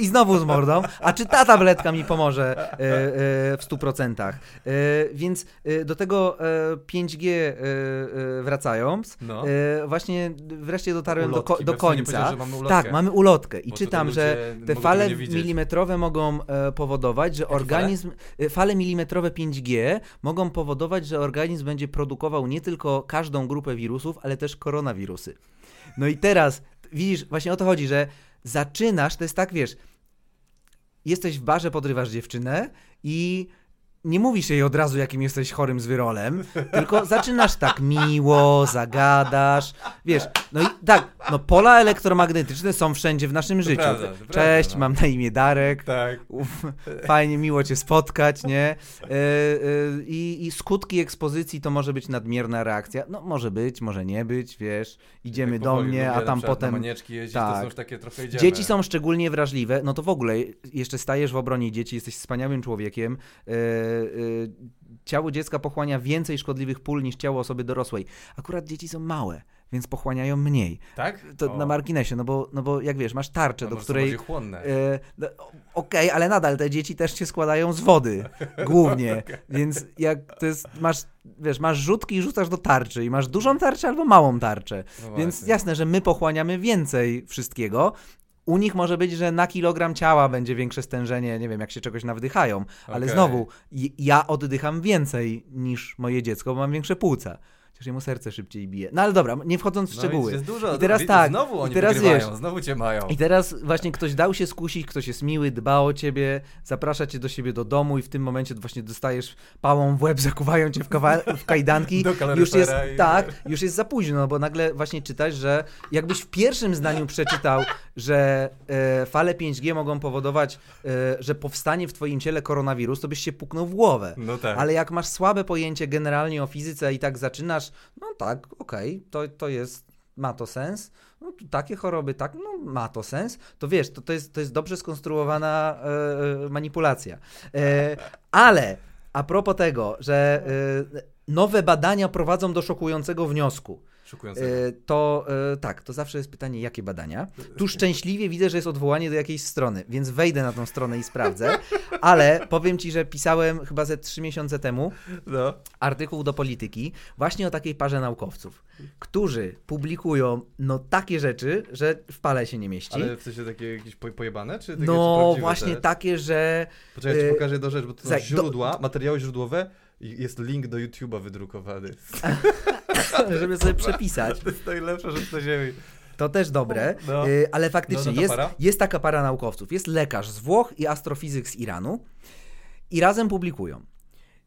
I znowu z mordą. A czy ta tabletka mi pomoże e, e, w 100%? E, więc do tego e, 5G e, e, wracając, No. właśnie wreszcie dotarłem do, Ulotki, do nie końca. mamy. Tak, mamy ulotkę i Bo czytam, że te fale milimetrowe mogą powodować, że organizm, e, fale milimetrowe 5G mogą powodować, że organizm będzie produkował nie tylko każdą grupę wirusów, ale też koronawirusy. No i teraz widzisz, właśnie o to chodzi, że zaczynasz, to jest tak, wiesz, jesteś w barze, podrywasz dziewczynę i nie mówisz jej od razu, jakim jesteś chorym z wyrolem, tylko zaczynasz tak miło, zagadasz, wiesz, no i tak, no pola elektromagnetyczne są wszędzie w naszym życiu. prawda, Cześć, prawda, no. mam na imię Darek, Tak. Uf, fajnie, miło cię spotkać, nie? E, e, I, I skutki ekspozycji to może być nadmierna reakcja. No może być, może nie być, wiesz, idziemy Tak do powoli mnie, a tam potem... Jeździć, tak. to są już takie trochę idziemy. Dzieci są szczególnie wrażliwe, no to w ogóle jeszcze stajesz w obronie dzieci, jesteś wspaniałym człowiekiem. E, ciało dziecka pochłania więcej szkodliwych pól niż ciało osoby dorosłej. Akurat dzieci są małe, więc pochłaniają mniej. Tak? To O. na marginesie, no bo, no bo jak wiesz, masz tarczę, No, do której... chłonne. E, no, Okej, ale nadal te dzieci też się składają z wody, *laughs* głównie, więc jak to jest, masz, wiesz, masz rzutki i rzucasz do tarczy i masz dużą tarczę albo małą tarczę, No więc jasne, że my pochłaniamy więcej wszystkiego, u nich może być, że na kilogram ciała będzie większe stężenie, nie wiem, jak się czegoś nawdychają, ale Okej. znowu, ja oddycham więcej niż moje dziecko, bo mam większe płuca. Chociaż jemu serce szybciej bije. No ale dobra, nie wchodząc w No, szczegóły. Jest dużo, I teraz widzisz, tak, Znowu i oni teraz wygrywają, wiesz- znowu cię mają. I teraz właśnie ktoś dał się skusić, ktoś jest miły, dba o ciebie, zaprasza cię do siebie do domu i w tym momencie właśnie dostajesz pałą w łeb, *laughs* zakuwają cię w, kawa- w kajdanki. *laughs* Do już jest, i- tak, już jest za późno, bo nagle właśnie czytasz, że jakbyś w pierwszym zdaniu przeczytał, że e, fale 5G mogą powodować, e, że powstanie w twoim ciele koronawirus, to byś się puknął w głowę. No tak. Ale jak masz słabe pojęcie generalnie o fizyce i tak zaczynasz, no tak, okej, to, to jest, ma to sens. No, takie choroby, tak, no ma to sens. To wiesz, to, to, jest, to jest dobrze skonstruowana e, e, manipulacja. E, ale a propos tego, że e, nowe badania prowadzą do szokującego wniosku. Szokującego. E, to e, tak, to zawsze jest pytanie, jakie badania. Tu szczęśliwie widzę, że jest odwołanie do jakiejś strony, więc wejdę na tą stronę i sprawdzę. Ale powiem ci, że pisałem chyba ze trzy miesiące temu No. artykuł do polityki właśnie o takiej parze naukowców, którzy publikują no takie rzeczy, że w pale się nie mieści. Ale w sensie takie jakieś po- pojebane, czy takie no właśnie te? takie, że Poczekaj, ja ci y, pokażę jedną rzecz, bo to są zaj- do- źródła, materiały źródłowe jest link do YouTube'a wydrukowany. *laughs* żeby sobie przepisać. To jest najlepsza rzecz na ziemi. To też dobre, No. y, ale faktycznie No, no jest, jest taka para naukowców. Jest lekarz z Włoch i astrofizyk z Iranu i razem publikują.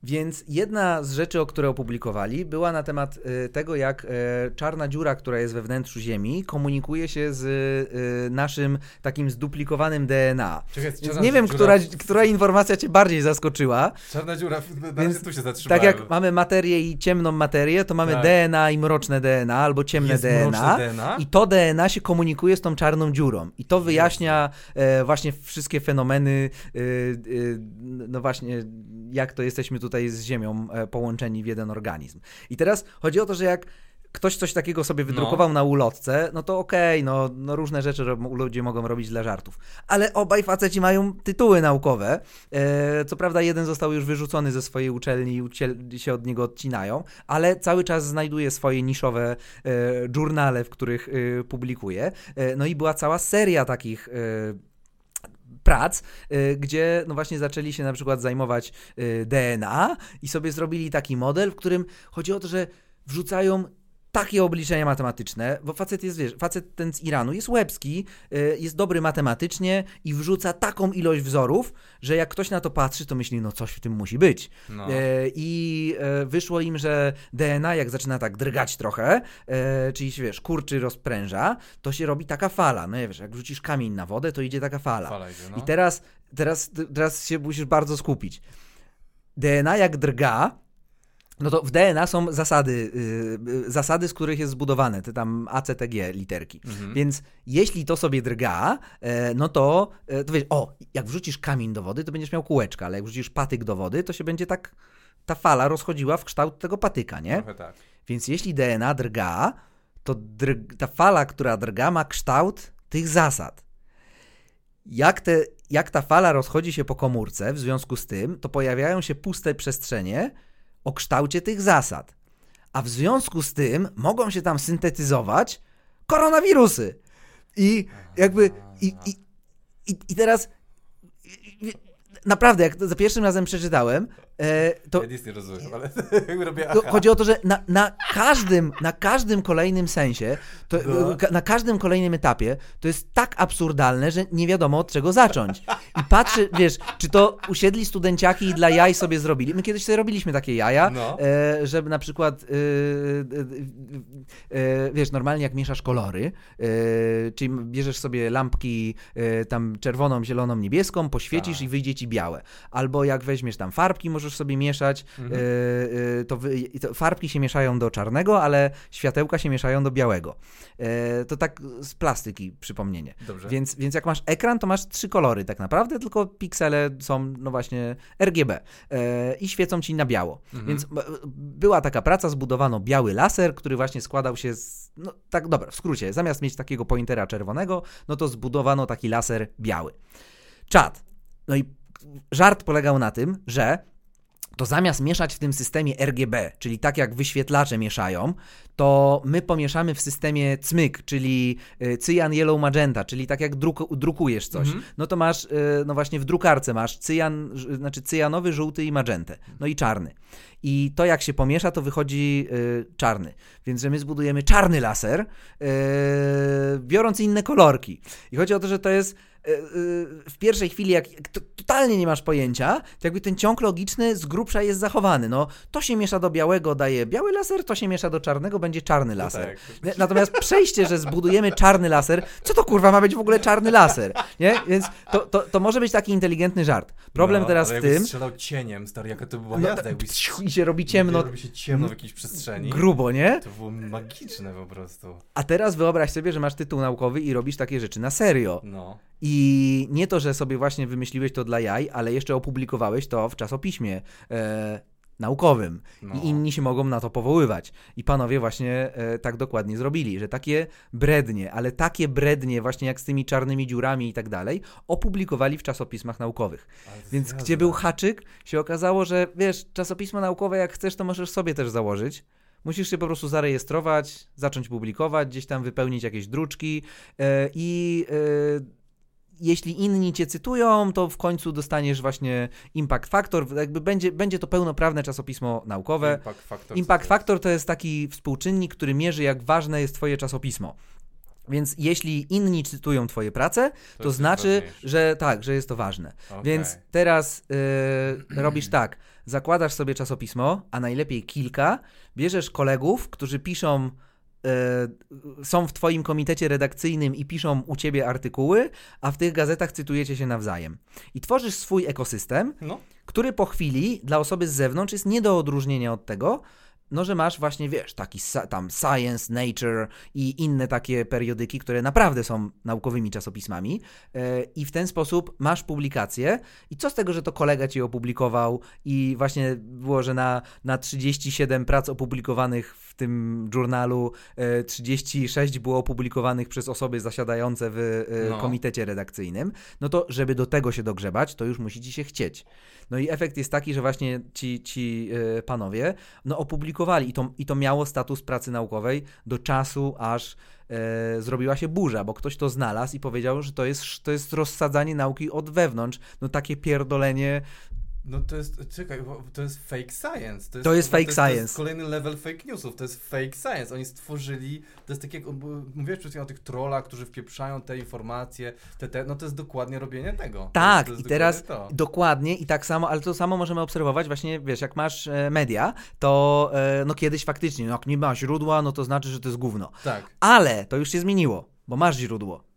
Więc jedna z rzeczy, o które opublikowali, była na temat y, tego, jak y, czarna dziura, która jest we wnętrzu Ziemi, komunikuje się z y, naszym takim zduplikowanym DNA. Czekaj, nie wiem, dziura- która, która informacja cię bardziej zaskoczyła. Czarna dziura, Więc tu się zatrzymałem. Tak jak mamy materię i ciemną materię, to mamy Tak. DNA i mroczne DNA, albo ciemne Jest DNA. DNA? I to DNA się komunikuje z tą czarną dziurą. I to wyjaśnia e, właśnie wszystkie fenomeny, no właśnie, jak to jesteśmy tutaj z Ziemią e, połączeni w jeden organizm. I teraz chodzi o to, że jak ktoś coś takiego sobie wydrukował na ulotce, no to okej, no, no różne rzeczy rob- ludzie mogą robić dla żartów. Ale obaj faceci mają tytuły naukowe. E, co prawda jeden został już wyrzucony ze swojej uczelni i się od niego odcinają, ale cały czas znajduje swoje niszowe e, journale, w których e, publikuje. E, no i była cała seria takich e, prac, y, gdzie no właśnie zaczęli się na przykład zajmować y, DNA i sobie zrobili taki model, w którym chodzi o to, że wrzucają takie obliczenia matematyczne, bo facet jest, wiesz, facet ten z Iranu jest łebski, y, jest dobry matematycznie i wrzuca taką ilość wzorów, że jak ktoś na to patrzy, to myśli, no coś w tym musi być. No. E, I e, wyszło im, że DNA jak zaczyna tak drgać trochę, e, czyli się, wiesz, kurczy, rozpręża, to się robi taka fala. No wiesz, jak wrzucisz kamień na wodę, to idzie taka fala. Fala idzie, no. I teraz, teraz, teraz się musisz bardzo skupić. DNA jak drga, no to w DNA są zasady, y, zasady, z których jest zbudowane, te tam ACTG literki. Mhm. Więc jeśli to sobie drga, e, no to, e, to wiesz, o, jak wrzucisz kamień do wody, to będziesz miał kółeczka, ale jak wrzucisz patyk do wody, to się będzie tak, ta fala rozchodziła w kształt tego patyka, nie? Trochę tak. Więc jeśli DNA drga, to drg, ta fala, która drga, ma kształt tych zasad. Jak, te, jak ta fala rozchodzi się po komórce, w związku z tym, to pojawiają się puste przestrzenie o kształcie tych zasad. A w związku z tym mogą się tam syntetyzować koronawirusy. I jakby. I, i, i, i teraz. Naprawdę, jak za pierwszym razem przeczytałem, e, to, Ja nic nie rozumiem, ale *laughs* robię aha. chodzi o to, że na, na, każdym, na każdym kolejnym sensie, to, No. na każdym kolejnym etapie, to jest tak absurdalne, że nie wiadomo od czego zacząć. I patrzę, wiesz, czy to usiedli studenciaki i dla jaj sobie zrobili. My kiedyś sobie robiliśmy takie jaja, No. e, żeby na przykład, e, e, e, wiesz, normalnie jak mieszasz kolory, e, czyli bierzesz sobie lampki e, tam czerwoną, zieloną, niebieską, poświecisz Tak. i wyjdzie ci białe. Albo jak weźmiesz tam farbki, możesz sobie mieszać, Mhm. e, e, to, wy, to farbki się mieszają do czarnego, ale światełka się mieszają do białego. E, to tak z plastyki przypomnienie. Dobrze. Więc, więc jak masz ekran, to masz trzy kolory tak naprawdę, tylko piksele są no właśnie RGB i świecą ci na biało. Mhm. Więc była taka praca, zbudowano biały laser, który właśnie składał się z, no tak dobra, w skrócie, zamiast mieć takiego pointera czerwonego, no to zbudowano taki laser biały. Czad. No i żart polegał na tym, że to zamiast mieszać w tym systemie RGB, czyli tak jak wyświetlacze mieszają, to my pomieszamy w systemie CMYK, czyli y, cyjan, yellow, magenta, czyli tak jak druk, drukujesz coś. Mhm. No to masz, y, no właśnie w drukarce masz cyjan, znaczy cyjanowy, żółty i magentę, no i czarny. I to jak się pomiesza, to wychodzi y, czarny. Więc że my zbudujemy czarny laser, biorąc inne kolorki. I chodzi o to, że to jest w pierwszej chwili, jak, jak to, totalnie nie masz pojęcia, to jakby ten ciąg logiczny z grubsza jest zachowany. No, to się miesza do białego, daje biały laser, to się miesza do czarnego, będzie czarny laser. tak. Natomiast przejście, że zbudujemy czarny laser, co to kurwa ma być w ogóle czarny laser? Nie? Więc to, to, to może być taki inteligentny żart. Problem no, teraz w jakbyś tym, strzelał cieniem, stary, jaka to była no, jazda, i się robi ciemno, Robi się ciemno w jakiejś przestrzeni. grubo, nie? To było magiczne po prostu. A teraz wyobraź sobie, że masz tytuł naukowy i robisz takie rzeczy na serio. No. I nie to, że sobie właśnie wymyśliłeś to dla jaj, ale jeszcze opublikowałeś to w czasopiśmie e, naukowym. No. I inni się mogą na to powoływać. I panowie właśnie e, tak dokładnie zrobili, że takie brednie, ale takie brednie właśnie jak z tymi czarnymi dziurami i tak dalej, opublikowali w czasopismach naukowych. Więc jazda. gdzie był haczyk, się okazało, że wiesz, czasopismo naukowe jak chcesz, to możesz sobie też założyć. Musisz się po prostu zarejestrować, zacząć publikować, gdzieś tam wypełnić jakieś druczki e, i e, jeśli inni cię cytują, to w końcu dostaniesz właśnie Impact Factor, jakby będzie, będzie to pełnoprawne czasopismo naukowe. Impact Factor. Impact to Factor to jest taki współczynnik, który mierzy jak ważne jest twoje czasopismo. Więc jeśli inni cytują twoje prace, to, jest znaczy, że tak, że jest to ważne. Okej. Więc teraz y, robisz tak, zakładasz sobie czasopismo, a najlepiej kilka, bierzesz kolegów, którzy piszą, są w twoim komitecie redakcyjnym i piszą u ciebie artykuły, a w tych gazetach cytujecie się nawzajem. I tworzysz swój ekosystem, No. który po chwili dla osoby z zewnątrz jest nie do odróżnienia od tego, no, że masz właśnie, wiesz, taki tam Science, Nature i inne takie periodyki, które naprawdę są naukowymi czasopismami e, i w ten sposób masz publikację i co z tego, że to kolega ci opublikował i właśnie było, że na, na 37 prac opublikowanych w tym journalu e, 36 było opublikowanych przez osoby zasiadające w e, No. komitecie redakcyjnym, no to żeby do tego się dogrzebać, to już musi ci się chcieć. No i efekt jest taki, że właśnie ci, ci e, panowie no opublikowali i to, i to miało status pracy naukowej do czasu, aż e, zrobiła się burza, bo ktoś to znalazł i powiedział, że to jest, to jest rozsadzanie nauki od wewnątrz. No takie pierdolenie No to jest, czekaj, to jest fake science. To jest fake to science. To jest kolejny level fake newsów, to jest fake science. Oni stworzyli, to jest tak jak, mówiłeś chwilą o tych trollach, którzy wpieprzają te informacje, te, te, no to jest dokładnie robienie tego. Tak, to jest, to jest i teraz dokładnie to. dokładnie i tak samo, ale to samo możemy obserwować właśnie, wiesz, jak masz e, media, to e, no kiedyś faktycznie, no jak nie ma źródła, no to znaczy, że to jest gówno. Tak. Ale to już się zmieniło, bo masz źródło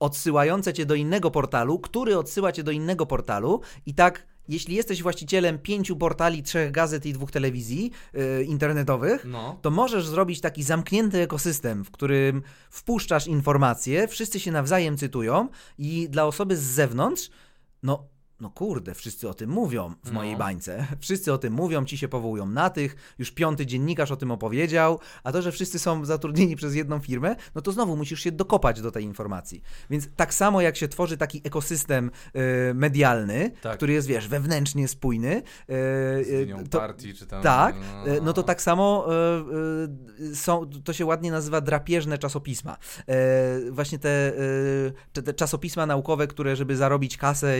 odsyłające cię do innego portalu, który odsyła cię do innego portalu i tak jeśli jesteś właścicielem pięciu portali, trzech gazet i dwóch telewizji yy, internetowych, No. to możesz zrobić taki zamknięty ekosystem, w którym wpuszczasz informacje, wszyscy się nawzajem cytują i dla osoby z zewnątrz, no, no kurde, wszyscy o tym mówią w mojej No. bańce. *laughs* Wszyscy o tym mówią, ci się powołują na tych, już piąty dziennikarz o tym opowiedział, a to, że wszyscy są zatrudnieni przez jedną firmę, no to znowu musisz się dokopać do tej informacji. Więc tak samo jak się tworzy taki ekosystem y, medialny, Tak. który jest, wiesz, wewnętrznie spójny, y, y, to, partii, czy tam... tak, e, no to tak samo e, e, są, to się ładnie nazywa drapieżne czasopisma. Właśnie te, te, te czasopisma naukowe, które żeby zarobić kasę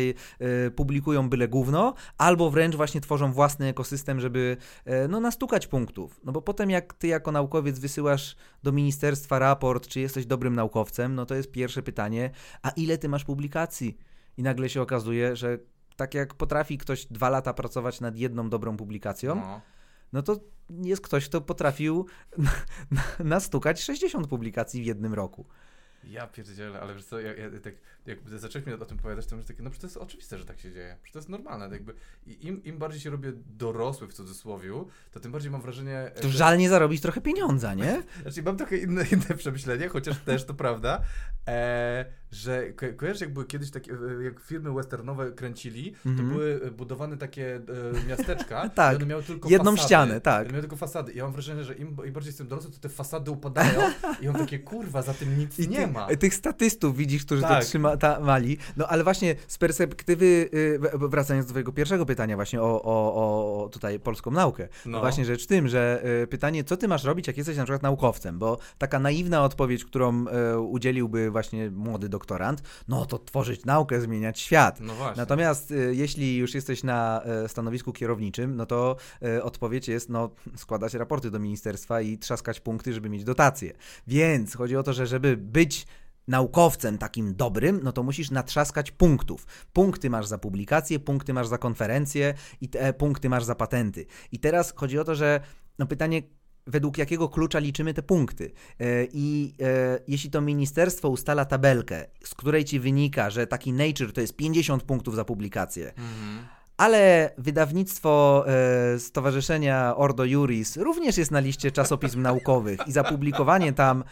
publikują byle gówno, albo wręcz właśnie tworzą własny ekosystem, żeby e, no, nastukać punktów. No bo potem jak ty jako naukowiec wysyłasz do ministerstwa raport, czy jesteś dobrym naukowcem, no to jest pierwsze pytanie, a ile ty masz publikacji? I nagle się okazuje, że tak jak potrafi ktoś dwa lata pracować nad jedną dobrą publikacją, No. no to jest ktoś, kto potrafił *laughs* nastukać 60 publikacji w jednym roku. Ja pierdzielę, ale wiesz co, ja, ja, tak, jak zacząłeś mi o tym opowiadać, to myślę takie, no przecież to jest oczywiste, że tak się dzieje. Przecież to jest normalne. to Jakby, i im, Im bardziej się robię dorosły w cudzysłowiu, to tym bardziej mam wrażenie... To że- żal nie zarobić trochę pieniądza, nie? *laughs* Znaczy mam trochę inne, inne przemyślenie, chociaż też to prawda, e, że ko kojarzysz jak były kiedyś takie, e, jak firmy westernowe kręcili, to Mhm. były e, budowane takie e, miasteczka *laughs* Tak. i one miały tylko Jedną fasady. ścianę, tak. One miały tylko fasady. I ja mam wrażenie, że im, im bardziej jestem dorosły, to te fasady upadają i mam takie, kurwa, za tym nic *laughs* nie ma. Tych statystów widzisz, którzy Tak. to trzymali. No ale właśnie z perspektywy, wracając do twojego pierwszego pytania właśnie o, o, o tutaj polską naukę. No. No. Właśnie rzecz w tym, że pytanie, co ty masz robić, jak jesteś na przykład naukowcem? Bo taka naiwna odpowiedź, którą udzieliłby właśnie młody doktorant, no to tworzyć naukę, zmieniać świat. No właśnie. Natomiast y, jeśli już jesteś na y, stanowisku kierowniczym, no to y, odpowiedź jest no, składać raporty do ministerstwa i trzaskać punkty, żeby mieć dotacje. Więc chodzi o to, że żeby być naukowcem takim dobrym, no to musisz natrzaskać punktów. Punkty masz za publikacje, punkty masz za konferencje i te punkty masz za patenty. I teraz chodzi o to, że no pytanie, według jakiego klucza liczymy te punkty. E, I e, jeśli to ministerstwo ustala tabelkę, z której ci wynika, że taki Nature to jest 50 punktów za publikację, Mhm. ale wydawnictwo e, Stowarzyszenia Ordo Juris również jest na liście czasopism naukowych i zapublikowanie tam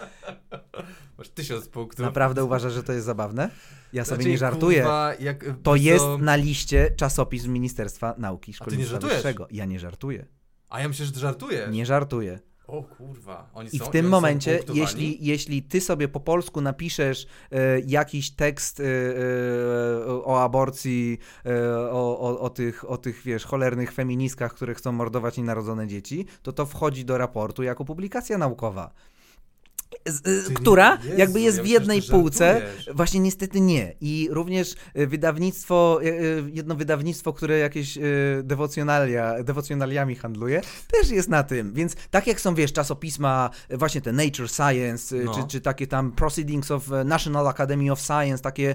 Masz tysiąc punktów. naprawdę uważa, że to jest zabawne? Ja sobie Znaczy, nie żartuję. Kurwa, jak, To wiesz jest na liście czasopism Ministerstwa Nauki i Szkolnictwa? Wyższego. Ja nie żartuję. A ja myślę, że ty żartujesz. Nie żartuję. O kurwa, oni I są w tym momencie, jeśli, jeśli ty sobie po polsku napiszesz e, jakiś tekst e, e, o aborcji, e, o, o, o, tych, o tych, wiesz, cholernych feministkach, które chcą mordować nienarodzone dzieci, to to wchodzi do raportu jako publikacja naukowa. Z, nie- która Jezu, jakby jest ja w jednej półce, żartujesz. Właśnie niestety nie. I również e, wydawnictwo, e, jedno wydawnictwo, które jakieś dewocjonalia, dewocjonaliami handluje, też jest na tym. Więc tak jak są, wiesz, czasopisma, właśnie te Nature Science, No. czy, czy takie tam Proceedings of National Academy of Science, takie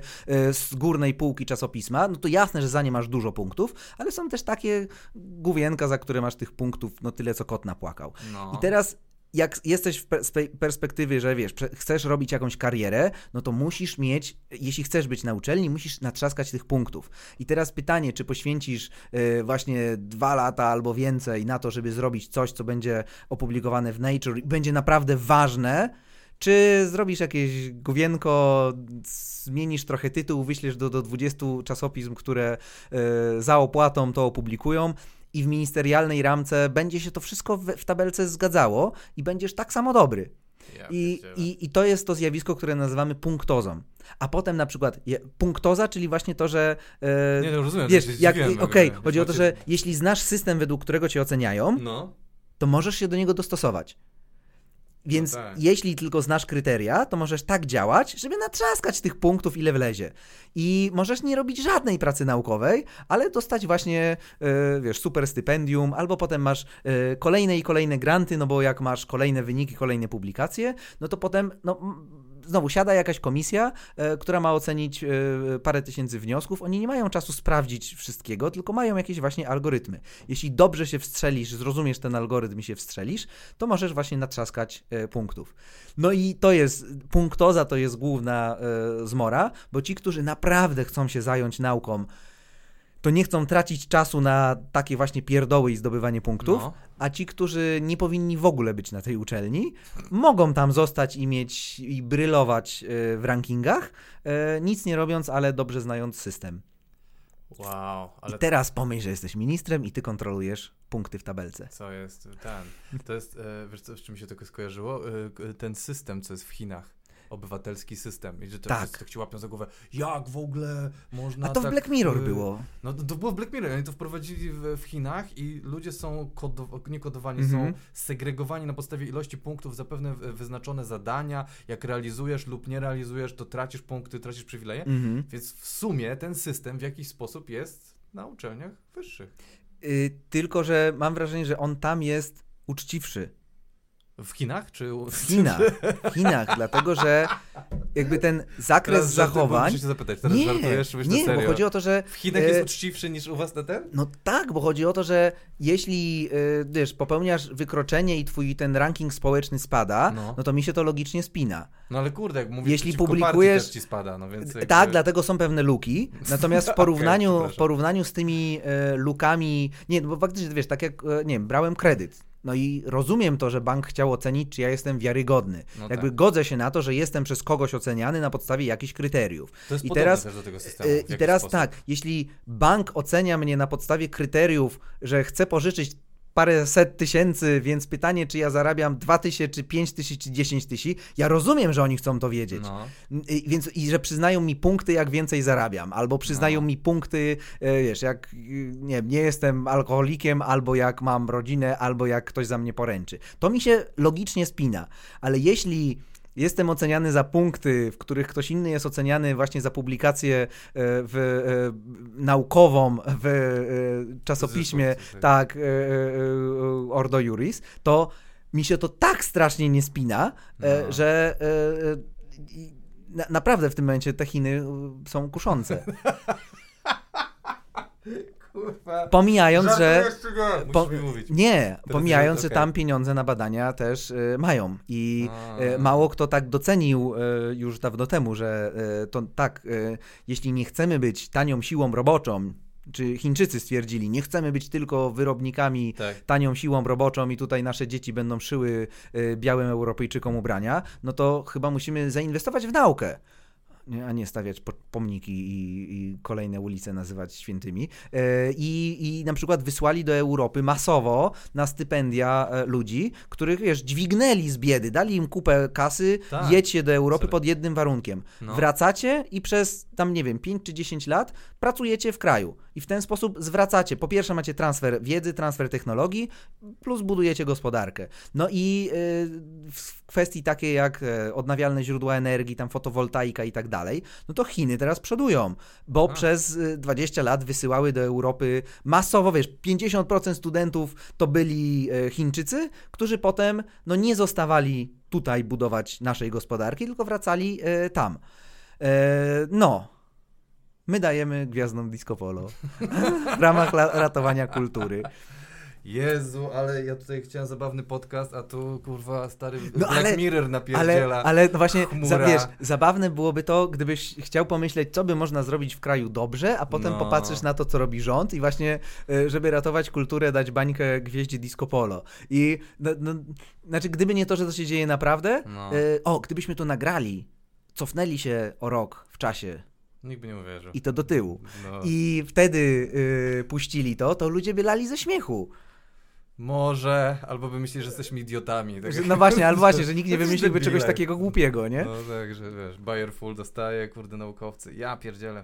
z górnej półki czasopisma, no to jasne, że za nie masz dużo punktów, ale są też takie główienka, za które masz tych punktów, no tyle, co kot napłakał. No. I teraz jak jesteś w per- z tej perspektywy, że wiesz, chcesz robić jakąś karierę, no to musisz mieć, jeśli chcesz być na uczelni, musisz natrzaskać tych punktów. I teraz pytanie, czy poświęcisz e, właśnie dwa lata albo więcej na to, żeby zrobić coś, co będzie opublikowane w Nature i będzie naprawdę ważne, czy zrobisz jakieś główienko, zmienisz trochę tytuł, wyślesz do, do 20 czasopism, które e, za opłatą to opublikują i w ministerialnej ramce będzie się to wszystko w, w tabelce zgadzało i będziesz tak samo dobry. Ja I, i, I to jest to zjawisko, które nazywamy punktozą. A potem na przykład je, punktoza, czyli właśnie to, że e, Nie, no rozumiem, wiesz, to jak, okej, jakby, chodzi o to, że jeśli znasz system, według którego cię oceniają, No. to możesz się do niego dostosować. Więc No tak. jeśli tylko znasz kryteria, to możesz tak działać, żeby natrzaskać tych punktów, ile wlezie. I możesz nie robić żadnej pracy naukowej, ale dostać właśnie, e, wiesz, super stypendium, albo potem masz e, kolejne i kolejne granty, no bo jak masz kolejne wyniki, kolejne publikacje, no to potem, no znowu siada jakaś komisja, e, która ma ocenić e, parę tysięcy wniosków. Oni nie mają czasu sprawdzić wszystkiego, tylko mają jakieś właśnie algorytmy. Jeśli dobrze się wstrzelisz, zrozumiesz ten algorytm i się wstrzelisz, to możesz właśnie natrzaskać e, punktów. No i to jest, punktoza to jest główna zmora, bo ci, którzy naprawdę chcą się zająć nauką, to nie chcą tracić czasu na takie właśnie pierdoły i zdobywanie punktów, No. a ci, którzy nie powinni w ogóle być na tej uczelni, mogą tam zostać i mieć i brylować e, w rankingach, e, nic nie robiąc, ale dobrze znając system. Wow, ale I teraz pomyśl, że jesteś ministrem i ty kontrolujesz punkty w tabelce. co jest ten? To jest, e, wiesz co, z czym mi się to skojarzyło? Ten system, co jest w Chinach. Obywatelski system. I że to Tak. wszyscy tak ci łapią za głowę. Jak w ogóle można A to w tak, Black Mirror e, było. No to, to było w Black Mirror, oni to wprowadzili w, w Chinach i ludzie są kodo, nie kodowani, Mhm. są segregowani na podstawie ilości punktów za pewne w- wyznaczone zadania. Jak realizujesz lub nie realizujesz, to tracisz punkty, tracisz przywileje. Mhm. Więc w sumie ten system w jakiś sposób jest na uczelniach wyższych. Y, tylko, że mam wrażenie, że on tam jest uczciwszy. W Chinach czy W Chinach. W Chinach, *laughs* dlatego że jakby ten zakres Teraz zachowań. Muszę się zapytać, teraz Nie, żartujesz, nie, bo chodzi o to, że W Chinach e, jest uczciwszy niż u was na ten? No tak, bo chodzi o to, że jeśli y, wiesz, popełniasz wykroczenie i twój ten ranking społeczny spada, no. No. to mi się to logicznie spina. No ale kurde, jak mówisz, Jeśli publikujesz- ci spada, no więc jakby... Tak, dlatego są pewne luki. Natomiast w *laughs* porównaniu, w przepraszam. porównaniu z tymi e, lukami, nie, no bo faktycznie wiesz, tak jak, e, nie wiem, brałem kredyt. No i rozumiem to, że bank chciał ocenić, czy ja jestem wiarygodny. No Jakby tak. godzę się na to, że jestem przez kogoś oceniany na podstawie jakichś kryteriów. To jest I teraz, do tego systemu. E, w I teraz sposób. tak, jeśli bank ocenia mnie na podstawie kryteriów, że chce pożyczyć parę set tysięcy, więc pytanie, czy ja zarabiam 2 tysiące, czy 5 tysięcy, czy 10 tysięcy, ja rozumiem, że oni chcą to wiedzieć. No. I, więc, I że przyznają mi punkty, jak więcej zarabiam, albo przyznają No. mi punkty, e, wiesz, jak e, nie, nie jestem alkoholikiem, albo jak mam rodzinę, albo jak ktoś za mnie poręczy. To mi się logicznie spina, ale jeśli jestem oceniany za punkty, w których ktoś inny jest oceniany właśnie za publikację e, w, e, naukową w e, czasopiśmie, Zresztą, tak, e, Ordo Juris, to mi się to tak strasznie nie spina, No. że naprawdę w tym momencie te Chiny są kuszące. *laughs* Kurwa. Pomijając, że. Po, nie, pomijając, że okej. tam pieniądze na badania też e, mają. I e, mało kto tak docenił e, już dawno temu, że e, to tak, e, jeśli nie chcemy być tanią siłą roboczą, czy Chińczycy stwierdzili, nie chcemy być tylko wyrobnikami Tak. tanią siłą roboczą i tutaj nasze dzieci będą szyły y, białym Europejczykom ubrania, no to chyba musimy zainwestować w naukę. Nie, a nie stawiać po, pomniki i, i kolejne ulice nazywać świętymi. E, I, I na przykład wysłali do Europy masowo na stypendia e, ludzi, których wiesz, dźwignęli z biedy, dali im kupę kasy, Tak. jedźcie do Europy Sorry. pod jednym warunkiem. No. Wracacie i przez tam, nie wiem, 5 czy 10 lat pracujecie w kraju. I w ten sposób zwracacie. Po pierwsze macie transfer wiedzy, transfer technologii, plus budujecie gospodarkę. No i y, w kwestii takiej jak e, odnawialne źródła energii, tam fotowoltaika i tak dalej, no to Chiny teraz przodują, bo A. przez y, 20 lat wysyłały do Europy masowo, wiesz, 50% studentów to byli e, Chińczycy, którzy potem no nie zostawali tutaj budować naszej gospodarki, tylko wracali e, tam. E, no. My dajemy gwiazdom disco polo *laughs* w ramach ratowania kultury. Jezu, ale ja tutaj chciałem zabawny podcast, a tu kurwa stary No, Black ale- Mirror Ale, napierdziela. ale no właśnie, za, wiesz, zabawne byłoby to, gdybyś chciał pomyśleć, co by można zrobić w kraju dobrze, a potem No. popatrzysz na to, co robi rząd i właśnie, e, żeby ratować kulturę, dać bańkę gwieździe disco polo. I, no, no, znaczy, gdyby nie to, że to się dzieje naprawdę, No. e, o, gdybyśmy to nagrali, cofnęli się o rok w czasie Nikt by nie uwierzył. i to do tyłu. No. I wtedy e, puścili to, to ludzie by lali ze śmiechu. Może, albo by myśleli, że jesteśmy idiotami. Tak? No właśnie, albo właśnie, że nikt nie *laughs* Jacyś wymyśliłby czegoś takiego głupiego, nie? No tak, że wiesz, Bayer Full dostaje, kurde naukowcy. Ja pierdzielę.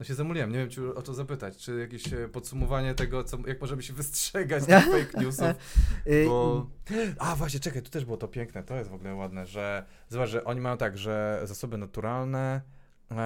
No się zamuliłem, nie wiem, czy o to zapytać, czy jakieś e, podsumowanie tego, co, jak możemy się wystrzegać tych *laughs* fake newsów, Y, bo... A, właśnie, czekaj, tu też było to piękne, to jest w ogóle ładne, że zobacz, że oni mają tak, że zasoby naturalne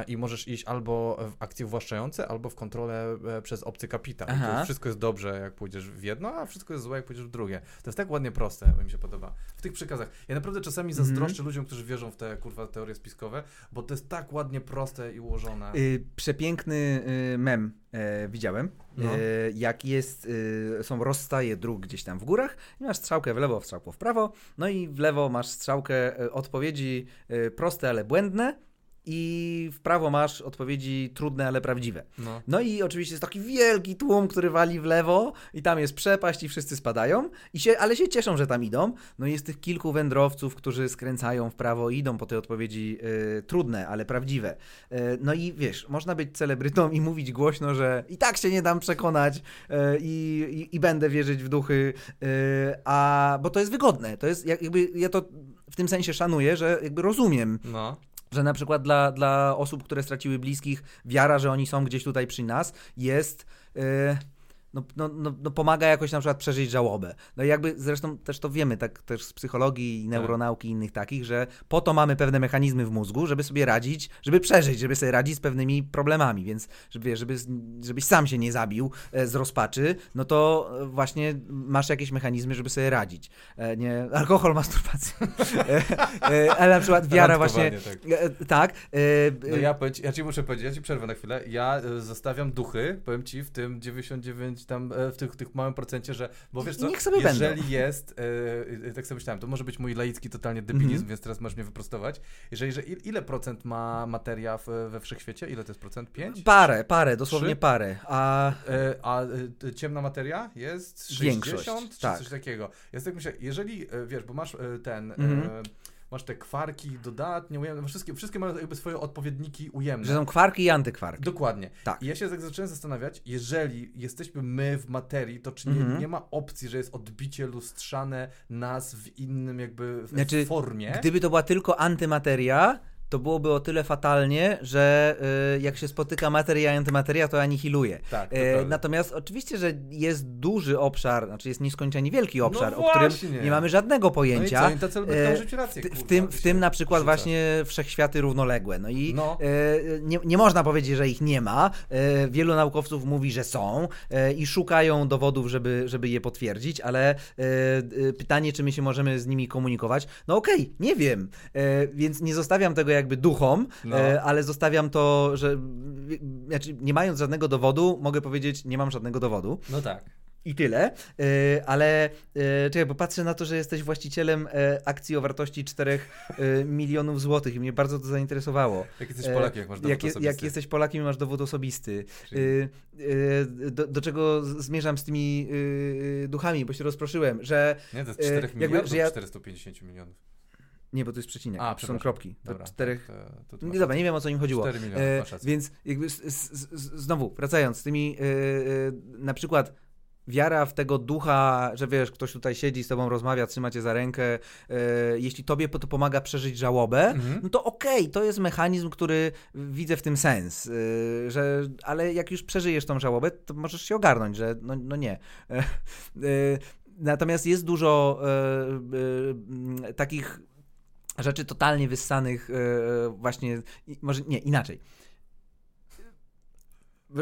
i możesz iść albo w akcje uwłaszczające, albo w kontrolę e, przez obcy kapitał. Wszystko jest dobrze, jak pójdziesz w jedno, a wszystko jest złe, jak pójdziesz w drugie. To jest tak ładnie proste, mi się podoba. W tych przekazach. Ja naprawdę czasami Mhm. zazdroszczę ludziom, którzy wierzą w te, kurwa, teorie spiskowe, bo to jest tak ładnie proste i ułożone. Y, przepiękny y, mem e, widziałem. No. E, jak jest, y, są rozstaje dróg gdzieś tam w górach i masz strzałkę w lewo, strzałkę w prawo, no i w lewo masz strzałkę e, odpowiedzi e, proste, ale błędne i w prawo masz odpowiedzi trudne, ale prawdziwe. No. No i oczywiście jest taki wielki tłum, który wali w lewo i tam jest przepaść i wszyscy spadają, i się, ale się cieszą, że tam idą. No i jest tych kilku wędrowców, którzy skręcają w prawo i idą po te odpowiedzi y, trudne, ale prawdziwe. Y, no i wiesz, można być celebrytą i mówić głośno, że i tak się nie dam przekonać y, i, i, i będę wierzyć w duchy, y, a bo to jest wygodne. To jest jak- jakby ja to w tym sensie szanuję, że jakby rozumiem No. Że na przykład dla, dla osób, które straciły bliskich, wiara, że oni są gdzieś tutaj przy nas, jest. Yy, no, no, no, no pomaga jakoś na przykład przeżyć żałobę. No i jakby zresztą też to wiemy, tak też z psychologii i neuronauki i innych takich, że po to mamy pewne mechanizmy w mózgu, żeby sobie radzić, żeby przeżyć, żeby sobie radzić z pewnymi problemami, więc żeby, żeby, żebyś sam się nie zabił e, z rozpaczy, no to e, właśnie masz jakieś mechanizmy, żeby sobie radzić. E, nie, alkohol, masturbacja. Ale na przykład wiara właśnie... Tak. Tak. No ja, ja ci muszę powiedzieć, ja ci przerwę na chwilę. Ja zostawiam duchy, powiem ci, w tym 99 tam, e, w tych, tych małym procencie, że, bo wiesz co, Niech sobie jeżeli będą. jest, e, e, tak sobie myślałem, to może być mój laicki totalnie debilizm, Mhm. więc teraz możesz mnie wyprostować. Jeżeli, że il- ile procent ma materia w, we wszechświecie? Ile to jest procent? 5? Parę, parę, dosłownie parę. A E, a e, ciemna materia jest 60 Większość, czy tak. coś takiego. Ja tak myślę, jeżeli, e, wiesz, bo masz e, ten, Mhm. e, masz te kwarki dodatnie, ujemne, wszystkie, wszystkie mają jakby swoje odpowiedniki ujemne. że są kwarki i antykwarki. Dokładnie. Tak. I ja się tak zacząłem zastanawiać, jeżeli jesteśmy my w materii, to czy nie, Mhm. nie ma opcji, że jest odbicie lustrzane nas w innym jakby w, Znaczy, formie? Gdyby to była tylko antymateria, to byłoby o tyle fatalnie, że y, jak się spotyka materia i antymateria, to anihiluje. Tak, to prawda. natomiast oczywiście, że jest duży obszar, znaczy jest nieskończenie wielki obszar, No o którym nie mamy żadnego no i pojęcia. co, lubią E, żyć rację, w, kurwa, w, tym, ty w tym na przykład właśnie wszechświaty równoległe. No i No. e, nie, nie można powiedzieć, że ich nie ma. Wielu naukowców mówi, że są i szukają dowodów, żeby, żeby je potwierdzić, ale pytanie, czy my się możemy z nimi komunikować, no okej, nie wiem. Więc nie zostawiam tego jakby duchom, No. e, ale zostawiam to, że znaczy, nie mając żadnego dowodu, mogę powiedzieć, nie mam żadnego dowodu. No tak. I tyle, E, ale e, czekaj, bo patrzę na to, że jesteś właścicielem akcji o wartości 4 e, milionów złotych i mnie bardzo to zainteresowało. Jak jesteś Polakiem, jak masz dowód jak, osobisty. jak jesteś Polakiem i masz dowód osobisty. Czyli- do, do czego zmierzam z tymi duchami, bo się rozproszyłem, że... Nie, to jest e, 4 jakby, miliardów, że ja- 450 milionów. Nie, bo to jest przecinek, A, są kropki. Dobra, czterech... to, to, to Nie, dobra, nie wiem o co im chodziło. 4 miliony, E, więc jakby z, z, z, znowu, wracając, z tymi e, e, na przykład wiara w tego ducha, że wiesz, ktoś tutaj siedzi z tobą, rozmawia, trzyma cię za rękę, e, jeśli tobie to pomaga przeżyć żałobę, Mhm. no to okej, to jest mechanizm, który widzę w tym sens, e, że, ale jak już przeżyjesz tą żałobę, to możesz się ogarnąć, że no, no nie. E, natomiast jest dużo takich rzeczy totalnie wyssanych e, właśnie, i- może nie, inaczej.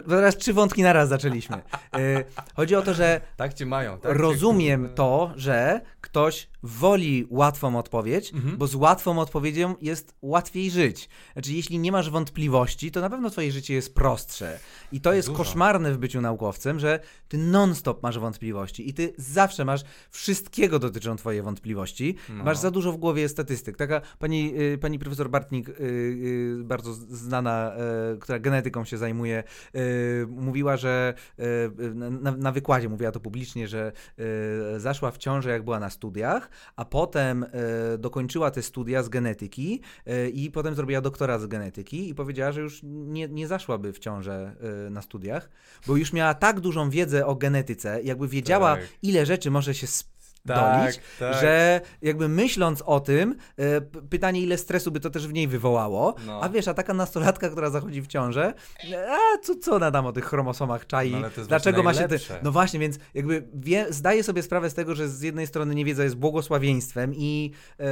Teraz trzy wątki naraz zaczęliśmy. E, Chodzi o to, że Tak cię mają. Tak cię, rozumiem kurwa. to, że ktoś woli łatwą odpowiedź, Mhm. bo z łatwą odpowiedzią jest łatwiej żyć. Znaczy, jeśli nie masz wątpliwości, to na pewno twoje życie jest prostsze. I to jest Dużo. koszmarne w byciu naukowcem, że ty non-stop masz wątpliwości i ty zawsze masz wszystkiego dotyczą twoje wątpliwości. No. Masz za dużo w głowie statystyk. Taka pani, y, pani profesor Bartnik, y, y, bardzo znana, y, która genetyką się zajmuje, y, mówiła, że y, na, na wykładzie, mówiła to publicznie, że zaszła w ciążę, jak była na studiach, a potem y, dokończyła te studia z genetyki y, i potem zrobiła doktorat z genetyki i powiedziała, że już nie, nie zaszłaby w ciążę y, na studiach, bo już miała tak dużą wiedzę o genetyce, jakby wiedziała, Tak. ile rzeczy może się sp- dolić, tak. że jakby myśląc o tym, e, pytanie ile stresu by to też w niej wywołało, No. a wiesz, a taka nastolatka, która zachodzi w ciążę, a co, co ona tam o tych chromosomach czai, No, dlaczego ma się... Te... No właśnie, więc jakby wie, zdaje sobie sprawę z tego, że z jednej strony niewiedza jest błogosławieństwem i e,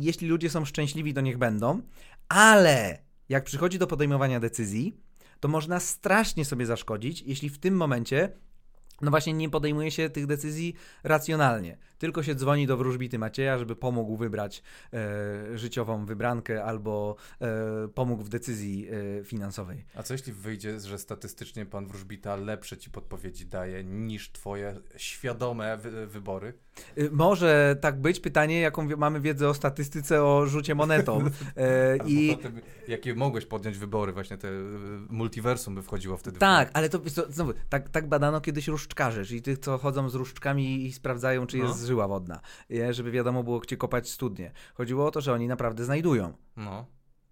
jeśli ludzie są szczęśliwi, to niech będą, ale jak przychodzi do podejmowania decyzji, to można strasznie sobie zaszkodzić, jeśli w tym momencie no właśnie nie podejmuje się tych decyzji racjonalnie. Tylko się dzwoni do wróżbity Macieja, żeby pomógł wybrać e, życiową wybrankę albo e, pomógł w decyzji e, finansowej. A co jeśli wyjdzie, że statystycznie pan wróżbita lepsze ci podpowiedzi daje niż twoje świadome wy wybory? Y, Może tak być. Pytanie, jaką mamy wiedzę o statystyce o rzucie monetą. *laughs* E, I potem, jakie mogłeś podjąć wybory, właśnie te y, multiversum by wchodziło wtedy. w tak, ale to co, znowu, tak, tak badano kiedyś różdżkarzy, czyli tych, co chodzą z różdżkami i sprawdzają, czy No. jest żyła wodna, żeby wiadomo było, gdzie kopać studnie. Chodziło o to, że oni naprawdę znajdują. No.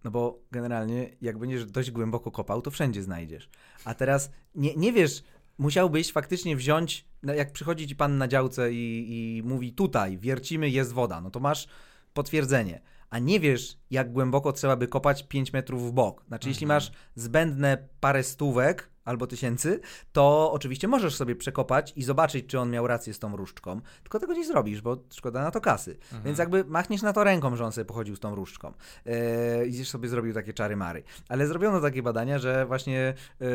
No bo generalnie, jak będziesz dość głęboko kopał, to wszędzie znajdziesz. A teraz nie, nie wiesz, musiałbyś faktycznie wziąć, no jak przychodzi ci pan na działce i, i mówi tutaj, wiercimy, jest woda, no to masz potwierdzenie. A nie wiesz, jak głęboko trzeba by kopać 5 metrów w bok. Znaczy, jeśli Mhm. masz zbędne parę stówek albo tysięcy, to oczywiście możesz sobie przekopać i zobaczyć, czy on miał rację z tą różdżką. Tylko tego nie zrobisz, bo szkoda na to kasy. Mhm. Więc jakby machniesz na to ręką, że on sobie pochodził z tą różdżką. Yy, I sobie zrobił takie czary mary. Ale zrobiono takie badania, że właśnie yy,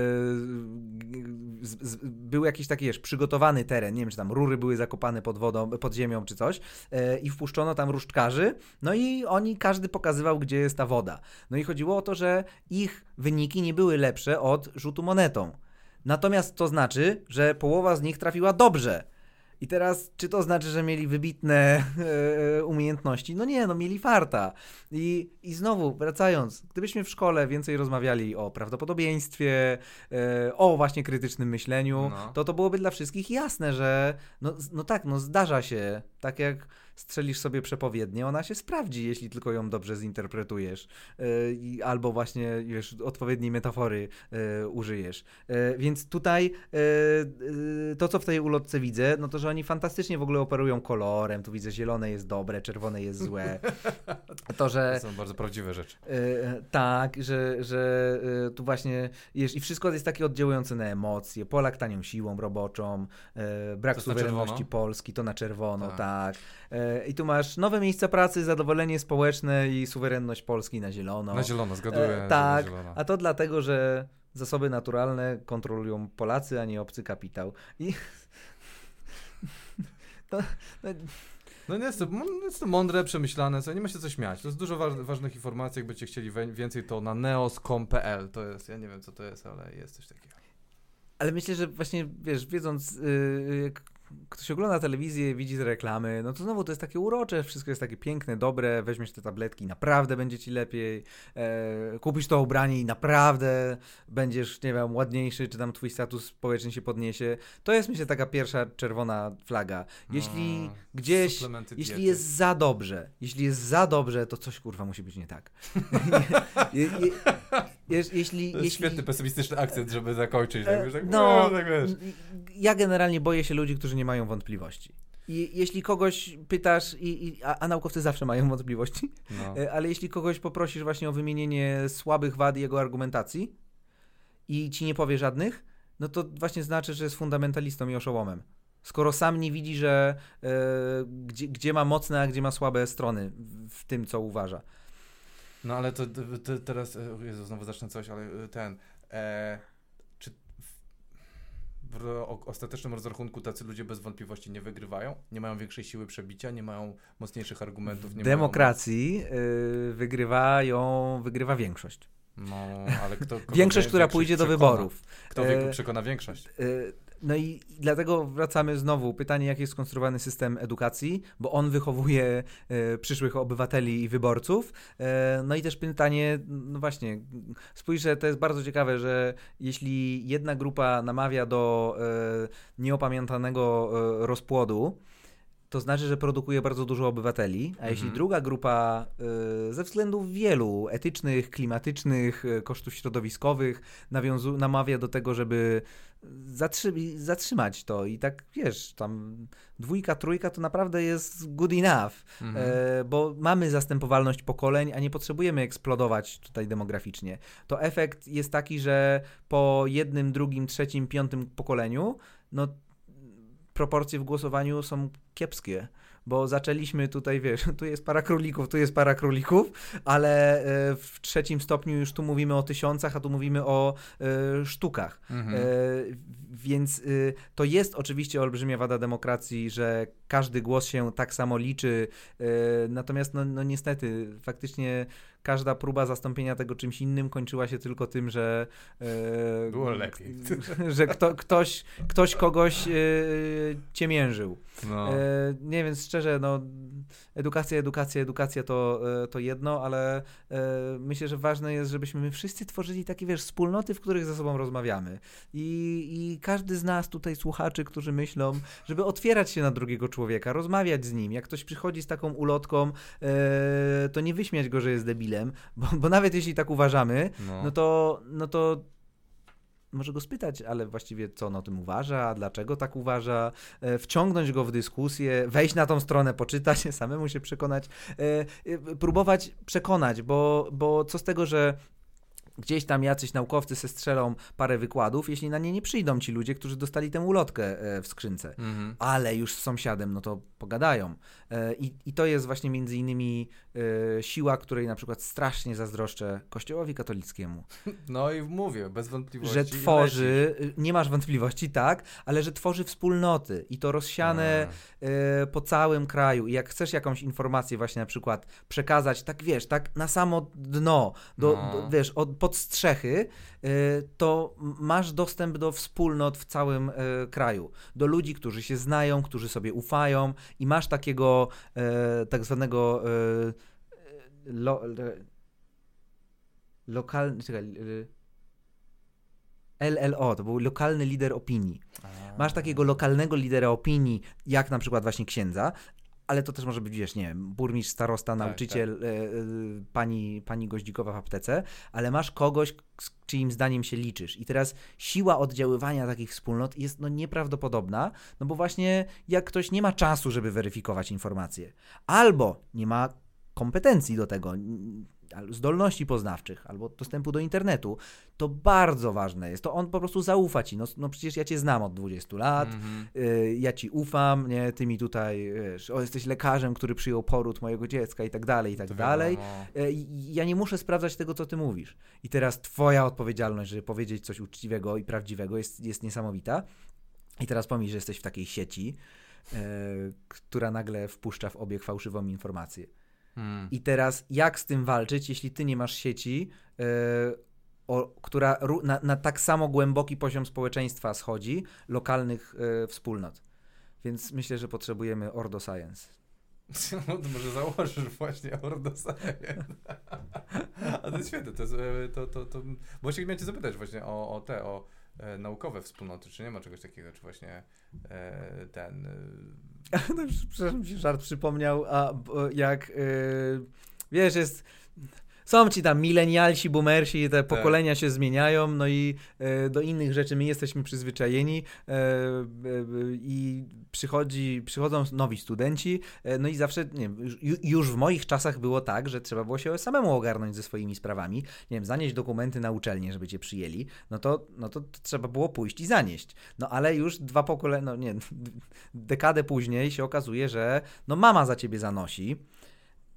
z, z, był jakiś taki, wiesz, przygotowany teren, nie wiem, czy tam rury były zakopane pod wodą, pod ziemią, czy coś yy, i wpuszczono tam różdżkarzy, no i oni, każdy pokazywał, gdzie jest ta woda. No i chodziło o to, że ich wyniki nie były lepsze od rzutu monetą. Natomiast to znaczy, że połowa z nich trafiła dobrze. I teraz, czy to znaczy, że mieli wybitne *laughs* e, umiejętności? No nie, no mieli farta. I, I znowu, wracając, gdybyśmy w szkole więcej rozmawiali o prawdopodobieństwie, e, o właśnie krytycznym myśleniu, No. to to byłoby dla wszystkich jasne, że no, no tak, no zdarza się, tak jak strzelisz sobie przepowiednię, ona się sprawdzi, jeśli tylko ją dobrze zinterpretujesz. E, albo właśnie, wiesz, odpowiedniej metafory e, użyjesz. E, więc tutaj to, co w tej ulotce widzę, no to, że oni fantastycznie w ogóle operują kolorem. Tu widzę, zielone jest dobre, czerwone jest złe. *laughs* To, że To są bardzo prawdziwe rzeczy. Tak, że, że tu właśnie wiesz, i wszystko jest takie oddziałujące na emocje. Polak tanią siłą roboczą, brak To jest suwerenności? Polski, to na czerwono, tak. Tak. I tu masz nowe miejsca pracy, zadowolenie społeczne i suwerenność Polski na zielono. Na zielono, zgaduję. E, tak, a to dlatego, że zasoby naturalne kontrolują Polacy, a nie obcy kapitał. I *laughs* to, no, No nie jest to, jest to mądre, przemyślane, co nie ma się co śmiać. To jest dużo wa- ważnych informacji, jakbyście chcieli więcej, to na neos.com.pl. To jest, ja nie wiem co to jest, ale jest coś takiego. Ale myślę, że właśnie, wiesz, wiedząc, yy, jak ktoś ogląda telewizję, widzi te reklamy, no to znowu to jest takie urocze, wszystko jest takie piękne, dobre, weźmiesz te tabletki, naprawdę będzie ci lepiej, e, kupisz to ubranie i naprawdę będziesz, nie wiem, ładniejszy, czy tam twój status społeczny się podniesie. To jest, myślę, taka pierwsza czerwona flaga. Jeśli No, gdzieś, jeśli jest za dobrze, jeśli jest za dobrze, to coś, kurwa, musi być nie tak. *laughs* je, je, je, jeśli, To jest jeśli... świetny pesymistyczny akcent, żeby zakończyć. E, Tak, tak, no, tak wiesz. ja generalnie boję się ludzi, którzy nie mają wątpliwości. I jeśli kogoś pytasz, i, i, a, a naukowcy zawsze mają wątpliwości, No. *laughs* e, ale jeśli kogoś poprosisz właśnie o wymienienie słabych wad jego argumentacji i ci nie powie żadnych, no to właśnie znaczy, że jest fundamentalistą i oszołomem. Skoro sam nie widzi, że e, gdzie, gdzie ma mocne, a gdzie ma słabe strony w tym, co uważa. No ale to, to, teraz, e, Jezu, znowu zacznę coś, ale e, ten, e, czy w, w o- ostatecznym rozrachunku tacy ludzie bez wątpliwości nie wygrywają? Nie mają większej siły przebicia, nie mają mocniejszych argumentów? Nie W demokracji e, wygrywają, wygrywa większość. Mają, no, ale kto, Większość, która pójdzie do przekona? wyborów. Kto przekona większość? Y, No i dlatego wracamy znowu. Pytanie, jak jest skonstruowany system edukacji, bo on wychowuje e, przyszłych obywateli i wyborców. E, no i też pytanie, no właśnie, spójrz, że to jest bardzo ciekawe, że jeśli jedna grupa namawia do e, nieopamiętanego e, rozpłodu, to znaczy, że produkuje bardzo dużo obywateli, a Mhm. jeśli druga grupa y, ze względów wielu etycznych, klimatycznych, y, kosztów środowiskowych nawiązu- namawia do tego, żeby zatrzy- zatrzymać to i tak wiesz, tam dwójka, trójka to naprawdę jest good enough, Mhm. e, bo mamy zastępowalność pokoleń, a nie potrzebujemy eksplodować tutaj demograficznie. To efekt jest taki, że po jednym, drugim, trzecim, piątym pokoleniu, no proporcje w głosowaniu są kiepskie. Bo zaczęliśmy tutaj, wiesz, *laughs* tu jest para królików, tu jest para królików, ale e, w trzecim stopniu już tu mówimy o tysiącach, a tu mówimy o e, sztukach. Mhm. E, więc to jest oczywiście olbrzymia wada demokracji, że każdy głos się tak samo liczy. natomiast, no, no niestety, faktycznie każda próba zastąpienia tego czymś innym kończyła się tylko tym, że. e, Było lepiej. *laughs* Że kto, ktoś, ktoś kogoś e, ciemiężył. No. E, nie wiem, szczerze, no, edukacja, edukacja, edukacja to, e, to jedno, ale e, myślę, że ważne jest, żebyśmy my wszyscy tworzyli takie, wiesz, wspólnoty, w których ze sobą rozmawiamy. I, I każdy z nas tutaj, słuchaczy, którzy myślą, żeby otwierać się na drugiego człowieka, rozmawiać z nim. Jak ktoś przychodzi z taką ulotką, e, to nie wyśmiać go, że jest debilem, bo, bo nawet jeśli tak uważamy, no. no to, no to może go spytać, ale właściwie co on o tym uważa, dlaczego tak uważa, e, wciągnąć go w dyskusję, wejść na tą stronę, poczytać, *laughs* samemu się przekonać, e, e, próbować przekonać, bo, bo co z tego, że gdzieś tam jacyś naukowcy se strzelą parę wykładów, jeśli na nie nie przyjdą ci ludzie, którzy dostali tę ulotkę w skrzynce. Mhm. Ale już z sąsiadem, no to pogadają. E, I, I to jest właśnie między innymi e, siła, której na przykład strasznie zazdroszczę Kościołowi katolickiemu *laughs* no i mówię, bez wątpliwości. że tworzy, y, nie masz wątpliwości, tak, ale że tworzy wspólnoty i to rozsiane y, po całym kraju. I jak chcesz jakąś informację właśnie na przykład przekazać, tak wiesz, tak na samo dno, do, No. do, wiesz, od, pod strzechy, to masz dostęp do wspólnot w całym kraju. Do ludzi, którzy się znają, którzy sobie ufają i masz takiego y, tak zwanego y, lo, lokalny, czekaj, y, LLO, to był lokalny lider opinii. Masz takiego lokalnego lidera opinii, jak na przykład właśnie księdza, ale to też może być, wiesz, nie wiem, burmistrz, starosta, nauczyciel, e, e, pani, pani Goździkowa w aptece, ale masz kogoś, z czyim zdaniem się liczysz. I teraz siła oddziaływania takich wspólnot jest no nieprawdopodobna, no bo właśnie jak ktoś nie ma czasu, żeby weryfikować informacje, albo nie ma kompetencji do tego, zdolności poznawczych albo dostępu do internetu, to bardzo ważne jest. To on po prostu zaufa ci. No, no przecież ja cię znam od 20 lat, Mhm. y, ja ci ufam, nie, ty mi tutaj, wiesz, o, jesteś lekarzem, który przyjął poród mojego dziecka i tak dalej, i tak To dalej. wiadomo. Y, Ja nie muszę sprawdzać tego, co ty mówisz. I teraz twoja odpowiedzialność, żeby powiedzieć coś uczciwego i prawdziwego jest, jest niesamowita. I teraz pomyśl, że jesteś w takiej sieci, e, która nagle wpuszcza w obieg fałszywą informację. Hmm. I teraz jak z tym walczyć, jeśli ty nie masz sieci, e, o, która na, na tak samo głęboki poziom społeczeństwa schodzi, lokalnych e, wspólnot. Więc myślę, że potrzebujemy Ordo Science. *laughs* No to może założysz właśnie Ordo Science. *laughs* A to jest świetne, to e, to, to, to, bo właśnie miałem cię zapytać właśnie o, o te, o e, naukowe wspólnoty, czy nie ma czegoś takiego, czy właśnie e, ten... E, *laughs* No, Przepraszam, mi się żart przypomniał, a jak e, wiesz, jest. Są ci tam milenialsi, boomersi, te pokolenia się zmieniają, no i e, do innych rzeczy my jesteśmy przyzwyczajeni e, e, i przychodzi, przychodzą nowi studenci, e, no i zawsze, nie wiem, już, już w moich czasach było tak, że trzeba było się samemu ogarnąć ze swoimi sprawami, nie wiem, zanieść dokumenty na uczelnię, żeby cię przyjęli, no to, no to trzeba było pójść i zanieść. No ale już dwa pokolenia, no nie, dekadę później się okazuje, że no mama za ciebie zanosi.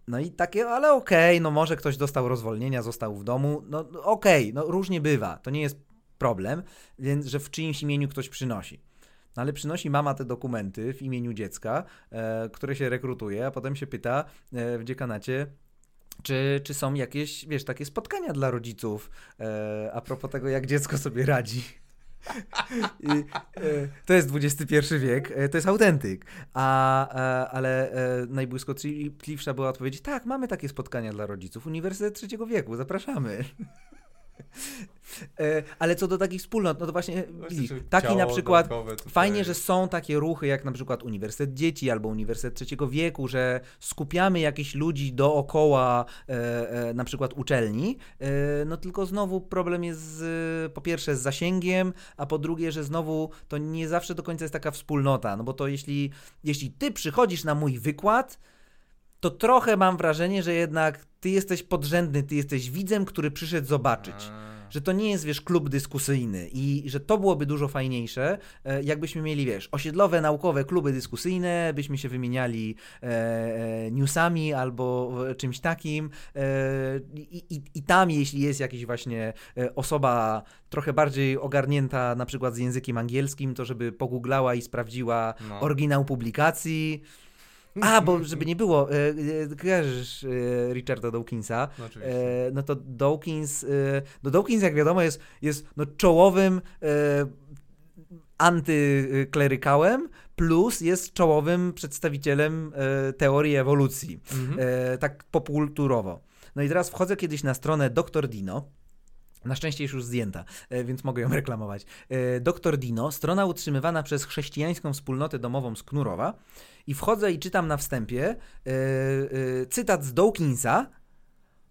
No i takie, ale okej, no może ktoś dostał rozwolnienia, został w domu, no no okej, no różnie bywa, to nie jest problem, więc że w czyimś imieniu ktoś przynosi. No ale przynosi mama te dokumenty w imieniu dziecka, e, które się rekrutuje, a potem się pyta e, w dziekanacie, czy, czy są jakieś, wiesz, takie spotkania dla rodziców e, a propos tego, jak dziecko sobie radzi. *laughs* E, to jest XXI wiek, e, to jest autentyk. A, e, ale najbłyskotliwsza była odpowiedź, tak, mamy takie spotkania dla rodziców. Uniwersytet trzeciego wieku, zapraszamy. E, Ale co do takich wspólnot, no to właśnie, Właśnie, widzisz, taki na przykład, fajnie, że są takie ruchy jak na przykład Uniwersytet Dzieci albo Uniwersytet Trzeciego Wieku, że skupiamy jakichś ludzi dookoła e, e, na przykład uczelni, e, no tylko znowu problem jest z, po pierwsze z zasięgiem, a po drugie, że znowu to nie zawsze do końca jest taka wspólnota, no bo to jeśli, jeśli ty przychodzisz na mój wykład, to trochę mam wrażenie, że jednak ty jesteś podrzędny, ty jesteś widzem, który przyszedł zobaczyć że to nie jest, wiesz, klub dyskusyjny i że to byłoby dużo fajniejsze, e, jakbyśmy mieli, wiesz, osiedlowe, naukowe kluby dyskusyjne, byśmy się wymieniali e, e, newsami albo czymś takim e, i, i, i tam, jeśli jest jakaś właśnie e, osoba trochę bardziej ogarnięta na przykład z językiem angielskim, to żeby pogooglała i sprawdziła No. oryginał publikacji. A, bo żeby nie było, e, e, kojarzysz e, Richarda Dawkinsa, No. E, no to Dawkins, e, no Dawkins jak wiadomo jest, jest no czołowym e, antyklerykałem, plus jest czołowym przedstawicielem e, teorii ewolucji, Mhm. e, tak popkulturowo. No i teraz wchodzę kiedyś na stronę Dr. Dino, na szczęście jest już zdjęta, e, więc mogę ją *laughs* reklamować. E, Dr. Dino, strona utrzymywana przez chrześcijańską wspólnotę domową z Knurowa i wchodzę i czytam na wstępie e, e, cytat z Dawkinsa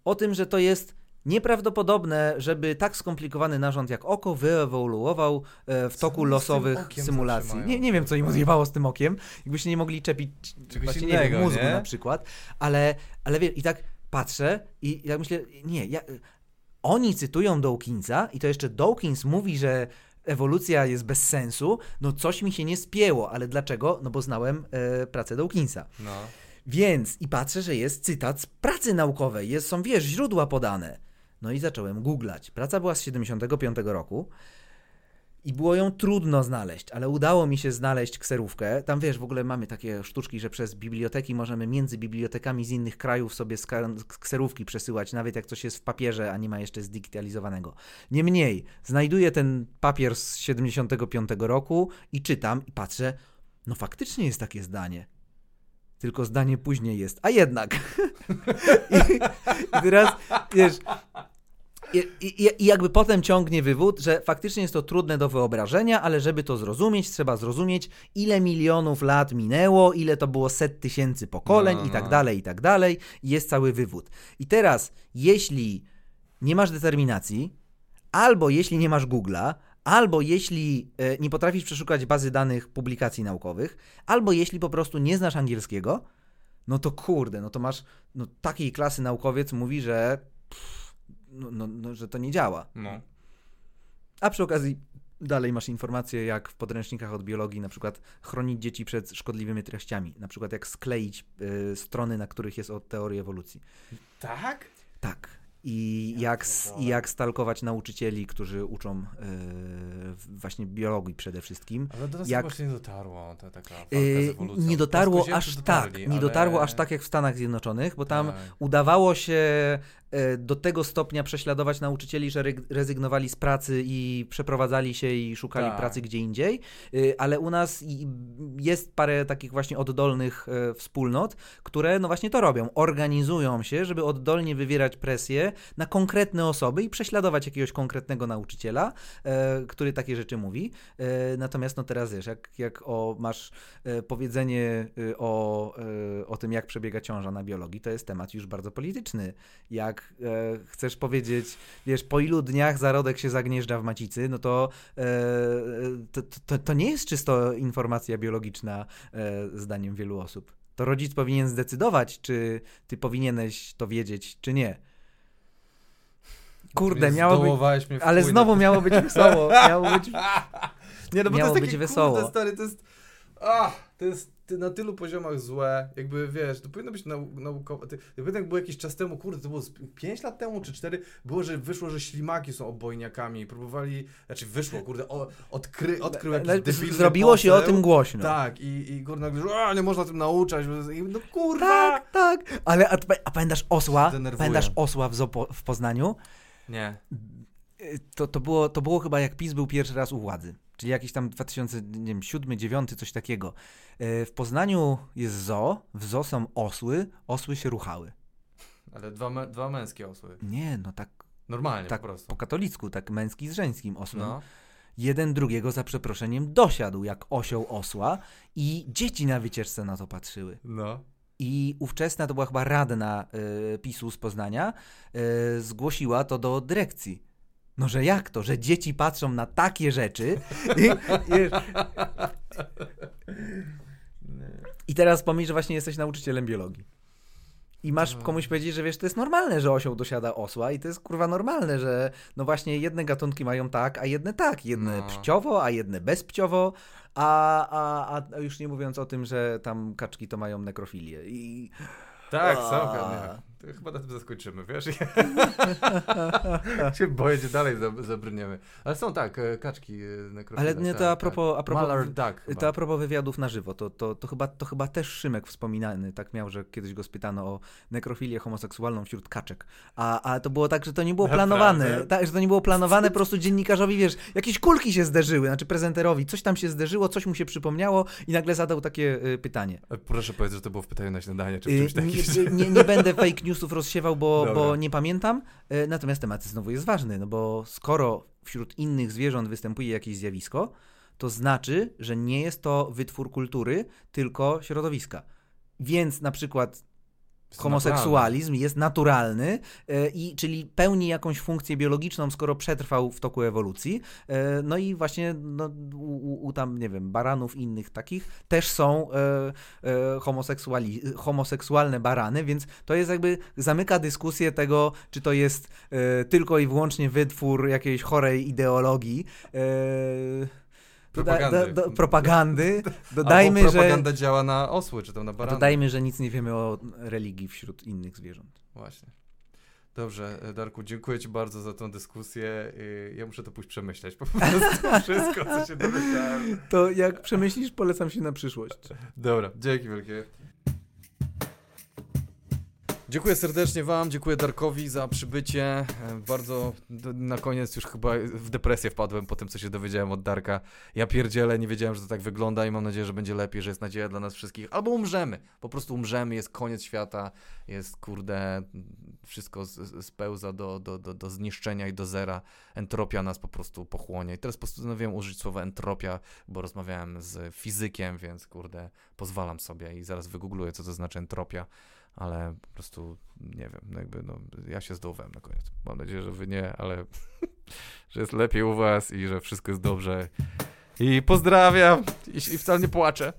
o tym, że to jest nieprawdopodobne, żeby tak skomplikowany narząd jak oko wyewoluował w toku losowych symulacji. Nie, nie wiem, co im odjebało z tym okiem. Jakbyście nie mogli czepić Czegoś właśnie, nie innego, wiem, mózgu nie? na przykład, ale, ale wiesz, i tak patrzę i jak myślę, nie, ja, oni cytują Dawkinsa i to jeszcze Dawkins mówi, że ewolucja jest bez sensu, no coś mi się nie spięło, ale dlaczego? No bo znałem e, pracę Dawkinsa. No. Więc i patrzę, że jest cytat z pracy naukowej, jest, są, wiesz, źródła podane. No i zacząłem googlać. Praca była z 75 roku i było ją trudno znaleźć, ale udało mi się znaleźć kserówkę. Tam wiesz, w ogóle mamy takie sztuczki, że przez biblioteki możemy między bibliotekami z innych krajów sobie kserówki przesyłać, nawet jak coś jest w papierze, a nie ma jeszcze zdigitalizowanego. Niemniej, znajduję ten papier z 75 roku i czytam i patrzę, no faktycznie jest takie zdanie. Tylko zdanie później jest, a jednak. *laughs* I, I teraz, wiesz, i, i, I jakby potem ciągnie wywód, że faktycznie jest to trudne do wyobrażenia, ale żeby to zrozumieć, trzeba zrozumieć, ile milionów lat minęło, ile to było set tysięcy pokoleń No, no, i tak no. dalej, i tak dalej. I jest cały wywód. I teraz, jeśli nie masz determinacji, albo jeśli nie masz Google'a, albo jeśli e, nie potrafisz przeszukać bazy danych publikacji naukowych, albo jeśli po prostu nie znasz angielskiego, no to kurde, no to masz, no takiej klasy naukowiec mówi, że pff, no, no, no, że to nie działa. No. A przy okazji dalej masz informacje, jak w podręcznikach od biologii na przykład chronić dzieci przed szkodliwymi treściami. Na przykład jak skleić y, strony, na których jest o teorii ewolucji. Tak? Tak. I Ja jak. I jak stalkować nauczycieli, którzy uczą y, właśnie biologii przede wszystkim. Ale do nas Jak- właśnie nie dotarło ta taka Y, ewolucją. nie dotarło aż dotarli, tak, nie ale- dotarło aż tak jak w Stanach Zjednoczonych, bo tam Tak. udawało się do tego stopnia prześladować nauczycieli, że re- rezygnowali z pracy i przeprowadzali się i szukali Tak. pracy gdzie indziej, Y, ale u nas jest parę takich właśnie oddolnych e, wspólnot, które no właśnie to robią. Organizują się, żeby oddolnie wywierać presję na konkretne osoby i prześladować jakiegoś konkretnego nauczyciela, e, który takie rzeczy mówi. E, Natomiast no teraz wiesz, jak, jak o, masz e, powiedzenie e, o, e, o tym, jak przebiega ciąża na biologii, to jest temat już bardzo polityczny. Jak e, chcesz powiedzieć, wiesz, po ilu dniach zarodek się zagnieżdża w macicy, no to, e, to, to, to nie jest czysto informacja biologiczna, e, zdaniem wielu osób. To rodzic powinien zdecydować, czy ty powinieneś to wiedzieć, czy nie. Kurde, miało być. mnie Ale znowu miało być wesoło. Miało być *laughs* Nie, no bo Miało to jest takie, wesoło. Kurde, stary, to jest... Ach, to jest ty- na tylu poziomach złe, jakby wiesz, to powinno być nau naukowe. Ty, jak było jakiś czas temu, kurde, to było 5 lat temu czy 4, było, że wyszło, że ślimaki są obojniakami. Próbowali, znaczy wyszło, kurde, o, odkry, odkrył jakiś debilny Zrobiło się o poseł. tym głośno. Tak, i, i kurde, nagle, że nie można tym nauczać. i- No kurwa! tak, tak. Ale a, a pamiętasz osła? Denerwują. Pamiętasz osła w, Zopo, w Poznaniu? Nie. Y, To, to, było, to było chyba jak PiS był pierwszy raz u władzy. Czyli jakiś tam 2007, 2009, coś takiego. Y, W Poznaniu jest zoo, w zoo są osły, osły się ruchały. Ale dwa, mę- dwa męskie osły. Nie, no tak, Normalnie, tak po prostu. po katolicku, tak męski z żeńskim osłem. No. Jeden drugiego za przeproszeniem dosiadł jak osioł osła i dzieci na wycieczce na to patrzyły. No. I ówczesna, to była chyba radna y, PiSu z Poznania, y, zgłosiła to do dyrekcji. No, że jak to, że dzieci patrzą na takie rzeczy. I, i, I teraz pomyśl, że właśnie jesteś nauczycielem biologii. I masz komuś powiedzieć, że wiesz, to jest normalne, że osioł dosiada osła i to jest kurwa normalne, że no właśnie jedne gatunki mają tak, a jedne tak. Jedne No. płciowo, a jedne bezpłciowo, a, a, a już nie mówiąc o tym, że tam kaczki to mają nekrofilię. I Tak, A. Chyba na tym zaskoczymy, wiesz? *laughs* się boję, że dalej zab- zabrniemy. Ale są tak, e, kaczki e, nekrofile. Ale nie, to tak, a propos- tak. a propos- Mallard duck chyba. To a propos wywiadów na żywo, to, to, to, chyba, to chyba też Szymek wspominany tak miał, że kiedyś go spytano o nekrofilię homoseksualną wśród kaczek. A, a to było tak, że to nie było planowane. Tak, że to nie było planowane, po prostu dziennikarzowi, wiesz, jakieś kulki się zderzyły, znaczy prezenterowi, coś tam się zderzyło, coś mu się przypomniało i nagle zadał takie y, pytanie. Proszę powiedzieć, że to było w pytaniu na śniadanie, czy w Y, czymś takim. nie, nie, nie będę fake newsów rozsiewał, bo, Dobra. bo nie pamiętam. Y, Natomiast temat znowu jest ważny, no bo skoro wśród innych zwierząt występuje jakieś zjawisko, to znaczy, że nie jest to wytwór kultury, tylko środowiska. Więc na przykład Jest homoseksualizm jest naturalny, e, i, czyli pełni jakąś funkcję biologiczną, skoro przetrwał w toku ewolucji. E, No i właśnie no, u, u, tam, nie wiem, baranów i innych takich też są e, e, homoseksualne barany, więc to jest jakby, zamyka dyskusję tego, czy to jest e, tylko i wyłącznie wytwór jakiejś chorej ideologii. E, Propagandy. do- do- propagandy. *laughs* Albo Dodajmy, że... propaganda działa na osły, czy tam na barany. dodajmy, że nic nie wiemy o religii wśród innych zwierząt. Właśnie. Dobrze, Darku, dziękuję Ci bardzo za tą dyskusję. Y, Ja muszę to pójść przemyśleć. Po prostu *laughs* wszystko, co się dowiedziałem. To jak przemyślisz, polecam się na przyszłość. Dobra, dzięki wielkie. Dziękuję serdecznie Wam, dziękuję Darkowi za przybycie. E, Bardzo na koniec już chyba w depresję wpadłem po tym, co się dowiedziałem od Darka. Ja pierdzielę, nie wiedziałem, że to tak wygląda i mam nadzieję, że będzie lepiej, że jest nadzieja dla nas wszystkich. Albo umrzemy, po prostu umrzemy, jest koniec świata, jest kurde, wszystko spełza do, do, do, do zniszczenia i do zera. Entropia nas po prostu pochłonie. I teraz postanowiłem użyć słowa entropia, bo rozmawiałem z fizykiem, więc kurde, pozwalam sobie i zaraz wygoogluję, co to znaczy entropia ale po prostu nie wiem, no jakby no, ja się zdołowałem na koniec. Mam nadzieję, że wy nie, ale *laughs* że jest lepiej u was i że wszystko jest dobrze. I pozdrawiam i, i wcale nie płaczę.